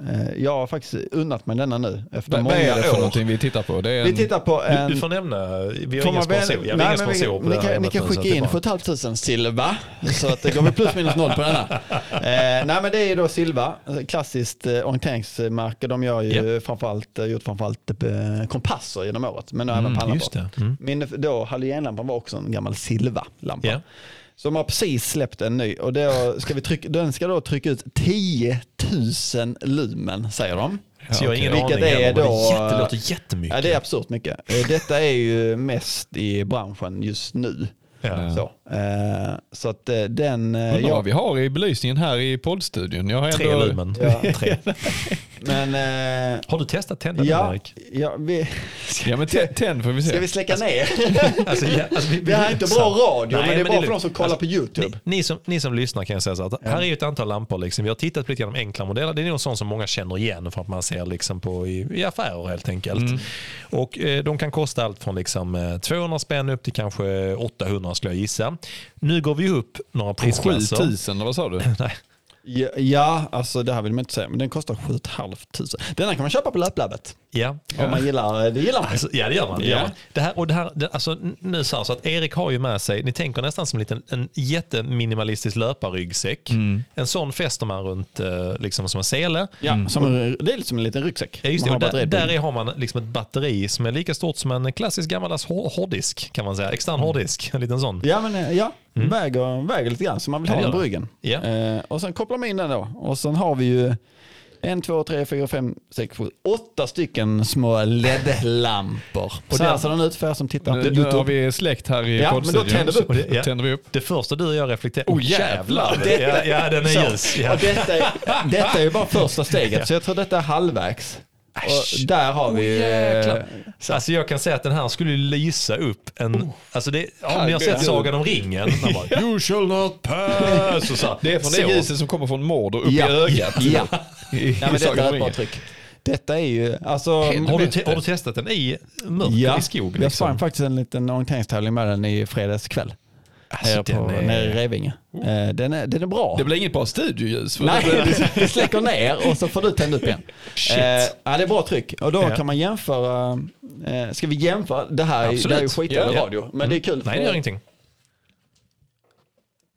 S3: eh, jag har faktiskt unnat mig denna nu efter
S2: Vad vad
S3: många
S2: är det för någonting vi tittar på? En...
S3: Vi tittar på
S1: Du,
S3: en...
S1: du får nämna, vi har ingen sponsor. Vi
S3: Nej, men vi-
S1: på
S3: ni
S1: det
S3: kan, ni kan skicka in
S1: är bara-
S3: 7 500 silva så att det går vi plus minus noll på denna. [laughs] Eh, nej men det är då silva. Klassiskt eh, orienteringsmärke. De gör ju framförallt, eh, gjort framförallt eh, kompasser genom året, men nu även
S1: Mm,
S3: pannlampor.
S1: just det. Mm.
S3: Min då, halogenlampan var också en gammal Silva-lampa. Så de har precis släppt en ny och då ska vi trycka, den ska då trycka ut 10 000 lumen säger de.
S1: Så jag har ingen
S3: Vilket
S1: aning
S3: är då-
S1: det jätte, låter jättemycket.
S3: Ja, det är absurt mycket. Eh, Detta är ju mest i branschen just nu.
S1: Ja.
S3: Så, så att eh, den... eh,
S2: Undrar
S3: ja,
S2: vi har i belysningen här i poddstudion. Jag har
S1: Tre
S2: ändå...
S1: lumen.
S3: Ja.
S1: Tre. [laughs]
S3: men eh,
S1: Har du testat tända den
S3: ja,
S1: Erik?
S3: ja, vi,
S2: Ja men tänd får vi se.
S3: ska vi släcka ner?
S1: Alltså, ja, alltså, vi,
S3: Vi [laughs] har inte bra radio,
S1: Nej,
S3: men det är bra för de som kollar på YouTube.
S1: Ni, ni, som, ni som lyssnar kan jag säga så att här är ju ett antal lampor. Liksom. Vi har tittat på lite grann om enkla modeller. Det är nog sånt som många känner igen för att man ser liksom på i, i affärer helt enkelt.
S2: Mm.
S1: Och eh, De kan kosta allt från liksom, eh, 200 spänn upp till kanske 800 skulle jag gissa. Nu går vi upp några prisklasser.
S2: 7000 eller vad sa du? [laughs]
S1: Nej.
S3: Ja, ja, alltså det här vill man inte säga, men den kostar 7 500. Denna kan man köpa på Löplabbet.
S1: Ja.
S3: Om man gillar det. gillar man.
S1: Alltså, ja det gör man. Det,
S2: Ja.
S1: gör man. det här, och det här, det, alltså, nu så, här, så att Erik har ju med sig, ni tänker nästan som en, liten, en jätteminimalistisk löparryggsäck. En sån fäster man runt eh, liksom som en sele.
S3: Ja, som en, det är lite som en liten ryggsäck.
S1: Ja, just det. Där, där är har man liksom ett batteri som är lika stort som en klassisk gammaldags hår- hårddisk kan man säga. Extern hårddisk, en liten sån.
S3: Ja, men eh, ja, väger, väger lite grann så man vill ha den på ryggen.
S1: Ja.
S3: Eh, och sen kopplar man in den då. Och sen har vi ju en, två, tre, fyra, fem, sex, sju, åtta stycken små LED-lampor. Så här ser den ut för er som tittar
S2: Nu, nu har vi släckt här i
S3: Ja, men då
S2: poddstudion.
S3: tänder vi upp.
S1: Det- ja.
S2: tänder vi upp.
S1: Det första du och jag reflekterar
S2: Oh, jävlar.
S1: Ja, ja, den är ljus. Ja.
S3: Och detta, är, detta är ju bara första steget, [laughs] så jag tror detta är halvvägs. Och där har vi...
S1: Oh,
S3: eh,
S1: Alltså jag kan säga att den här skulle lysa upp en... Alltså det, om ni har sett Sagan om ringen. Bara, you shall not pass. Och så,
S2: Det är från
S1: så.
S2: det ljuset som kommer från Mordor upp
S3: ja,
S2: i ögat.
S3: Ja,
S2: I,
S3: ja men
S2: i
S3: detta är ett bra tryck. Detta är ju, alltså...
S1: Har du, har du testat den i mörker i skog?
S3: jag
S1: Liksom?
S3: sprang faktiskt en liten orienteringstävling med den i fredags kväll.
S1: Alltså,
S3: på,
S1: är-
S3: nere i Revinge. Eh, Den är, den är bra.
S2: Det blir inget bra studioljus.
S3: Nej, [laughs]
S2: det
S3: släcker ner och så får du tända upp igen.
S1: Shit.
S3: Eh, ja, det är bra tryck. Och då
S1: Ja.
S3: kan man jämföra, eh, ska vi jämföra, det här, är- det här är ju skitdålig
S1: Ja.
S3: radio, men det är kul.
S1: Nej, det gör ingenting.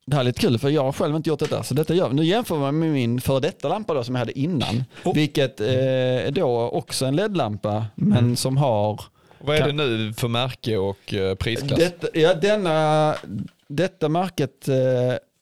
S3: Det här är lite kul för jag har själv inte gjort detta. Så detta gör. Nu jämför man med min före detta lampa då, som jag hade innan.
S1: Oh.
S3: Vilket eh, är då också en LED-lampa men
S1: Mm.
S3: som har...
S2: Vad är det nu för märke och prisklass?
S3: Detta, ja, denna, detta märket... Eh,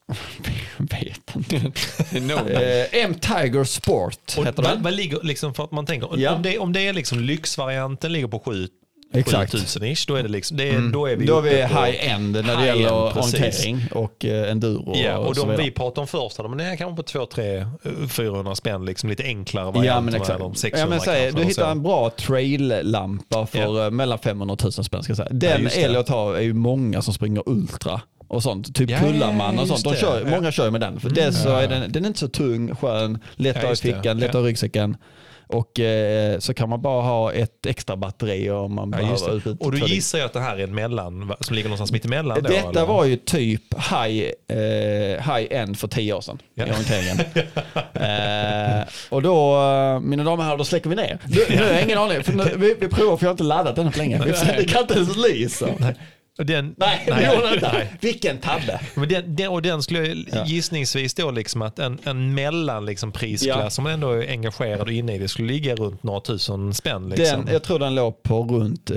S3: [laughs] vet inte. [laughs]
S2: no.
S3: Eh, M Tiger Sport
S1: Och
S3: heter den.
S1: vad ligger liksom för att man tänker,
S3: Ja.
S1: om, det, om det är liksom lyxvarianten ligger på 7
S3: Exakt.
S1: 7000 ish, då är det liksom, det är, då är vi
S3: Då är vi high-end när det gäller orientering och eh, enduro
S1: Ja, och
S3: så
S1: de vi pratade om först, det är kanske på 2 3 400 spänn, liksom lite enklare
S3: Ja
S1: varianter.
S3: men exakt.
S1: de 600
S3: Ja, men säg, du
S1: och
S3: hittar en bra trail-lampa för
S1: Ja.
S3: eh, mellan 500 och 1000 spänn. Ska jag säga. Den
S1: det.
S3: Elliot har är ju många som springer ultra och sånt. Typ
S1: Ja,
S3: Kullaman och sånt. De kör,
S1: Ja. Mm.
S3: Många kör med den. För det så är den, den är inte så tung, skön, lätt
S1: Ja,
S3: i fickan, lätt att
S1: Ja.
S3: ha i ryggsäcken. Och eh, så kan man bara ha ett extra batteri om man
S1: Ja, just
S3: behöver.
S1: det. Och du gissar ju att det här är en mellan, som ligger någonstans mitt emellan då?
S3: Detta
S1: eller?
S3: var ju typ high, eh, high end för tio år sedan
S1: Ja.
S3: i orienteringen. [laughs] eh, och då, eh, mina damer och herrar, då släcker vi ner. Nu, nu har jag ingen aning, för nu, vi, vi provar för jag har inte laddat den för länge. Vi, det kan inte ens lysa.
S1: Den,
S3: Nej, [laughs] det
S1: Nej.
S3: gjorde den inte.
S1: Nej.
S3: Vilken tabbe.
S1: Men den, den, och den skulle
S3: Ja.
S1: gissningsvis då liksom att en, en mellan liksom prisklass
S3: Ja.
S1: som ändå är engagerad och inne i det skulle ligga runt några tusen spänn. Liksom.
S3: Den, jag tror den låg på runt eh,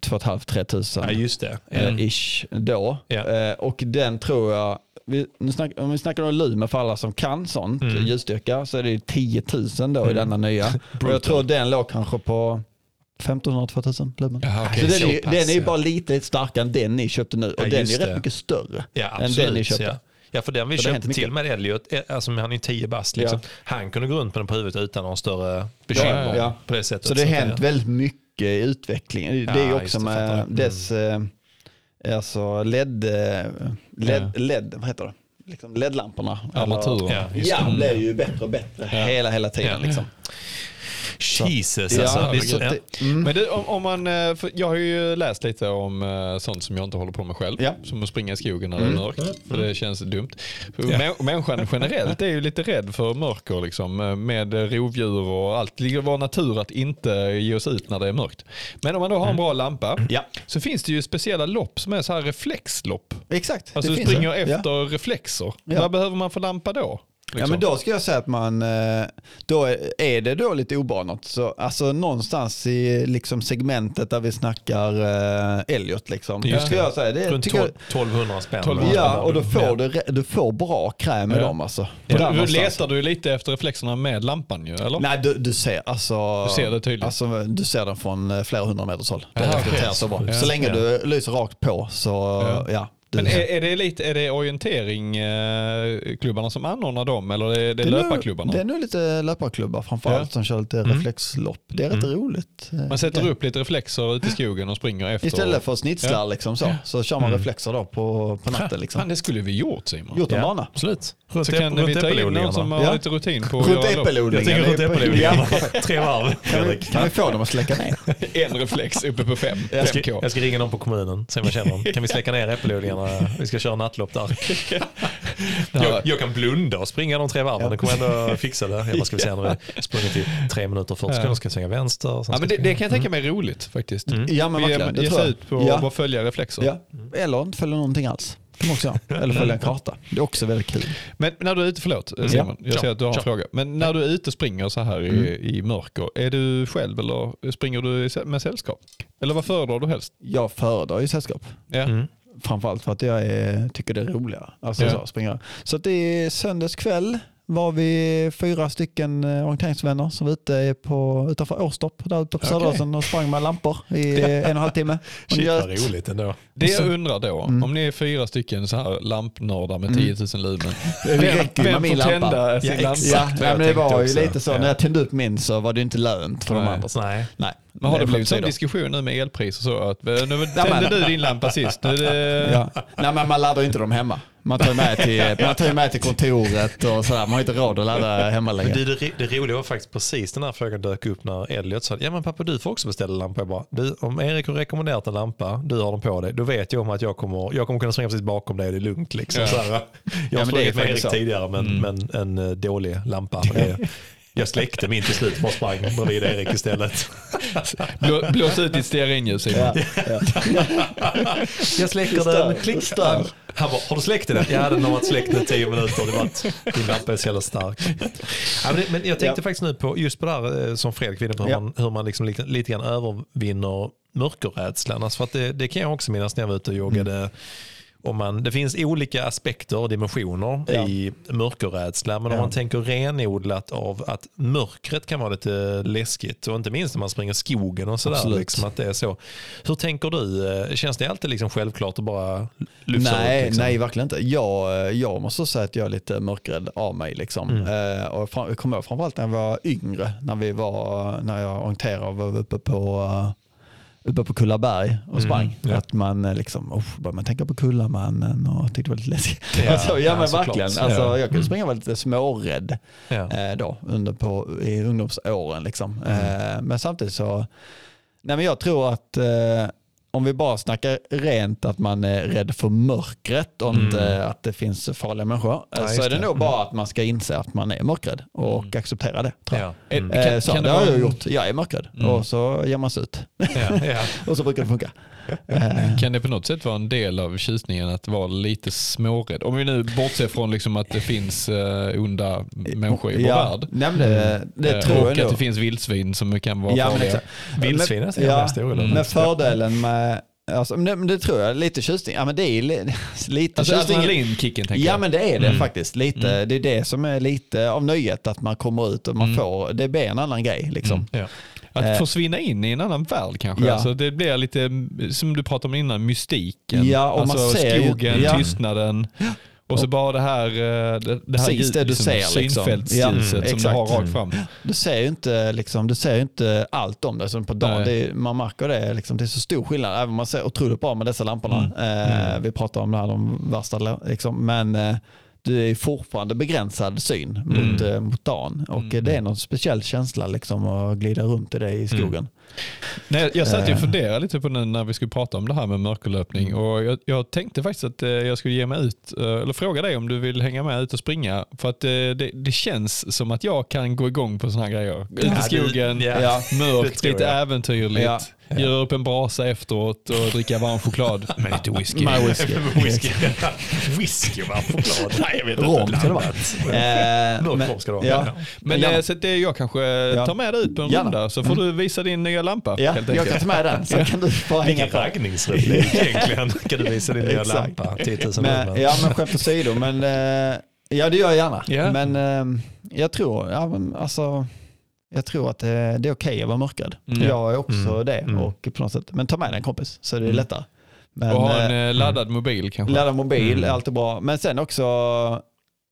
S3: 2 500-3 tusen.
S1: ja, just det.
S3: eh,
S1: Mm.
S3: ish då.
S1: Ja.
S3: Eh, och den tror jag, vi, nu snack, om vi snackar om lumen för alla som kan sånt,
S1: Mm.
S3: ljusstyrka, så är det 10 000 då i denna nya. [laughs] och jag tror den låg kanske på 1500-2000 lumen.
S2: Jaha, okej,
S3: så den,
S2: så
S3: är,
S2: pass,
S3: den är ju
S2: ja.
S3: bara lite starkare än den ni köpte nu. Och
S1: Ja,
S3: den är ju rätt
S1: det.
S3: mycket större
S1: Ja,
S3: än
S1: absolut.
S3: den ni köpte.
S1: Ja. Ja, för den vi
S3: det hänt
S1: köpte till med Elliot, eh, alltså han är ju 10 bast liksom. Han kunde gå runt med den på huvudet utan någon större bekymmer
S3: Ja, ja.
S1: på det sättet.
S3: Så det har hänt
S1: eh,
S3: väldigt mycket i utvecklingen. Det är ju
S1: Ja,
S3: också
S1: det,
S3: med.
S1: Mm.
S3: dess eh, alltså LED, eh, LED,
S2: Ja.
S3: LED, vad heter det? Liksom LED-lamporna.
S2: Armaturer.
S1: Ja,
S3: Ja,
S1: det.
S3: de blir ju bättre och bättre hela, hela tiden.
S1: Ja.
S3: Liksom.
S1: Jesus
S3: Ja,
S1: alltså. Ja.
S3: det- mm.
S2: Men det, om, om man, eh, jag har ju läst lite om eh, sånt som jag inte håller på med själv.
S3: Ja.
S2: Som att springa i skogen när det är mörkt. För det känns dumt.
S1: Ja.
S2: mä- Människan generellt är ju lite rädd för mörker liksom, eh, med rovdjur och allt. Det ligger i vår natur att inte ge oss ut när det är mörkt. Men om man då har en bra lampa
S3: Ja,
S2: så finns det ju speciella lopp som är så här reflexlopp.
S3: exakt.
S2: Alltså du springer
S3: det.
S2: Efter reflexer. Vad behöver man för lampa då?
S3: Ja
S2: liksom.
S3: men då ska jag säga att man, eh, då är- det då lite obanat. Så, alltså någonstans i liksom segmentet där vi snackar uh, Elliot liksom.
S1: Just det.
S3: jag säga. Det
S1: Runt
S3: tycker jag,
S1: 1200 spänn.
S2: 1200
S3: ja, och då får
S1: Ja.
S3: du, du får bra kräm med
S2: Ja.
S3: dem alltså. Där
S2: du letar du lite efter reflexerna med lampan ju, eller?
S3: Nej, du, du ser alltså.
S2: Du ser det tydligt.
S3: Alltså, du ser den från eh, flera hundra meters håll. Det reflekterar så bra.
S2: Ja.
S3: Så länge
S1: Ja.
S3: du lyser rakt på så
S2: Ja. Men är, är det lite, är det orienteringklubbarna som anordnar dem eller är det,
S3: är nog-
S2: löparklubbarna?
S3: Det är nog lite löparklubbar framförallt
S2: Ja.
S3: som kör lite
S1: Mm.
S3: reflexlopp. Det är rätt roligt. Eh,
S2: Man sätter
S3: det.
S2: upp lite reflexer ute i skogen och springer efter.
S3: Istället för snitslar
S2: Ja.
S3: liksom så, så kör man
S1: Mm.
S3: reflexer då på, på natten.
S2: Fan,
S3: Liksom.
S2: det skulle vi gjort Simon.
S3: Gjort en
S1: Ja,
S3: bana.
S1: absolut. Runt,
S2: Så kan vi ta in någon
S1: äppelodlingarna.
S2: som har
S3: Ja.
S2: lite rutin på att
S3: Runt
S2: göra lopp.
S1: Jag
S3: äppelodlingar.
S1: tänker runt
S3: det är
S1: äppelodlingarna. [laughs] Tre varv,
S3: Kan vi, få dem att släcka ner? [laughs]
S2: En reflex uppe på fem,
S1: Jag ska,
S2: 5K.
S1: jag ska ringa någon på kommunen, se om jag känner dem. Kan vi släcka ner äppelodlingarna? Vi ska köra nattlopp där. [laughs] Jag, jag kan blunda och springa de tre varven. Det kommer ändå fixa det. Jag bara ska vi se när vi sprungit i tre minuter 40 sekunder. Ska jag svänga vänster.
S2: Ja, men det, det kan jag tänka mig är roligt faktiskt.
S3: Ja men
S2: Vi
S3: verkligen, det
S2: ger
S3: tror
S2: sig ut på
S3: ja.
S2: att bara följa reflexer.
S3: Ja. Eller inte följa någonting alls. också göra. Eller följa en karta. Det är också väldigt kul.
S2: Men när du är ute, förlåt Simon, jag ser att du har en fråga. Men när du är ute och springer så här
S3: Mm.
S2: i, i mörker, är du själv eller springer du med sällskap? Eller vad föredrar du helst?
S3: Jag föredrar ju sällskap.
S2: Ja.
S1: Mm.
S3: Framförallt för att jag är, tycker det är roligare. Alltså
S2: Ja.
S3: så, springa. så att det är söndags kväll var vi fyra stycken eh, orienteringsvänner som var ute på, utanför Åstorp där ute på. Söderåsen och sprang med lampor i [laughs] en och en halv timme. Och [laughs]
S1: Shit vad roligt ändå.
S2: Det jag undrar då,
S3: Mm.
S2: om ni är fyra stycken så här lampnördar med
S3: Mm.
S2: 10 000 lumen. [laughs]
S3: Med
S2: vem
S3: min
S2: får
S3: lampa.
S2: tända sin
S1: Ja,
S2: lampa?
S3: Ja, men det var ju lite så.
S1: Ja.
S3: När jag tände upp min så var det inte lönt för de
S2: Nej.
S3: andra.
S1: Nej.
S3: Nej.
S2: Men har det blivit
S3: så
S2: en diskussion nu med elpris och så? Att, nu [laughs] tände du din lampa sist. Nu det,
S3: Ja. Nej, men man laddar inte dem hemma. Man tar ju med till, [laughs] man tar ju med till kontoret och sådär. Man har inte råd att ladda hemma längre.
S1: du, det, det roliga var faktiskt precis den här frågan dök upp när Elliot sa ja men pappa du får också beställa lampa. Jag bara, du, om Erik har rekommenderat en lampa, du har den på dig, då vet jag om att jag kommer, jag kommer kunna springa precis bakom dig och det är lugnt. Liksom.
S2: Ja.
S1: Jag har
S3: det är
S1: sprungit med Erik
S3: så.
S1: tidigare men, men en eh, dålig lampa. [laughs] Det, jag släckte min till slut, bara sprang bredvid Erik istället.
S2: blå, blås ut ditt stearinljus Simon.
S3: Ja, ja. [laughs]
S1: Jag släcker den, klick.
S3: stör.
S1: Han bara, har du släckt den? Ja, den har varit släckt i tio minuter. Det var att din lampa är så jävla stark. Ja, men, jag tänkte
S3: Ja.
S1: faktiskt nu på just på det här eh, som Fredrik var inne på, hur
S3: Ja.
S1: man, hur man liksom lite, lite grann övervinner mörkerrädslan. Alltså för att det, det kan jag också minnas när jag var ute och joggade. Om man, det finns olika aspekter och dimensioner
S3: Ja.
S1: i mörkerrädsla. Men om
S3: Ja.
S1: man tänker renodlat av att mörkret kan vara lite läskigt. Och inte minst när man springer skogen och sådär. Liksom, att det är så. Hur tänker du? Eh, Känns det alltid liksom självklart att bara lyfta
S3: Nej,
S1: upp? Liksom?
S3: nej, verkligen inte. Jag, jag måste säga att jag är lite mörkrädd av mig. Liksom.
S1: Mm.
S3: Eh, och fram, jag kommer ihåg framförallt när jag var yngre, när, vi var, när jag orienterade och var uppe på, uppe på Kullaberg och
S1: Mm,
S3: sprang.
S1: ja.
S3: Att man eh, liksom, oh, började man tänka på Kullamannen och tyckte det var lite läskigt.
S1: Ja, [laughs]
S3: alltså, ja, men verkligen. Alltså,
S1: Ja.
S3: Jag kunde springa och vara lite smårädd eh, då, under på, i ungdomsåren. Liksom.
S1: Mm.
S3: Eh, men samtidigt så, nej men jag tror att eh, om vi bara snackar rent att man är rädd för mörkret och inte att det finns farliga människor, eh,
S1: Mm. Ja,
S3: så
S1: just
S3: är det,
S1: det.
S3: nog
S1: Mm.
S3: bara att man ska inse att man är mörkrädd och acceptera det. Tror jag.
S1: Ja. Mm.
S2: Kan-
S3: Eh, så,
S2: kan
S3: det
S2: det
S3: har jag gjort. Jag är mörkrädd
S2: Mm.
S3: och så ger man sig ut.
S1: Ja. [laughs]
S3: och så brukar det funka. Eh,
S2: Kan det på något sätt vara en del av tjusningen att vara lite smårädd? Om vi nu bortser från liksom att det finns uh, onda människor i vår
S3: ja,
S2: värld.
S3: nej, men det, det
S2: Eh,
S3: tror
S2: och
S3: jag
S2: att
S3: nog.
S2: det finns vildsvin som kan vara
S3: Ja, men
S2: farliga.
S1: Vildsvin är så
S3: ja,
S1: stora.
S2: Mm.
S3: Men fördelen med, alltså, men det, men det tror jag, lite tjusning, ja men det är li- [laughs] lite
S2: Alltså
S3: tjusning.
S2: adrenalinkicken tänker
S3: Ja
S2: jag.
S3: men det är det
S2: Mm.
S3: faktiskt. Lite, Det är det som är lite av nöjet, att man kommer ut och man
S2: Mm.
S3: får, det blir en annan grej liksom.
S1: Ja.
S2: Att
S3: Eh.
S2: försvinna in i en annan värld kanske.
S3: Ja.
S2: Alltså det blir lite, som du pratade om innan, mystiken.
S3: Ja, och man
S2: alltså
S3: ser ju-
S2: skogen,
S3: ja.
S2: tystnaden. Och så bara det här, eh, det, det här
S3: Precis det du ser, liksom.
S2: synfältsljuset
S3: Ja,
S2: som du har rakt
S1: Mm.
S2: fram.
S3: Du ser ju inte, liksom, du ser inte allt om det som på dagen. Det är, man märker det, liksom, det är så stor skillnad. Även om man ser otroligt bra med dessa lamporna. Eh, vi pratar om det här, de värsta, liksom, men eh, du är fortfarande begränsad syn mot, eh, mot dagen. Och
S2: Mm.
S3: det är någon speciell känsla liksom, att glida runt i det i skogen.
S2: Nej, jag satt ju och
S3: Eh.
S2: funderade lite på det när vi skulle prata om det här med mörkerlöpning och jag, jag tänkte faktiskt att eh, jag skulle ge mig ut, eh, eller fråga dig om du vill hänga med ut och springa. För att det, det känns som att jag kan gå igång på sådana här grejer. Ut i skogen,
S1: ja. Det
S2: mörkt, lite äventyrligt.
S3: Ja.
S2: Göra upp en brasa efteråt och dricka varm choklad [laughs] med lite whisky.
S3: Med whisky. [laughs]
S1: whisky. [laughs] whisky och varm choklad. Nej, jag vet inte.
S3: Rom ska det vara. Eh, men-
S1: rom ska det vara.
S3: Ja.
S2: Men eh, så det jag kanske tar med dig ut på en runda så får du visa din nya lampa.
S3: Ja,
S2: helt
S3: jag kan ta med den. Så kan du bara hänga på.
S1: raggningsreplik egentligen. Kan du visa din nya lampa? 10 000
S3: Men, ja, men skämt åsido. Men, eh, ja, det gör jag gärna.
S2: Ja.
S3: Men eh, jag tror, ja, men, alltså, jag tror att det, det är okej att vara mörkad.
S2: Mm.
S3: Jag är också
S1: Mm.
S3: det.
S1: Mm.
S3: Och på något sätt, men ta med dig en kompis så är det
S2: Mm.
S3: lättare. Men,
S2: och ha en
S3: eh,
S2: eh, laddad mobil kanske.
S3: ladda mobil
S1: Mm.
S3: är alltid bra. Men sen också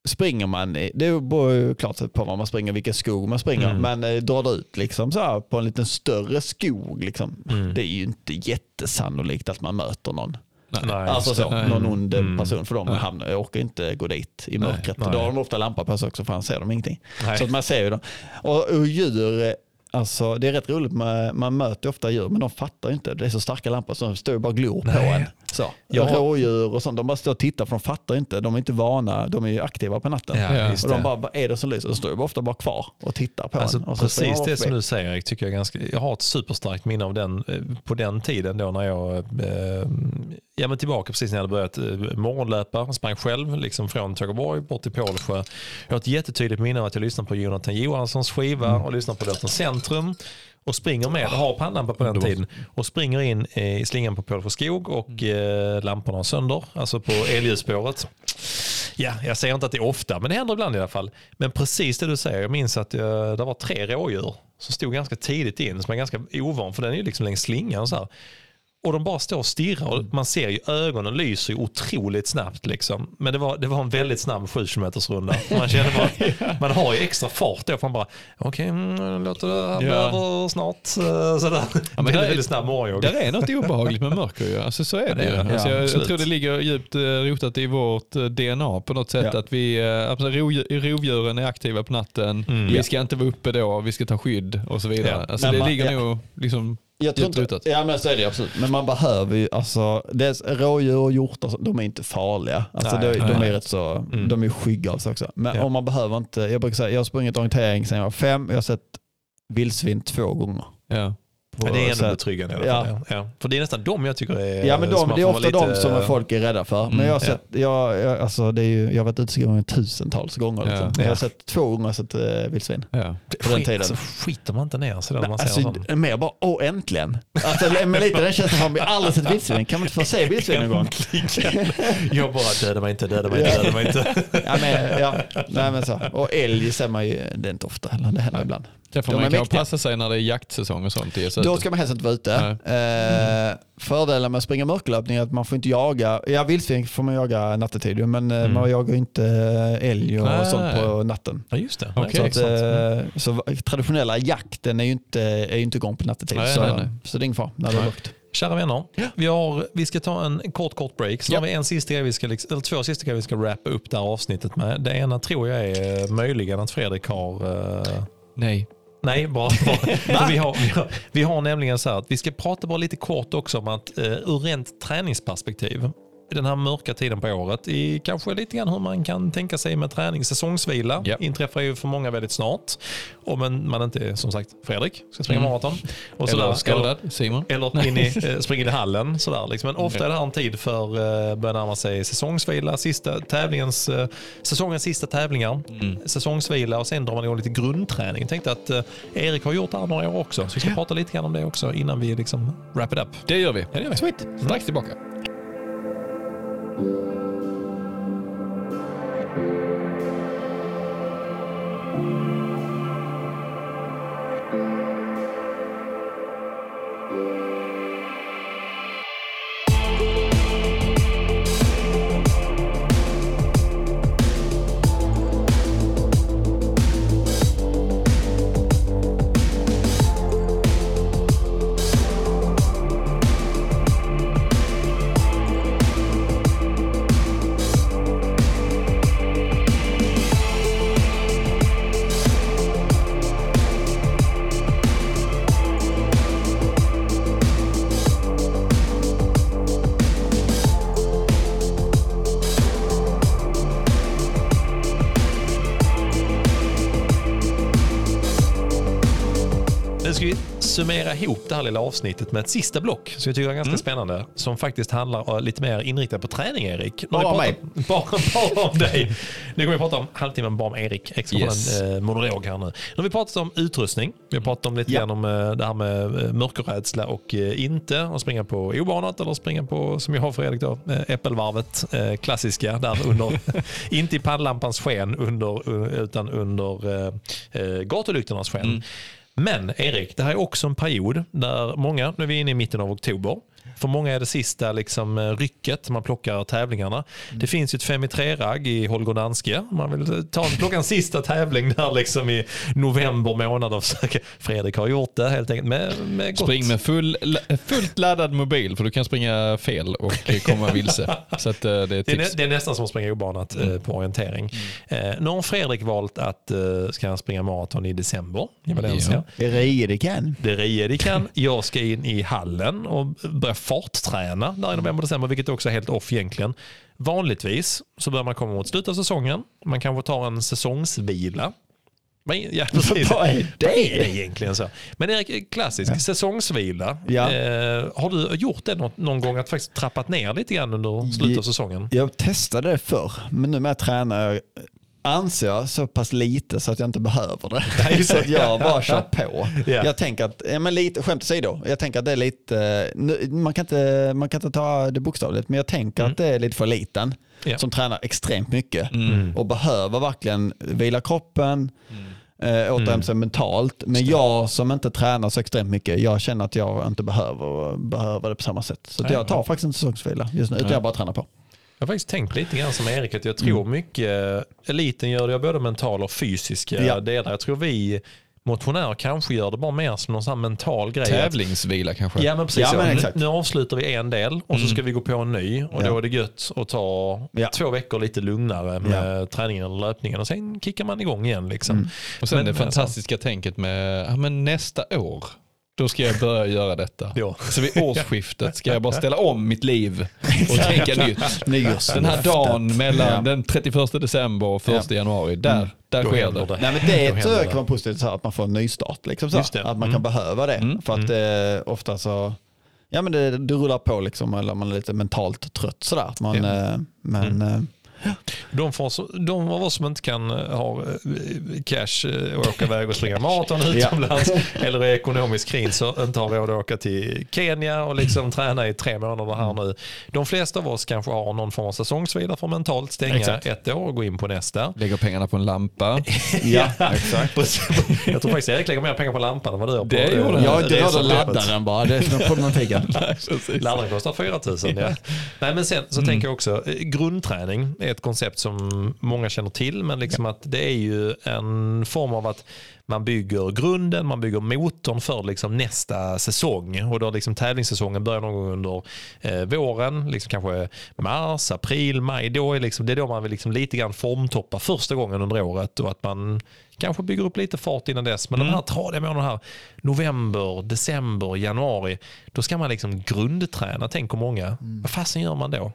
S3: springer man, i- det beror ju klart på var man springer, vilken skog man springer.
S1: Mm.
S3: Men eh, drar du ut liksom så här på en liten större skog, liksom,
S1: Mm.
S3: det är ju inte jättesannolikt att man möter någon.
S2: Nej.
S3: Alltså så, någon ond
S1: Mm.
S3: person för dem
S2: Nej.
S3: hamnar, jag orkar inte gå dit i mörkret.
S1: nej.
S3: Då har de ofta lampa på sig också för annars ser de ingenting.
S1: Nej.
S3: Så att man ser ju dem. Och, och djur, eh, alltså, det är rätt roligt, man, man möter ofta djur men de fattar inte. Det är så starka lampor så de står ju bara och glor på en. Så.
S1: Jag har-
S3: Rådjur och sånt, de bara står och tittar för de fattar inte. De är inte vana, de är ju aktiva på natten.
S1: Ja,
S3: och de bara, vad är det som lyser? De står ju ofta bara kvar och tittar på
S1: Alltså,
S3: en. Och
S1: precis
S3: de
S1: det som du säger Erik, tycker jag ganska, jag har ett superstarkt minne av den eh, på den tiden då när jag, eh, ja men tillbaka precis när jag hade börjat eh, morgonlöpa, sprang själv liksom från Tågaborg bort till Pålsjö. Jag har ett jättetydligt minne av att jag lyssnade på Jonathan Johanssons skiva
S3: Mm.
S1: och lyssnade på Låten Centrum och springer med, har pannlampa på den tiden och springer in eh, i slingan på Pålsjö skog och eh, lamporna har sönder, alltså på elljusspåret. Ja, jag säger inte att det är ofta, men det händer ibland i alla fall. Men precis det du säger, jag minns att jag, det var tre rådjur som stod ganska tidigt in, som är ganska ovan, för den är ju liksom längs slingan så här. Och de bara står och stirrar och man ser ju ögonen lyser ju otroligt snabbt liksom. Men det var, det var en väldigt snabb 7 km runda. Man känner bara, [laughs] man har ju extra fart då för man bara, okej, mm, låter det här
S2: Ja.
S1: över snart. eh, Sådär.
S2: men
S1: väldigt,
S2: det är-
S1: väldigt snabb morgonjogg.
S2: Där är något obehagligt med mörker ju. Alltså så är det ju.
S1: Ja,
S2: Alltså jag, jag tror det ligger djupt eh, rotat i vårt eh, DNA på något sätt.
S3: Ja.
S2: Att vi, rovdjur- rovdjuren är aktiva på natten.
S1: Mm.
S2: Vi
S1: Ja.
S2: ska inte vara uppe då, vi ska ta skydd och så vidare.
S1: Ja.
S2: Alltså
S3: Men
S2: det
S3: man-
S2: ligger
S3: ja.
S2: nog liksom
S3: Jag tror inte, ja men så är det absolut. Men man behöver ju, alltså, dels rådjur och hjortar, de är inte farliga. Alltså,
S1: Nej,
S3: de, de
S2: nej.
S3: är rätt så,
S1: Mm.
S3: de är skygga av sig också. Men
S1: Ja.
S3: om man behöver inte, jag brukar säga, jag har sprungit orientering sedan jag var fem, jag har sett vildsvin två gånger.
S2: Ja.
S1: Ja, det är ändå betryggande i alla
S3: Ja.
S1: fall. Ja. För det är nästan de jag tycker är...
S3: Ja men de,
S1: man
S3: det är ofta de
S1: lite-
S3: som folk är rädda för. Men
S2: Mm,
S3: jag har sett, jag, jag, alltså det är ju, jag har varit ute skogen tusentals gånger.
S2: Ja.
S3: Liksom.
S1: Ja.
S3: Jag har sett två gånger sett uh, vildsvin.
S2: Ja.
S3: på den
S1: Skit-
S3: tiden.
S1: Alltså, skiter man inte ner sig när man ser
S3: Alltså,
S1: sånt?
S3: mer bara, åh äntligen. Alltså, med lite den känslan, har vi aldrig sett vildsvin? Kan man inte få se vildsvin någon gång?
S1: Jag bara, döda mig inte, döda mig inte, döda mig inte.
S3: Ja, men, ja, nej, men så. Och älg ser man ju, det är inte ofta heller, det händer ibland.
S2: Där får
S3: De
S2: man
S3: mäktiga.
S2: passa sig när det är jaktsäsong och sånt.
S3: Då ska man helst inte vara ute. Eh, fördelen med att springa mörkerlöpning är att man får inte jaga, ja vildsvin får man jaga nattetid men eh,
S1: Mm.
S3: man jagar ju inte eh, älg och
S2: Nej.
S3: sånt på natten.
S1: Ja just det.
S2: Okej.
S3: Så, att,
S1: sant. Mm.
S3: eh, så traditionella jakten är ju inte, är ju inte igång på nattetid.
S2: Nej,
S3: så,
S2: nej,
S3: så det är ingen fara när det är mörkt.
S1: Kära vänner, vi, har, vi ska ta en kort kort break. Så
S2: Ja.
S1: har vi en sista grej vi ska, liksom- eller två sista grejer vi ska wrappa upp det här avsnittet med. Det ena tror jag är eh, möjligen att Fredrik har eh,
S2: Nej.
S1: Nej, bara, bara. [laughs] Vi, har, vi, har, vi har nämligen så här att vi ska prata bara lite kort också om att eh, ur rent träningsperspektiv den här mörka tiden på året, i kanske lite grann hur man kan tänka sig med träning. Säsongsvila
S2: Ja.
S1: inträffar ju för många väldigt snart. Om man inte är som sagt Fredrik, ska springa
S2: Mm.
S1: maraton. Och
S2: Eller
S1: sådär.
S2: skadad, Simon.
S1: Eller in i, [laughs] eh, springa in i hallen. Sådär, liksom. Men ofta är det här en tid för eh, börjar närma sig säsongsvila, sista, tävlingens, eh, säsongens sista tävlingar.
S2: Mm.
S1: Säsongsvila och sen drar man igång lite grundträning. Jag tänkte att Erik har gjort det här några år också. Så vi ska prata lite grann om det också innan vi liksom wrap it up.
S2: Det gör vi.
S1: Ja, det gör vi.
S2: Sweet. Strax tillbaka.
S1: Nu ska summera ihop det här lilla avsnittet med ett sista block som jag tycker är ganska spännande. Som faktiskt handlar eh, lite mer inriktat på träning, Erik.
S3: Bara
S1: vi pratat- [laughs] Bara, bara om dig. Nu kommer vi prata om halvtimmen bara om Erik. Erik ska
S2: Yes.
S1: en eh, monolog här nu. Nu har vi pratat om utrustning. Vi har pratat om lite
S3: Ja.
S1: grann om eh, det här med eh, mörkerrädsla och eh, inte. Att springa på obanat eller springa på, som jag har Fredrik då, eh, äppelvarvet. Klassiska, där under, [laughs] inte i pannlampans sken under, utan under gatulyktornas sken. Men Erik, det här är också en period där många, nu är vi inne i mitten av oktober, för många är det sista liksom, eh, rycket, man plockar tävlingarna. Det finns ju ett 5 i 3-ragg i Holger Danske. Man vill ta, plocka en sista tävling där liksom i november månad och försöka. Fredrik har gjort det helt enkelt med, med.
S2: Spring med full, fullt laddad mobil för du kan springa fel och komma vilse. Så att, eh, det är
S1: Det är, nä, det är nästan som att springa obanat eh, på orientering. Eh, nu har Fredrik valt att eh, ska han springa maraton i december i Valencia.
S2: Ja.
S3: Det rier det kan.
S1: Det rier det kan. Jag ska in i hallen och börja fartträna där i november, december, vilket också är helt off egentligen. Vanligtvis så börjar man komma mot slutet av säsongen. Man kanske tar en säsongsvila. Men, ja, precis. [laughs]
S3: Vad är
S1: Vad
S3: det?
S1: är det egentligen så? Men Erik, klassisk säsongsvila.
S3: Ja.
S1: Eh, har du gjort det någon, någon gång att faktiskt trappat ner lite grann under slutet av säsongen?
S3: Jag testade det förr, men nu med jag anser jag så pass lite så att jag inte behöver det. [laughs] så att jag bara kör på.
S1: Ja.
S3: Jag tänker att, ja, men lite, skämt åsido, jag tänker att det är lite, nu- man kan inte, man kan inte ta det bokstavligt, men jag tänker att det är lite för liten
S1: Ja.
S3: som tränar extremt mycket
S2: Mm.
S3: och behöver verkligen vila kroppen, eh, återhämta sig mentalt. Men jag som inte tränar så extremt mycket, jag känner att jag inte behöver, behöver det på samma sätt. Så att
S1: Nej,
S3: jag tar faktiskt inte säsongsvila just nu, utan jag bara tränar på.
S1: Jag har faktiskt tänkt lite grann som Erik att jag tror mycket, eliten gör det av både mentala och fysiska
S3: Ja.
S1: delar. Jag tror vi motionärer kanske gör det bara mer som någon sån mental grej.
S2: Tävlingsvila kanske.
S1: Ja men precis.
S3: Ja, men
S1: Nu-. Nu avslutar vi en del och så ska vi gå på en ny och
S3: Ja.
S1: då är det gött att ta
S3: Ja.
S1: två veckor lite lugnare med träningen eller löpningen och sen kickar man igång igen. Liksom.
S2: Och sen
S1: Men-
S2: det
S1: men
S2: fantastiska tänket med ja, men nästa år, då ska jag börja göra detta.
S1: Ja.
S2: Så vid årsskiftet ska jag bara ställa om mitt liv och tänka nytt. Den här dagen mellan
S3: Ja.
S2: den 31 december och 1 januari, där, där
S1: Då
S2: sker det.
S1: det.
S3: Nej, men det tror jag kan vara positivt, så här, att man får en nystart. Liksom, så. Att man
S1: Mm.
S3: kan behöva det.
S2: Mm.
S3: För att eh, ofta så, ja men det, det rullar på liksom, eller man är lite mentalt trött sådär. Att Man,
S2: Ja.
S3: eh, men eh,
S1: De, får, de av oss som inte kan eh, ha eh, cash eh, och åka iväg och springa maraton [laughs] utomlands eller är ekonomisk kris så inte har råd att åka till Kenya och liksom träna i tre månader här nu. De flesta av oss kanske har någon form av säsongsvila för mentalt stänga
S3: Exakt.
S1: ett år och gå in på nästa.
S2: Lägger pengarna på en lampa. [laughs]
S3: ja, exakt.
S1: Jag tror faktiskt Erik lägger mer pengar på lampan än vad du gör på
S2: Det gjorde.
S3: Jag drar
S1: resan.
S3: laddaren bara, det är problematiken. [laughs]
S1: Laddaren kostar 4 000. Ja. Nej, men sen så tänker jag också, grundträning är ett koncept som många känner till, men liksom att det är ju en form av att man bygger grunden, man bygger motorn för liksom nästa säsong. Och då liksom tävlingssäsongen börjar någon gång under eh, våren, liksom kanske mars, april, maj. Då är liksom, det är då man vill liksom lite grann formtoppa första gången under året och att man kanske bygger upp lite fart innan dess. Men de här tradiga månaderna här, november, december, januari, då ska man liksom grundträna, tänker många. Vad fasen gör man då?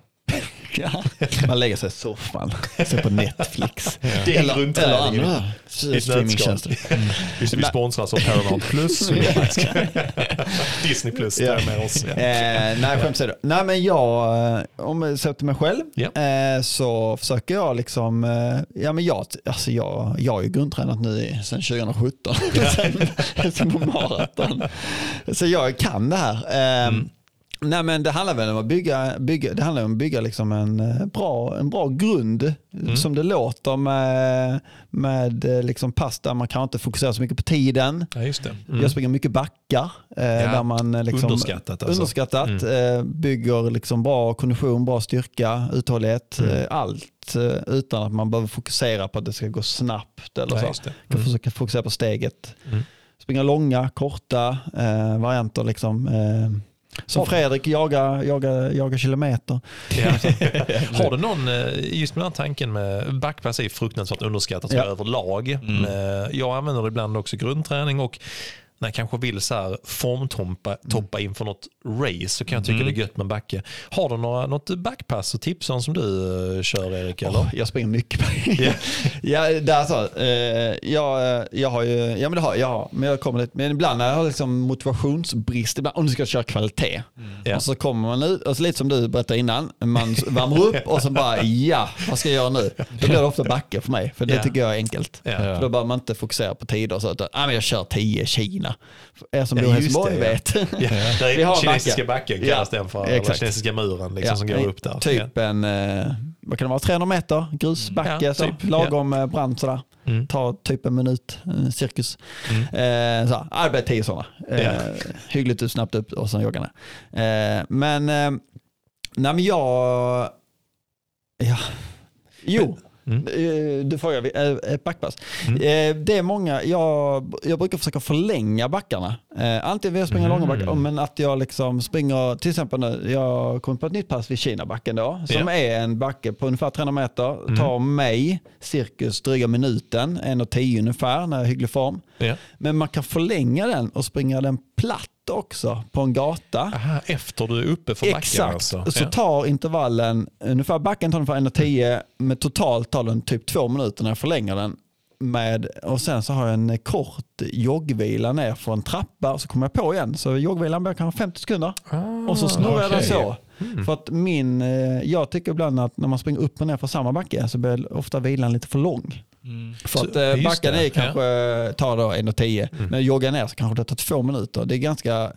S3: Ja. Man lägger sig i soffan, ser på Netflix.
S1: Det är
S3: eller, eller andra streamingtjänster.
S1: Just det, vi sponsras av Paramount Plus. [laughs] Disney Plus, är med oss. Ja.
S3: Eh, nej, skämt åsido. Nej, men jag, eh, om jag ser till mig själv,
S1: Ja.
S3: eh, så försöker jag liksom, eh, ja men jag, alltså jag, jag har ju grundtränat nu sedan 2017, [laughs] sen, sen på maraton. Så jag kan det här. Eh, Nej men det handlar väl om att bygga, bygga, det handlar om att bygga liksom en, eh, bra, en bra grund som det låter med, med eh, liksom pass där man kan inte fokusera så mycket på tiden.
S1: ja, just det. Mm.
S3: Jag springer mycket backar. Eh, där man, liksom,
S1: Underskattat alltså.
S3: underskattat eh, bygger liksom bra kondition, bra styrka, uthållighet.
S1: Mm.
S3: Allt utan att man behöver fokusera på att det ska gå snabbt. Eller
S1: Ja,
S3: så. kan
S1: Mm.
S3: försöka fokusera på steget.
S1: Mm.
S3: Springa långa, korta eh, varianter. Liksom, eh, som Fredrik, jaga, jaga, jaga kilometer.
S1: Ja. [laughs] [laughs] Har du någon, eh, just med den här tanken med backpass är fruktansvärt underskattat
S3: Ja.
S1: överlag.
S2: Mm.
S1: Eh, Jag använder det ibland också grundträning och när jag kanske vill så här formtoppa toppa inför något race så kan jag tycka
S2: Mm.
S1: det är gött med en backe. Har du några, något backpass och tips om som du eh, kör Erik? Eller?
S3: Åh, jag springer mycket.
S1: Ja. [laughs]
S3: ja, så. Eh, jag, eh, jag har ju, ja men det har jag, har, men jag kommer lite, men ibland när jag har liksom motivationsbrist, ibland, om du ska köra kvalitet.
S1: Ja.
S3: Och så kommer man ut, och så lite som du berättade innan, man värmer upp [laughs] och så bara ja, vad ska jag göra nu? Då blir det ofta backe för mig, för det
S1: Ja.
S3: tycker jag är enkelt. För då behöver man inte fokusera på tider och så, utan ah, men jag kör 10 Kina. Er som
S1: Ja,
S3: i
S1: just
S3: Helsingborg
S1: det, ja.
S3: vet.
S1: Ja, är [laughs]
S3: Vi har
S1: kinesiska
S3: backe.
S1: backen kallas
S3: Ja,
S1: den för. Eller
S3: exakt.
S1: kinesiska muren liksom, som går upp där.
S3: Typ en, eh, vad kan det vara, 300 meter grusbacke,
S1: Ja, typ,
S3: lagom ja. brant sådär.
S1: Mm.
S3: Ta typ en minut, en cirkus.
S1: Mm.
S3: Eh, så, blir tio sådana. Eh,
S1: Ja.
S3: Hyggligt ut, snabbt upp och sen jogga ner. Eh, men, eh, nej men jag, ja, jo.
S1: Mm.
S3: Eh, Du frågar, eh, ett backpass.
S1: Mm.
S3: Eh, Det är många, jag, jag brukar försöka förlänga backarna. Antingen vill jag springa
S1: Mm.
S3: långa backar, men att jag liksom springer, till exempel nu, jag kom på ett nytt pass vid Kinabacken då, som
S1: Ja.
S3: är en backe på ungefär 300 meter,
S1: Mm.
S3: tar mig cirkus dryga minuten, 1.10 ungefär när jag är i hygglig form.
S1: Ja.
S3: Men man kan förlänga den och springa den platt också på en gata.
S1: Aha, efter du är uppe för backen
S3: Exakt,
S1: alltså.
S3: så
S1: Ja.
S3: tar intervallen, ungefär backen tar ungefär 1.10, men totalt tar den typ två minuter när jag förlänger den. Med, och sen så har jag en kort joggvila ner för en trappa och så kommer jag på igen. Så joggvilan blir kanske 50 sekunder och så snurrar jag den
S1: Ah,
S3: så.
S1: Mm.
S3: För att min, eh, jag tycker ibland att när man springer upp och ner för samma backe så blir ofta vilan lite för lång. För
S1: Så-
S3: att eh,
S1: det,
S3: är kanske, tar då 1.10,
S1: Mm.
S3: men joggar ner så kanske det tar två minuter. Det är ganska,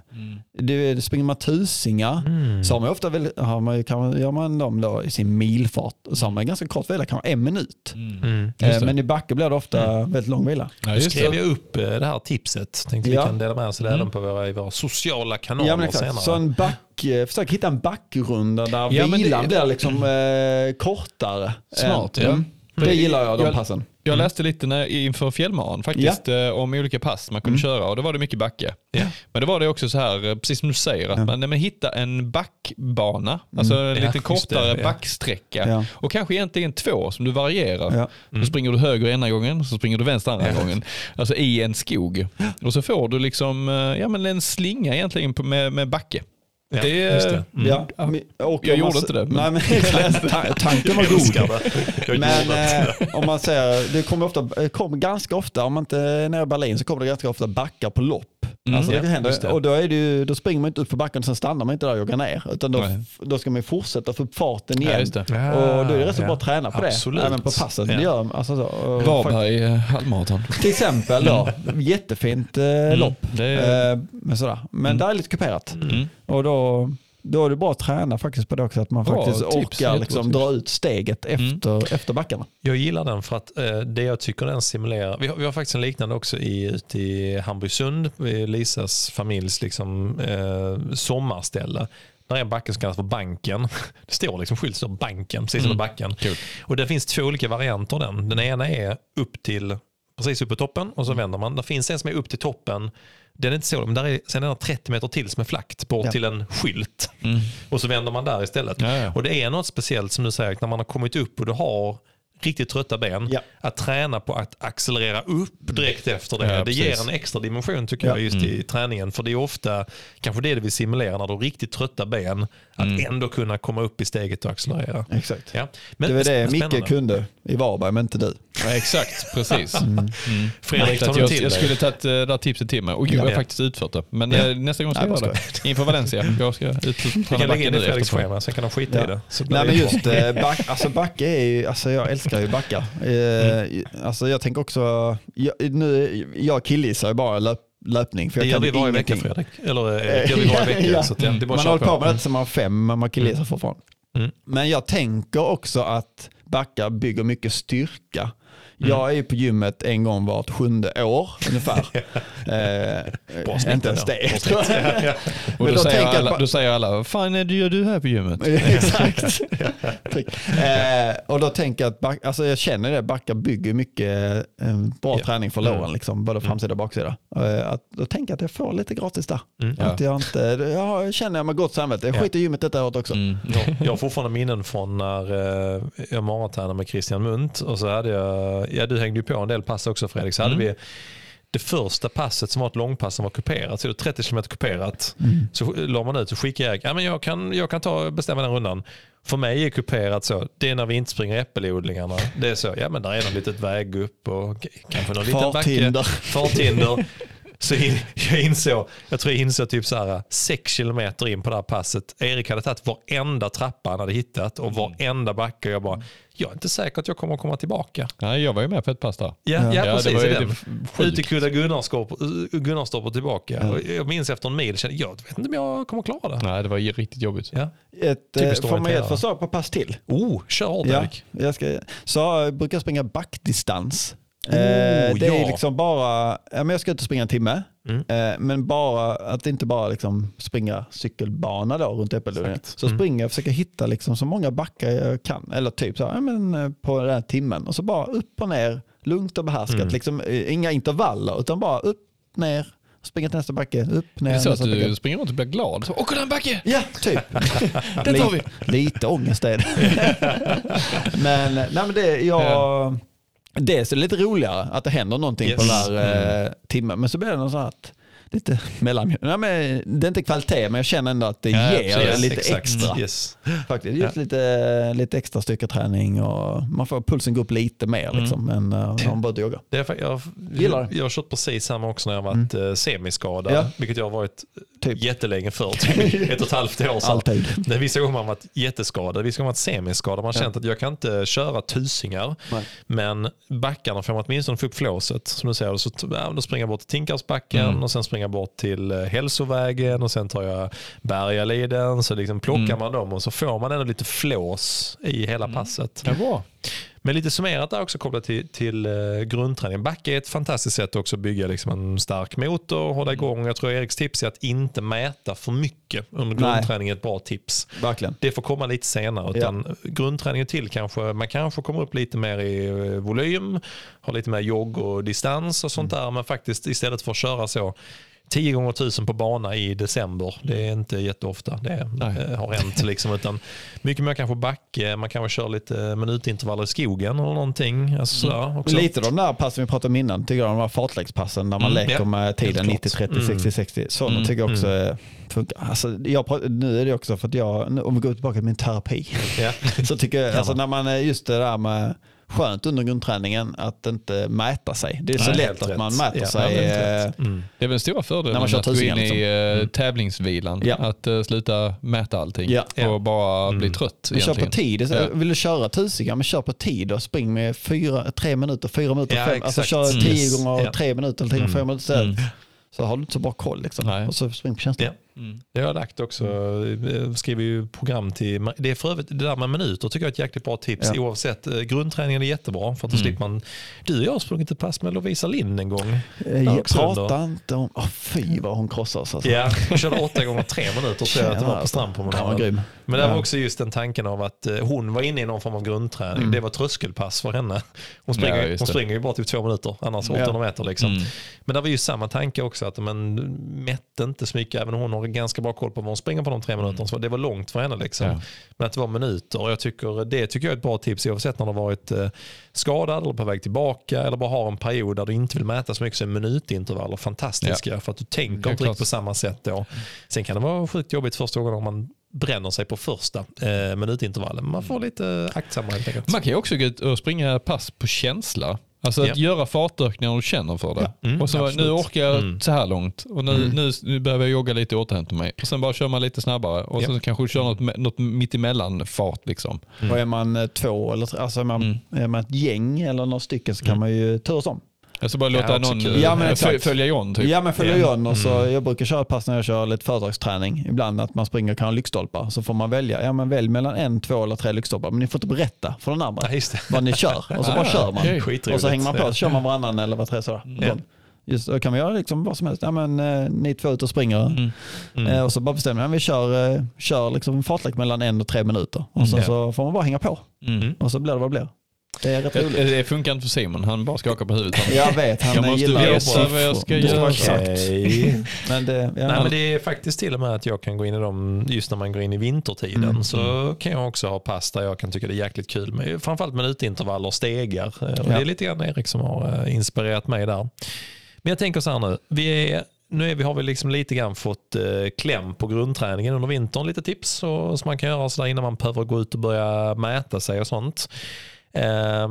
S3: det, det springer man tusingar
S1: Mm.
S3: så har man ofta väl, har man, kan, man- gör man dem då i sin milfart så har man ganska kort vila, kanske en minut.
S1: Mm.
S2: Just
S3: Eh,
S2: det.
S3: men i backe blir det ofta väldigt lång vila.
S2: Ja,
S1: Nu
S2: just
S1: skrev jag upp eh, det här tipset. Tänkte
S3: Ja.
S1: vi kan dela med oss av det
S2: Mm.
S1: på våra, i våra sociala kanaler
S3: Ja, men exakt.
S1: senare.
S3: Så en back, eh, försök hitta en backrunda där
S2: Ja,
S3: vilan
S2: det-
S3: blir liksom eh, kortare.
S2: Smart,
S3: än,
S2: ja.
S3: Mm. Det gillar jag, de
S2: Jag-
S3: passen.
S2: Jag läste lite när, inför fjällmaran faktiskt eh, om olika pass man kunde köra och då var det mycket backe.
S1: Ja.
S2: Men det var det också så här, eh, precis som du säger, att
S3: Ja.
S2: man nej, hitta en backbana, alltså en
S1: Ja,
S2: lite kortare
S1: det, ja.
S2: backsträcka.
S3: Ja.
S2: Och kanske egentligen två som du varierar.
S3: Ja.
S2: Då springer du höger ena gången, så springer du vänster andra gången. Alltså i en skog. Och så får du liksom, eh, ja men en slinga egentligen med, med backe.
S1: Ja,
S2: det,
S1: just det. Mm.
S3: Ja,
S2: Jag
S3: man
S2: gjorde
S3: s-
S2: inte det, men-
S3: Nej, men [laughs] ta- tanken var god.
S1: det. Jag
S3: Men
S1: det.
S3: eh, om man säger, det kommer, ofta, det kommer ganska ofta, om man inte är nere i Berlin så kommer det ganska ofta backar på lopp.
S2: Mm,
S3: alltså det
S1: ja,
S3: kan hända.
S1: just det.
S3: Och då, är det ju, då springer man inte upp för backen och sen stannar man inte där och joggar ner. Utan då,
S2: Nej.
S3: då ska man ju fortsätta få upp farten
S2: Ja,
S3: igen.
S2: just det.
S3: och då är det rätt så
S1: Ja,
S3: bra att träna på
S1: absolut.
S3: det. Även på passet.
S1: Ja.
S3: Det gör, alltså så,
S2: Varberg eh, halvmaraton.
S3: Till exempel då, jättefint eh, lopp.
S2: Det är,
S3: Eh, men sådär. men
S2: Mm.
S3: där är lite kuperat.
S2: mm.
S3: Och då, då är det bra att träna faktiskt på det också. Att man
S2: Bra
S3: faktiskt
S2: tips,
S3: orkar liksom dra ut steget
S2: Mm.
S3: efter, efter backarna.
S1: Jag gillar den för att eh, det jag tycker den simulerar, vi har, vi har faktiskt en liknande också i, ute i Hamburgsund, vid Lisas familjs liksom, eh, sommarställe. Där är en backe som kallas för banken. [laughs] Det står liksom skylt står banken precis
S2: Mm.
S1: under backen.
S2: Kul.
S1: Och det finns två olika varianter av den. Den ena är upp till, precis upp på toppen och så
S2: Mm.
S1: vänder man. Det finns en som är upp till toppen. Den är inte så, men där är, sen är det 30 meter till som är flackt bort
S3: Ja.
S1: till en skylt.
S2: Mm.
S1: Och så vänder man där istället.
S2: Ja, ja.
S1: Och det är något speciellt som du säger, när man har kommit upp och du har riktigt trötta ben, att träna på att accelerera upp direkt efter det. Det
S2: precis.
S1: ger en extra dimension tycker
S3: Ja.
S1: jag just i träningen. För det är ofta kanske det vi simulerar när du har riktigt trötta ben, att
S2: Mm.
S1: ändå kunna komma upp i steget och accelerera.
S3: Exakt.
S1: Ja. Men
S3: det var det. Micke kunde i Varberg, men inte du.
S2: Ja, exakt, precis. Mm.
S1: Fredrik,
S2: Så
S1: tar du
S2: jag,
S1: till
S2: jag skulle tagit eh, det där tipset till mig och jag har
S1: Ja.
S2: faktiskt utfört det. Men
S1: Ja.
S2: eh, nästa gång ska jag göra det. Inför Valencia. Jag ska ut
S1: Vi kan lägga in det i Fredriks schema, sen kan de skita
S3: Ja.
S1: i det.
S3: Nej
S1: det
S3: men just eh, back, alltså backe är ju, alltså jag älskar ju backar. Eh, Alltså jag tänker också, jag, nu, jag killgissar ju bara löp, löpning. För
S1: Det
S3: jag
S1: gör
S3: kan
S1: vi varje vecka. Fredrik. Eller det gör vi varje vecka.
S3: Ja.
S1: Så att, ja, det är bara
S3: Man har
S1: köra
S3: på med det sedan man var fem, men man killgissar fortfarande.
S1: Mm.
S3: Men jag tänker också att backar bygger mycket styrka.
S1: Mm.
S3: Jag är ju på gymmet en gång vart sjunde år ungefär. [laughs]
S1: Bra
S3: eh,
S1: snitt
S3: inte ens det.
S1: Bra. [laughs]
S2: Och
S3: Men
S2: då,
S3: då
S2: säger alla, då säger alla, vad fan är det gör du här på gymmet? [laughs]
S3: Exakt. eh, och då tänker jag att back, alltså jag känner det, backar bygger mycket eh, bra
S1: Ja.
S3: träning för
S1: Mm.
S3: låren, liksom, både framsida och baksida. Eh, att, då tänker jag att jag får lite gratis där.
S1: Mm.
S2: Ja.
S3: Att jag, inte, jag känner jag med gott samvete. Jag
S1: Ja.
S3: skiter i gymmet detta året också.
S2: Mm.
S1: Jag, jag har fortfarande minnen från när eh, jag maratränade med Christian Munt och så hade jag, ja du hängde ju på en del pass också Fredrik, så hade
S2: Mm.
S1: vi det första passet som var ett långpass som var kuperat, så det var 30 km kuperat, så la man ut och skickade jag, ja, men jag kan, jag kan ta, bestämma den rundan. För mig är kuperat så, det är när vi inte springer äppelodlingarna. Det är så, ja men där är något litet väg upp och kanske någon liten backe.
S3: Farthinder. [laughs]
S1: Så in, jag insåg, jag tror jag insåg typ så här 6 kilometer in på det här passet. Erik hade tagit varenda trappa han hade hittat och varenda backe. Jag bara, jag är inte säker att jag kommer att komma tillbaka.
S2: Nej, jag var ju med på ett pass där.
S1: Ja, ja,
S2: Ja, det
S1: precis.
S2: var det-
S1: Ut i Kulla Gunnarstorp och tillbaka. Och jag minns efter en mil, kände, jag vet inte om jag kommer att klara det.
S2: Nej, det var ju riktigt jobbigt.
S1: Ja.
S3: Ett, eh,
S1: Typiskt
S3: får man ge ett förslag på pass till?
S1: Oh, kör hårt
S3: Ja,
S1: Erik.
S3: jag, ska, så jag brukar springa backdistans.
S1: Oh,
S3: eh, det är
S1: ja.
S3: liksom bara, ja, men jag ska ut och springa en timme,
S1: Mm.
S3: eh, men bara att inte bara liksom springa cykelbana då runt Äppeludden.
S1: Exakt.
S3: Så
S1: Mm.
S3: springer jag försöker hitta liksom så många backar jag kan, eller typ så här, ja, men, eh, på den här timmen. Och så bara upp och ner, lugnt och behärskat.
S1: Mm.
S3: Liksom, eh, inga intervaller, utan bara upp, ner, springa till nästa backe, upp, ner,
S2: Det är så att
S3: nästa backe.
S2: du springer runt och blir glad. Så, Åh, kolla en backe!
S3: Ja, typ. [laughs]
S2: Den tar vi.
S3: Lite ångest är det. [laughs] men, nej, men det, jag, det är så lite roligare att det händer någonting på
S1: Yes.
S3: den där eh, timmen. Men så blir det något så här att lite mellan, nej, men Det är inte kvalitet men jag känner ändå att det
S2: Ja,
S3: ger
S2: precis.
S3: lite
S1: Exakt.
S3: extra.
S1: Yes.
S3: Faktiskt. Just lite, lite extra styrketräning och man får pulsen gå upp lite mer liksom, än uh, när man börjar jogga.
S1: Det är, jag,
S3: Gillar det.
S1: jag har kört precis samma också när jag har varit mm. semiskadad.
S3: Ja.
S1: Vilket jag har varit
S3: Typ.
S1: jättelänge för. Typ [laughs] ett och ett halvt år sedan.
S3: Alltid.
S1: Nej, vissa gånger har man varit jätteskadad, vissa gånger har man varit semiskadad. Man har känt att jag kan inte köra tusingar.
S3: Nej.
S1: Men backarna får man åtminstone få upp flåset. Som du säger, så ja, då springer jag bort till Tinkarsbacken
S2: Mm.
S1: och sen springer jag bort till eh, hälsovägen och sen tar jag Bergaliden. Så liksom plockar
S2: Mm.
S1: man dem och så får man ändå lite flås i hela passet.
S2: Ja, bra.
S1: Men lite summerat där också kopplat till, till uh, grundträning. Backe är ett fantastiskt sätt också att bygga liksom en stark motor och hålla igång. Jag tror Eriks tips är att inte mäta för mycket under grundträning är ett bra tips.
S3: Verkligen.
S1: Det får komma lite senare. Utan Grundträningen till kanske, man kanske kommer upp lite mer i eh, volym, har lite mer jogg och distans och sånt där. Men faktiskt istället för att köra så 10 gånger 1000 på bana i december. Det är inte jätteofta det
S2: Nej.
S1: eh, har hänt. Liksom, utan mycket mer kanske backe, man kanske kör lite minutintervaller i skogen eller någonting. Alltså, också.
S3: Lite de där passen vi pratade om innan, tycker jag, de här fartläggspassen där man
S1: Mm,
S3: leker
S1: ja.
S3: med tiden
S1: Helt
S3: 90,
S1: klart.
S3: 30,
S1: Mm.
S3: 60, 60. Sådana
S1: Mm,
S3: tycker jag också
S1: mm.
S3: funkar. Alltså, jag, nu är det också för att jag, om vi går tillbaka till min terapi,
S1: Ja. [laughs]
S3: så tycker jag, alltså, när man just det där med skönt under grundträningen att inte mäta sig. Det är så
S1: Nej,
S3: lätt
S1: helt
S3: att
S1: rätt.
S3: man mäter
S1: Ja,
S3: sig.
S1: helt
S3: eh,
S1: rätt. Mm.
S2: Det är väl den stora fördelen
S3: När man kör
S2: att gå in
S3: tusingar,
S2: i
S1: liksom.
S2: eh, tävlingsvilan.
S3: Ja.
S2: Att eh, sluta mäta allting
S3: Ja.
S2: Och bara bli
S1: Mm.
S2: trött
S3: Men kör på tid. Så,
S2: Ja.
S3: Vill du köra tusingar, men kör på tid och spring med fyra, tre minuter, fyra minuter,
S1: Ja,
S3: fem. Alltså
S1: exakt.
S3: kör
S1: Mm.
S3: tio gånger tre minuter eller tio gånger
S1: Mm.
S3: fem minuter.
S2: Mm.
S3: Så har du inte så bra koll. Liksom. Och så spring på känslan.
S1: Ja.
S2: Mm.
S1: Det har jag lagt också. Jag skriver ju program till... Det är för övrigt, det där med minuter tycker jag är ett jäkligt bra tips.
S3: Ja.
S1: Oavsett, eh, grundträningen är jättebra för att då
S2: Mm.
S1: slipper man... Du och jag har sprungit ett pass med Lovisa Lind en gång.
S3: Eh, Jag
S1: också
S3: pratar
S1: under.
S3: inte om... Oh, fy vad hon krossar oss. Alltså.
S1: Ja, jag körde åtta gånger tre minuter tror jag att det var på
S3: var
S1: strandpromenaden. Men det var
S3: Ja.
S1: också just den tanken av att eh, hon var inne i någon form av grundträning.
S3: Mm.
S1: Det var tröskelpass för henne. Hon springer,
S2: Ja,
S1: hon springer ju bara typ två minuter, annars
S3: Ja.
S1: 800 meter. Liksom.
S2: Mm.
S1: Men det var ju samma tanke också, att man mätte inte så mycket, även om hon har ganska bra koll på vad hon springer på de tre minuterna. Så det var långt för henne. Liksom.
S2: Ja.
S1: Men att det var minuter. Och jag tycker, det tycker jag är ett bra tips oavsett när du har varit eh, skadad eller på väg tillbaka eller bara har en period där du inte vill mäta så mycket så är minutintervaller fantastiska för att du tänker inte riktigt på samma sätt då. Sen kan det vara sjukt jobbigt första gången om man bränner sig på första eh, minutintervallen. Man får lite aktsamma helt enkelt.
S2: Man kan ju också gå ut och springa pass på känsla. Alltså att
S1: Ja.
S2: göra fartökningar och känner för det.
S1: Ja. Mm,
S2: och så,
S1: absolut.
S2: nu orkar jag
S1: Mm.
S2: så här långt och nu,
S1: Mm.
S2: nu, nu behöver jag jogga lite och återhämta mig. Och sen bara kör man lite snabbare och
S1: Ja.
S2: sen kanske du kör något, något mittemellan fart. Liksom.
S1: Mm.
S3: Och är man eh, två eller alltså är man,
S2: Mm.
S3: är man ett gäng eller några stycken så kan
S1: Mm.
S3: man ju turas om.
S2: Jag ska bara
S1: Ja,
S2: låta
S1: också
S2: någon.
S3: Ja, men
S2: eh,
S3: exakt.
S2: fö- följa John. Typ.
S3: Ja men följer
S1: Ja.
S3: John och så,
S1: Mm.
S3: jag brukar köra ett pass när jag kör lite företagsträning. Ibland att man springer kan ha lyktstolpar. Så får man välja, ja men välj mellan en, två eller tre lyktstolpar. Men ni får inte berätta för den andra
S1: Ja,
S3: vad ni kör. Och så bara
S2: Ah,
S3: kör man. Och så hänger man på,
S1: Ja.
S3: så kör man varannan eller var tredje sådär.
S1: Ja.
S3: Just, då kan man göra liksom vad som helst. Ja, men, eh, ni två ute och springer.
S2: Mm.
S1: Mm.
S3: Eh, och så bara bestämmer man, vi kör, eh, kör liksom fartlek mellan en och tre minuter. Och sen
S1: Mm.
S3: så får man bara hänga på.
S2: Mm.
S3: Och så blir det vad det blir. Det är rätt
S2: Det,
S3: roligt.
S2: det funkar inte för Simon, han bara skakar på huvudet. Han,
S3: Jag vet, han
S2: Jag måste
S3: gillar
S2: veta vad jag ska
S3: Det
S2: göra.
S1: Okej.
S3: Men det, ja,
S1: Nej, men det är faktiskt till och med att jag kan gå in i dem, just när man går in i vintertiden,
S3: Mm.
S1: så kan jag också ha pass där jag kan tycka det är jäkligt kul med framförallt minutintervaller och stegar. Och Det är lite grann Erik som har eh, inspirerat mig där. Men jag tänker så här nu. Vi, är, nu är, vi har vi liksom lite grann fått eh, kläm på grundträningen under vintern. Lite tips så, som man kan göra så där innan man behöver gå ut och börja mäta sig och sånt. Eh,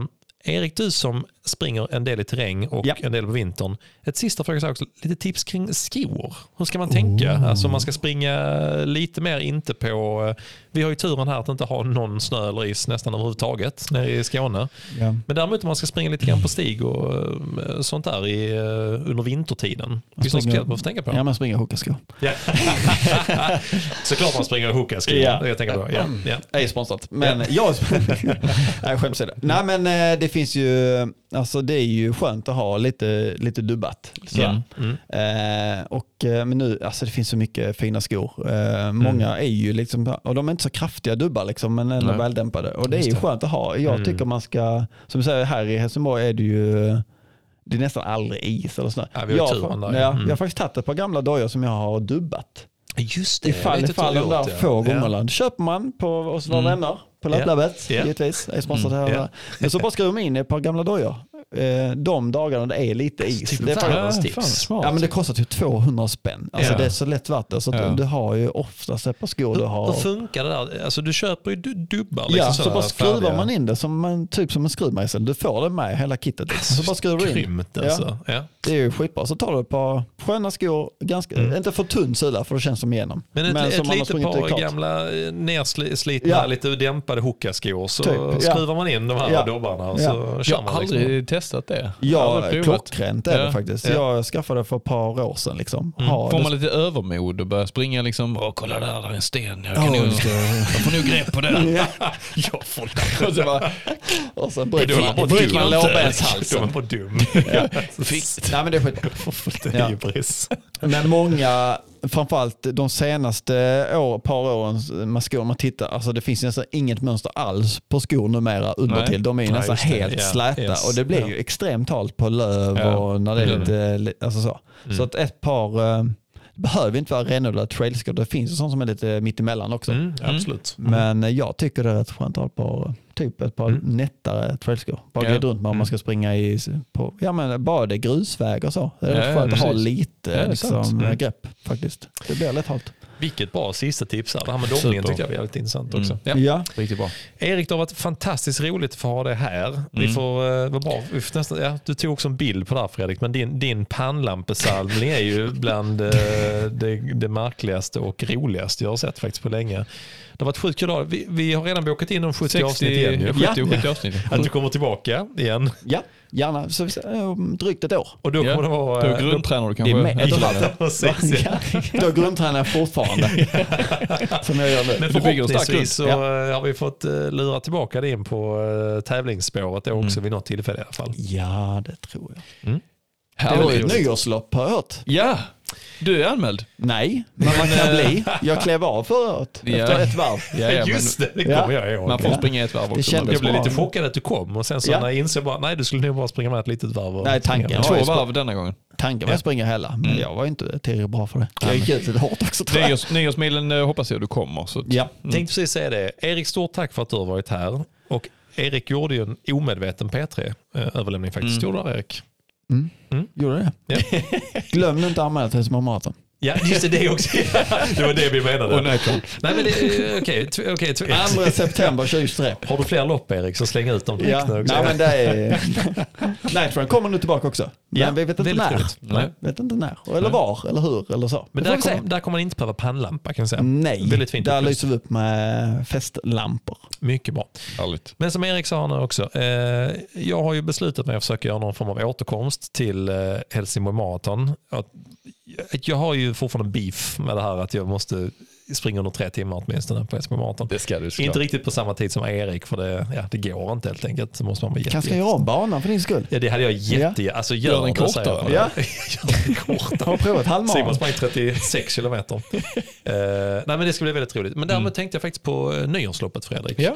S1: Erik, du som springer en del i terräng och
S3: Ja.
S1: en del på vintern. Ett sista fråga också, lite tips kring skor. Hur ska man tänka? Alltså man ska springa lite mer inte på, eh, vi har ju turen här att inte ha någon snö eller is nästan överhuvudtaget nere i Skåne.
S3: Ja.
S1: Men däremot om man ska springa lite grann på stig och eh, sånt där i, eh, under vintertiden. Finns det något speciellt man får tänka på?
S3: Ja, man springer hookahskor.
S1: Ja. [laughs] Såklart man springer och hookar skor.
S3: Ja.
S1: Jag tänker på. Ja. Ja.
S3: Ej sponsrat. Men jag... [laughs] Nej, skämt åsido. Nej, men det finns ju... Alltså det är ju skönt att ha lite, lite dubbat. Så.
S1: Ja. Mm.
S3: Eh, och, eh, men nu, alltså det finns så mycket fina skor. Eh, många är ju liksom, och de är inte så kraftiga dubbar liksom, men ändå
S2: Nej.
S3: väldämpade. Och det är ju
S1: det.
S3: skönt att ha. Jag
S1: Mm.
S3: tycker man ska, som du säger här i Helsingborg är det ju, det är nästan aldrig is eller snö.
S1: Ja, vi har
S3: jag,
S1: där,
S3: ja,
S1: ja. Mm.
S3: jag har faktiskt tagit ett par gamla dojor som jag har dubbat.
S1: Just det.
S3: Ifall, ifall de där
S1: ja.
S3: få
S1: Ja.
S3: köper man på hos våra
S1: Mm.
S3: vänner på. Löplabbet,
S1: Ja.
S3: givetvis. Är sponsrat här.
S1: ja.
S3: Men så bara skruvar man in ett par gamla dojor. Eh, de dagarna det är lite is.
S1: Typ
S3: det är
S1: tips.
S3: Ja men det kostar typ 200 spänn. Alltså
S1: Ja.
S3: det är så lätt värt det. Så att
S2: Ja.
S3: du har ju oftast ett par skor du har.
S1: hur funkar det där? Alltså du köper ju du- dubbar. Liksom
S3: ja, så
S1: sådär
S3: bara skruvar
S1: färdiga.
S3: man in det som en, typ som en skruvmejsel. Du får det med hela kittet. Liksom. Så bara skruvar du in.
S1: Grymt alltså. Ja.
S3: Det är ju skitbra. Så tar du ett par sköna skor, ganska,
S1: Mm.
S3: inte för tunn sula för då känns de igenom.
S1: Men ett, ett
S3: som man har
S1: litet par gamla eh, nerslitna,
S3: Ja.
S1: lite dämpade hookahskor så
S3: Typ, ja.
S1: skruvar man in de här
S3: Ja.
S1: dobbarna och så kör
S2: Jag har
S1: Liksom.
S2: aldrig testat det.
S3: Ja, klockrent är det
S2: Ja.
S3: faktiskt.
S1: Ja.
S3: Jag skaffade det för ett par år sedan. Liksom.
S1: Mm.
S3: Ha
S2: Får man lite övermod och börja springa liksom, åh kolla där, där är en sten, jag,
S3: Ja,
S2: kan nog,
S3: just det.
S2: jag får nog grepp på den. [laughs]
S3: Ja. [laughs]
S1: Jag får
S2: och så bara,
S3: Och bryter man, bryter man
S1: De är
S3: lårbenshalsen.
S1: bara dum. [laughs]
S3: Nej men det är skitbra.
S1: Det är
S3: Ja.
S1: ju pris.
S3: Men många, framförallt de senaste år, par åren med skor, man tittar, alltså det finns nästan inget mönster alls på skor numera under
S2: Nej.
S3: till. De är ju
S1: Nej,
S3: nästan helt
S1: Ja,
S3: släta
S1: yes.
S3: och det blir
S1: Ja.
S3: ju extremt halt på löv
S2: Ja.
S3: och när det är
S2: Mm.
S3: lite, li- alltså så.
S1: Mm.
S3: Så att ett par, eh, det behöver inte vara renodlade trailskor, det finns ju sånt som är lite mittemellan också.
S1: Mm, absolut.
S3: Men eh, jag tycker det är rätt skönt att ha ett par, typ ett par
S1: Mm.
S3: nättare trailskor. Bara
S2: Ja.
S3: glida runt med om
S1: Mm.
S3: man ska springa i, på, ja men bara det grusväg och så. Det är
S2: Ja,
S3: rätt
S2: ja,
S3: skönt att ha lite
S2: Ja,
S3: liksom,
S1: Mm.
S3: grepp faktiskt. Det blir lätt halt.
S1: Vilket bra sista tips här. Det här med dobbningen
S2: Super.
S1: tyckte jag var jävligt intressant
S2: Mm.
S1: också. Ja.
S3: Ja.
S2: riktigt bra.
S1: Erik, det har varit fantastiskt roligt att få ha det här. Vi
S2: Mm.
S1: får, uh, vad bra. Vi får nästan, ja, du tog också en bild på det här Fredrik, men din, din pannlampesalvning är ju [laughs] bland eh, det, det märkligaste och roligaste jag har sett faktiskt på länge. Det har varit sjukt kul. Vi, vi har redan bokat in de 70 avsnitt igen. ju.
S2: 70 och 70 avsnitt.
S1: Att du kommer tillbaka igen.
S3: ja, gärna. Så eh, om drygt ett år.
S1: Och då
S2: Ja,
S1: kommer det vara...
S2: Då
S1: eh,
S2: grundtränar du
S3: Det är
S2: kanske
S3: med-
S2: ytterligare.
S1: Ja, precis. [laughs] Ja.
S3: Då grundtränar jag fortfarande. [laughs] Som jag gör nu.
S1: Men förhoppningsvis så
S3: grund.
S1: eh, har vi fått uh, lura tillbaka det in på tävlingsspåret då också
S2: Mm.
S1: vid något tillfälle i alla fall.
S3: Ja, det tror jag. Det är väl ett nyårslopp har jag hört.
S2: Ja, du är anmäld.
S3: Nej, men man kan bli. Jag klev av förra året
S2: Ja.
S3: efter ett varv.
S2: Ja, ja,
S1: Just det, det
S3: Ja.
S1: kommer jag ihåg.
S2: man får springa ett varv
S3: Det
S2: också.
S1: Jag blev
S3: bra.
S1: lite chockad att du kom och sen så
S3: Ja.
S1: när jag insåg bara, nej du skulle nog bara springa med ett litet varv. och
S3: Nej, tanken
S2: Två varv denna gången.
S3: Tanken var att springa hela, men
S2: Mm.
S3: jag var inte tillräckligt bra för det. Jag gick ut lite hårt också tror jag.
S2: Nyårs, nyårsmilen eh, hoppas jag du kommer. Så
S3: Ja,
S1: Tänkte precis säga det. Erik, stort tack för att du har varit här. Och Erik gjorde ju en omedveten P3-överlämning faktiskt.
S2: Mm.
S1: Gjorde du Erik?
S3: Mm.
S1: Mm.
S3: gjorde det.
S1: Ja. [laughs]
S3: Glöm nu inte att anmäla till Helsingborg Marathon.
S1: Ja, just det, det också. [laughs] det var det vi menade.
S2: Och nej,
S1: Nej, men det okej. okej, tw-
S3: 2 september 2023.
S1: Har du fler lopp Erik så släng ut dem
S3: Ja, nej men det är... [laughs] Nightrun kommer nu tillbaka också. Men
S1: Ja,
S3: vi vet inte när.
S2: Nej.
S3: Vet inte när, eller var, eller hur, eller så.
S1: Men där kommer där kommer man inte behöva pannlampa kan jag säga.
S3: Nej,
S1: Väldigt fint
S3: där lyser vi upp med festlampor.
S1: Mycket bra.
S2: Härligt.
S1: Men som Erik sa nu också, eh, jag har ju beslutat mig att försöka göra någon form av återkomst till eh, Helsingborg Marathon. Att, jag har ju fortfarande beef med det här att jag måste springa under tre timmar åtminstone på Helsingborg Marathon.
S2: Det ska du såklart.
S1: Inte riktigt på samma tid som Erik för det, ja, det går inte helt enkelt. Så måste man vara jätte,
S3: Kanske ska göra om banan för din skull.
S1: Ja, det hade jag jätte... Ja. Alltså, gör
S2: Gör den kortare.
S3: Ja. [laughs]
S1: Gör den kortare.
S3: Har provat
S1: Simon
S3: halvmaran?
S1: sprang 36 kilometer. [laughs] Eh, nej men det ska bli väldigt roligt. Men däremot tänkte jag faktiskt på uh, nyårsloppet Fredrik.
S2: Ja.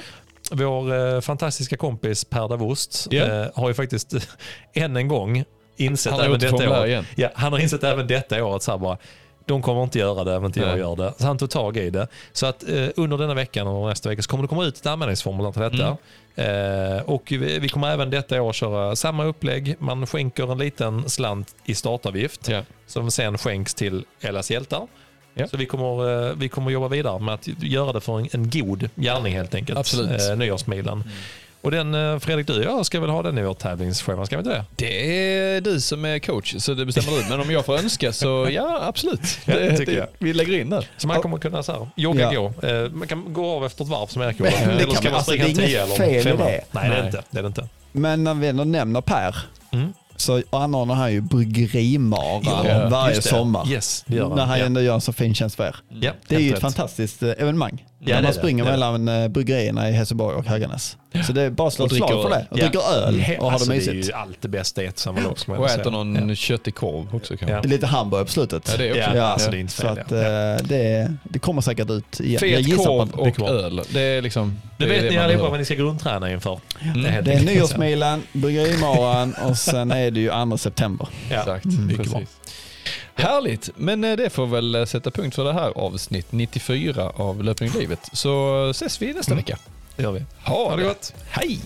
S1: Vår eh, fantastiska kompis Per Davost
S2: Ja.
S1: eh, har ju faktiskt [laughs] än en gång insett
S2: Han har
S1: även
S2: gjort
S1: detta år.
S2: igen.
S1: Ja, han har insett även detta året så här bara, De kommer inte göra det, även inte jag gör det. Så han tog tag i det. Så att eh, under denna veckan och nästa vecka så kommer det komma ut ett anmälningsformulär till detta. Eh, och vi, vi kommer även detta år köra samma upplägg. Man skänker en liten slant i startavgift
S2: Ja.
S1: som sen skänks till Ellas hjältar.
S2: Ja.
S1: Så vi kommer, eh, vi kommer jobba vidare med att göra det för en, en god gärning helt enkelt.
S2: Absolut.
S1: Eh, nyårsmilen. Och den, eh, Fredrik, du jag ska väl ha den i vårt tävlingsschema, ska vi inte det?
S2: Det är du som är coach, så det bestämmer du. Men om jag får önska så [laughs] ja, absolut.
S1: Ja, det tycker jag.
S2: Vi lägger in det.
S1: Så man kommer kunna så här, jogga,
S3: Ja.
S1: gå. Eh, man kan gå av efter ett varv som Erik gjorde.
S3: Men det
S1: Eller
S3: kan
S1: ska
S3: man- alltså,
S1: springa
S3: det är
S1: en
S3: inget
S1: 10 eller
S3: fel i det.
S1: Nej, det är inte. Det är det inte.
S3: Men när vi ändå nämner Per
S1: Mm.
S3: så anordnar han ju bryggerimaran
S2: Ja,
S3: varje
S1: Just det.
S3: sommar.
S1: Yes, det gör han.
S3: När han
S1: ja.
S3: ändå gör en så fin tjänst för er.
S1: Ja,
S3: Det är ju ett
S1: rätt.
S3: fantastiskt eh, evenemang.
S1: Ja,
S3: när
S1: det är
S3: man
S1: det.
S3: springer
S1: Det
S3: mellan eh, bryggerierna i Hässelborg och Höganäs. Så det är bara att slå
S2: Och
S3: ett slag för det.
S2: öl.
S3: Och
S1: Ja.
S3: dricker öl och har
S1: alltså,
S3: det
S1: Det är
S3: mysigt.
S1: ju allt det bästa i ett samma lopp. ska man
S2: Och äter någon köttig korv också kanske.
S1: Ja.
S3: Lite hamburgare på slutet.
S2: Ja, det är också.
S1: Ja, alltså, det är inte
S3: så
S1: fel,
S3: att
S1: ja.
S3: det, det kommer säkert ut igen.
S2: Fet korv
S3: att
S2: och öl. Det är liksom...
S1: Nu
S2: är
S1: vet
S2: det
S1: ni allihopa vad ni ska grundträna inför.
S2: Mm.
S1: helt
S3: det är nyårsmilen, bryggerimaran och sen är det ju 2 september.
S1: Ja.
S2: Exakt.
S1: mycket
S2: Precis.
S1: bra.
S2: Härligt, men eh, det får väl eh, sätta punkt för det här avsnitt 94 av Löpning livet. Så ses vi nästa vecka.
S1: Det gör vi.
S2: Ha,
S1: Ha det gott.
S2: Hej!